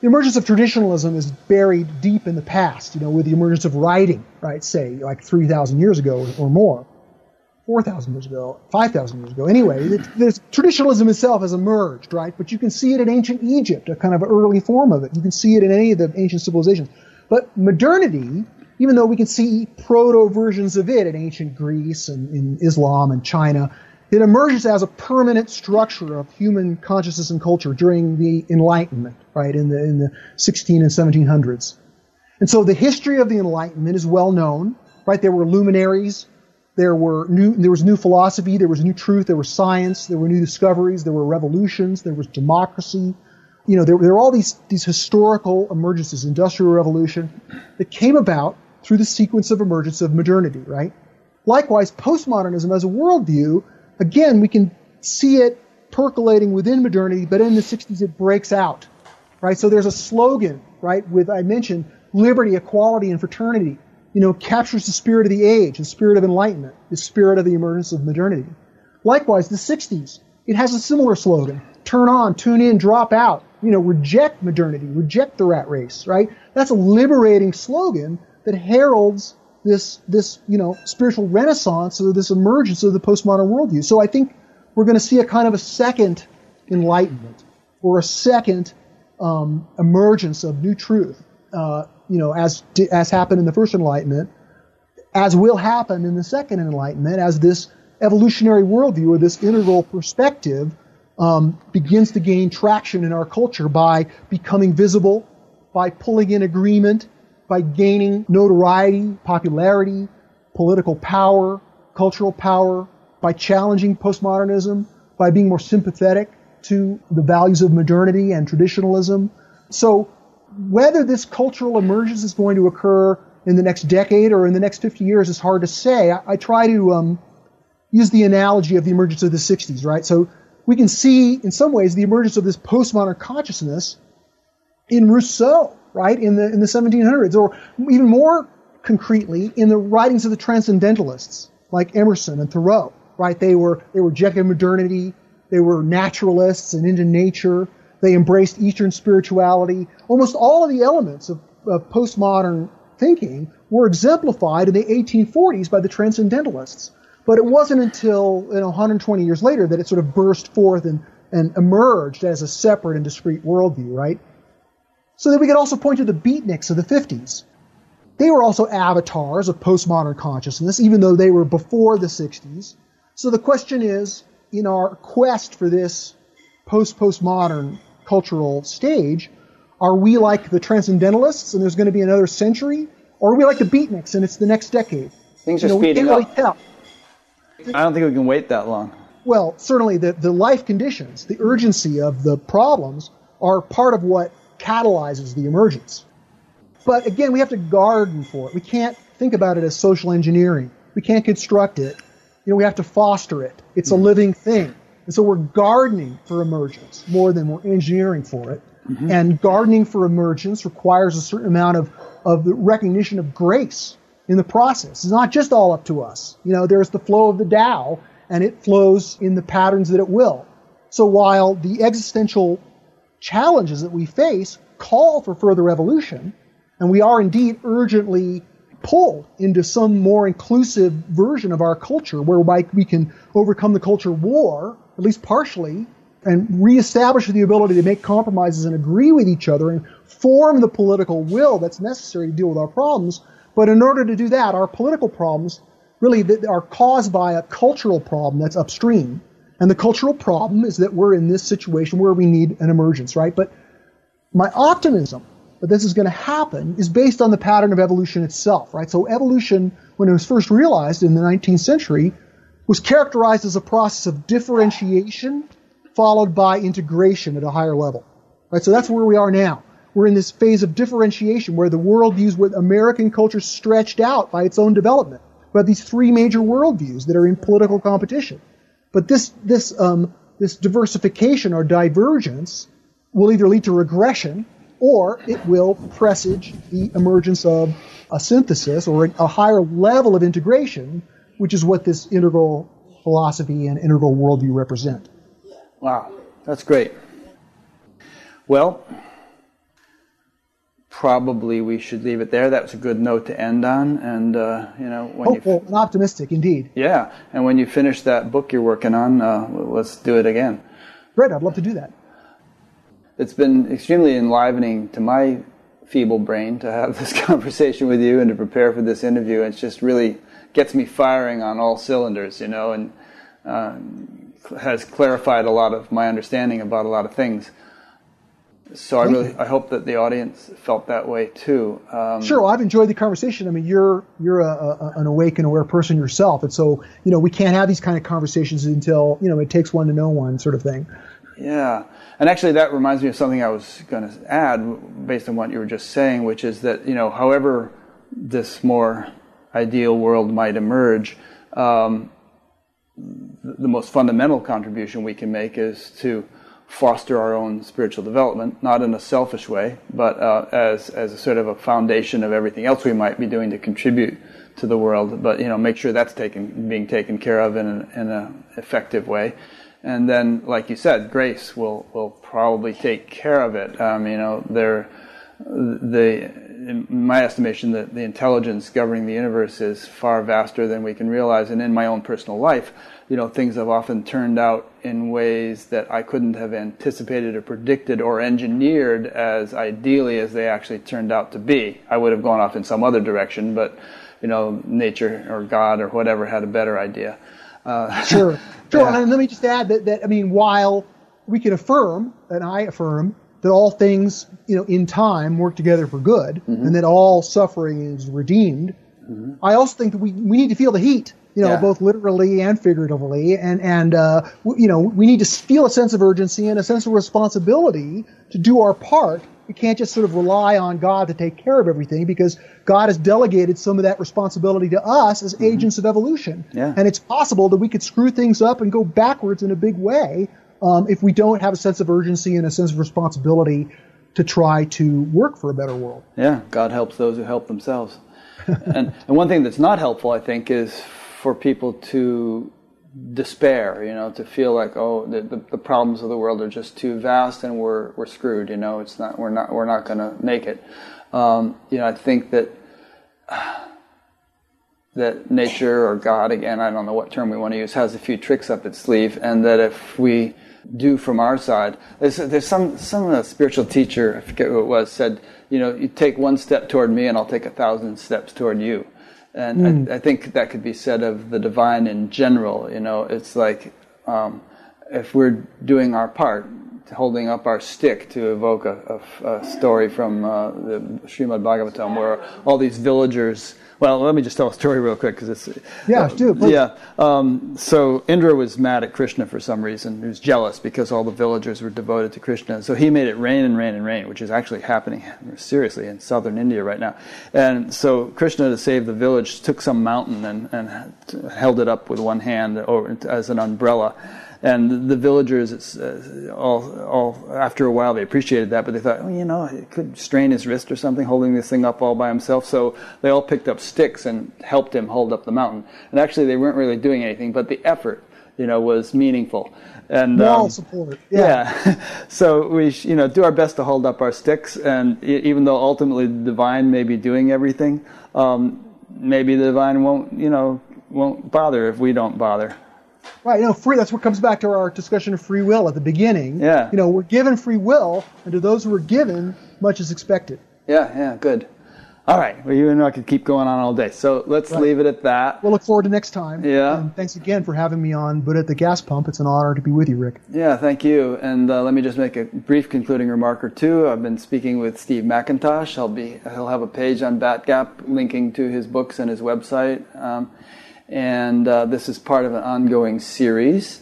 the emergence of traditionalism is buried deep in the past, you know, with the emergence of writing, right? Say, like 3,000 years ago or more. 4,000 years ago, 5,000 years ago. Anyway, the, traditionalism itself has emerged, right? But you can see it in ancient Egypt, a kind of early form of it. You can see it in any of the ancient civilizations. But modernity, even though we can see proto versions of it in ancient Greece and in Islam and China, it emerges as a permanent structure of human consciousness and culture during the Enlightenment, right, in the, in the 16 and 1700s. And so the history of the Enlightenment is well known, right? There were luminaries there were new, there was new philosophy, there was new truth, there was science, there were new discoveries, there were revolutions, there was democracy. You know, there, there were all these, these historical emergences, industrial revolution, that came about through the sequence of emergence of modernity, right? Likewise, postmodernism as a worldview, again, we can see it percolating within modernity, but in the 60s it breaks out, right? So there's a slogan, right, with, I mentioned, liberty, equality, and fraternity you know, captures the spirit of the age, the spirit of enlightenment, the spirit of the emergence of modernity. Likewise, the 60s, it has a similar slogan. Turn on, tune in, drop out. You know, reject modernity, reject the rat race, right? That's a liberating slogan that heralds this, this, you know, spiritual renaissance or this emergence of the postmodern worldview. So I think we're going to see a kind of a second enlightenment or a second um, emergence of new truth uh, you know, as as happened in the first enlightenment, as will happen in the second enlightenment, as this evolutionary worldview or this integral perspective um, begins to gain traction in our culture by becoming visible, by pulling in agreement, by gaining notoriety, popularity, political power, cultural power, by challenging postmodernism, by being more sympathetic to the values of modernity and traditionalism. So whether this cultural emergence is going to occur in the next decade or in the next 50 years is hard to say. I, I try to um, use the analogy of the emergence of the 60s, right? So we can see, in some ways, the emergence of this postmodern consciousness in Rousseau, right, in the in the 1700s, or even more concretely, in the writings of the transcendentalists like Emerson and Thoreau, right? They were they rejected modernity, they were naturalists and into nature. They embraced Eastern spirituality. Almost all of the elements of, of postmodern thinking were exemplified in the 1840s by the Transcendentalists. But it wasn't until you know, 120 years later that it sort of burst forth and, and emerged as a separate and discrete worldview, right? So that we could also point to the beatniks of the 50s. They were also avatars of postmodern consciousness, even though they were before the 60s. So the question is, in our quest for this post-postmodern cultural stage, are we like the transcendentalists and there's going to be another century, or are we like the beatniks and it's the next decade? Things are you know, speeding we can't up. Really I don't think we can wait that long. Well, certainly the, the life conditions, the urgency of the problems are part of what catalyzes the emergence. But again, we have to garden for it. We can't think about it as social engineering. We can't construct it. You know, we have to foster it. It's a living thing. And so we're gardening for emergence more than we're engineering for it. Mm-hmm. And gardening for emergence requires a certain amount of, of the recognition of grace in the process. It's not just all up to us. You know, there's the flow of the Tao, and it flows in the patterns that it will. So while the existential challenges that we face call for further evolution, and we are indeed urgently pulled into some more inclusive version of our culture whereby we can overcome the culture war, at least partially, and reestablish the ability to make compromises and agree with each other and form the political will that's necessary to deal with our problems. But in order to do that, our political problems really are caused by a cultural problem that's upstream. And the cultural problem is that we're in this situation where we need an emergence, right? But my optimism that this is going to happen is based on the pattern of evolution itself, right? So evolution, when it was first realized in the 19th century, was characterized as a process of differentiation followed by integration at a higher level, right? So that's where we are now. We're in this phase of differentiation where the worldviews with American culture stretched out by its own development. We have these three major worldviews that are in political competition. But this, this, um, this diversification or divergence will either lead to regression or it will presage the emergence of a synthesis or a higher level of integration, which is what this integral philosophy and integral worldview represent. Wow, that's great. Well, probably we should leave it there. That was a good note to end on, and uh, you know, when hopeful you, and optimistic indeed. Yeah, and when you finish that book you're working on, uh, let's do it again. Great, I'd love to do that it's been extremely enlivening to my feeble brain to have [laughs] this conversation with you and to prepare for this interview. It just really gets me firing on all cylinders, you know, and uh, has clarified a lot of my understanding about a lot of things. So I really I hope that the audience felt that way too. Um, sure, well, I've enjoyed the conversation. I mean, you're you're a, a, an awake and aware person yourself, and so you know we can't have these kind of conversations until you know it takes one to know one, sort of thing. Yeah. And actually, that reminds me of something I was going to add based on what you were just saying, which is that, you know, however this more ideal world might emerge, um, the most fundamental contribution we can make is to foster our own spiritual development, not in a selfish way, but uh, as, as a sort of a foundation of everything else we might be doing to contribute to the world. But, you know, make sure that's taken, being taken care of in an in a effective way and then, like you said, grace will will probably take care of it. Um, you know, there, the in my estimation, that the intelligence governing the universe is far vaster than we can realize. And in my own personal life, you know, things have often turned out in ways that I couldn't have anticipated or predicted or engineered as ideally as they actually turned out to be. I would have gone off in some other direction, but you know, nature or God or whatever had a better idea. Uh, sure. [laughs] Sure. Yeah. And let me just add that, that, I mean, while we can affirm, and I affirm, that all things, you know, in time work together for good, mm-hmm. and that all suffering is redeemed, mm-hmm. I also think that we, we need to feel the heat, you know, yeah. both literally and figuratively, and and uh, you know, we need to feel a sense of urgency and a sense of responsibility to do our part we can't just sort of rely on God to take care of everything because God has delegated some of that responsibility to us as mm-hmm. agents of evolution. Yeah. And it's possible that we could screw things up and go backwards in a big way um, if we don't have a sense of urgency and a sense of responsibility to try to work for a better world. Yeah, God helps those who help themselves. [laughs] and, and one thing that's not helpful, I think, is for people to despair, you know, to feel like, oh, the, the, the, problems of the world are just too vast and we're, we're screwed, you know, it's not, we're not, we're not going to make it. Um, you know, I think that, [sighs] that nature or God, again, I don't know what term we want to use, has a few tricks up its sleeve and that if we do from our side, there's, there's some, some spiritual teacher, I forget who it was, said, you know, you take one step toward me and I'll take a thousand steps toward you. And mm. I. I, think that could be said of the divine in general. You know, it's like um, if we're doing our part, holding up our stick to evoke a, a, a story from uh, the Srimad Bhagavatam where all these villagers well, let me just tell a story real quick because it's yeah, do please. yeah. Um, so Indra was mad at Krishna for some reason. He was jealous because all the villagers were devoted to Krishna. So he made it rain and rain and rain, which is actually happening [laughs] seriously in southern India right now. And so Krishna, to save the village, took some mountain and, and held it up with one hand as an umbrella and the villagers, uh, all, all after a while, they appreciated that, but they thought, oh, you know, it could strain his wrist or something, holding this thing up all by himself. So they all picked up sticks and helped him hold up the mountain. And actually, they weren't really doing anything, but the effort, you know, was meaningful. And moral um, support. Yeah. yeah. [laughs] so we, you know, do our best to hold up our sticks, and even though ultimately the divine may be doing everything, um, maybe the divine won't, you know, won't bother if we don't bother. Right, you know, free. That's what comes back to our discussion of free will at the beginning. Yeah. You know, we're given free will, and to those who are given, much is expected. Yeah, yeah, good. All right. Well, you and I could keep going on all day, so let's right. leave it at that. We'll look forward to next time. Yeah. And thanks again for having me on Buddha at the Gas Pump. It's an honor to be with you, Rick. Yeah, thank you. And uh, let me just make a brief concluding remark or two. I've been speaking with Steve McIntosh. He'll be he'll have a page on BatGap linking to his books and his website. Um, and uh, this is part of an ongoing series.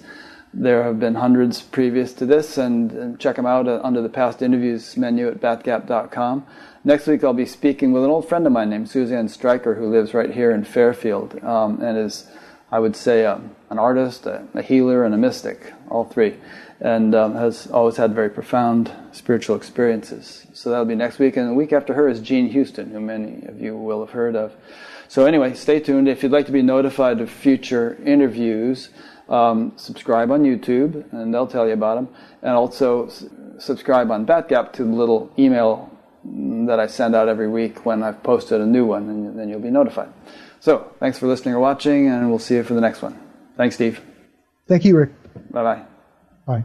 There have been hundreds previous to this, and, and check them out uh, under the past interviews menu at batgap.com. Next week, I'll be speaking with an old friend of mine named Suzanne Stryker, who lives right here in Fairfield um, and is, I would say, um, an artist, a, a, healer, and a mystic, all three, and um, has always had very profound spiritual experiences. So that'll be next week. And the week after her is Jean Houston, who many of you will have heard of. So anyway, stay tuned. If you'd like to be notified of future interviews, um, subscribe on YouTube, and they'll tell you about them. And also s- subscribe on BatGap to the little email that I send out every week when I've posted a new one, and then you'll be notified. So thanks for listening or watching, and we'll see you for the next one. Thanks, Steve. Thank you, Rick. Bye-bye. Bye.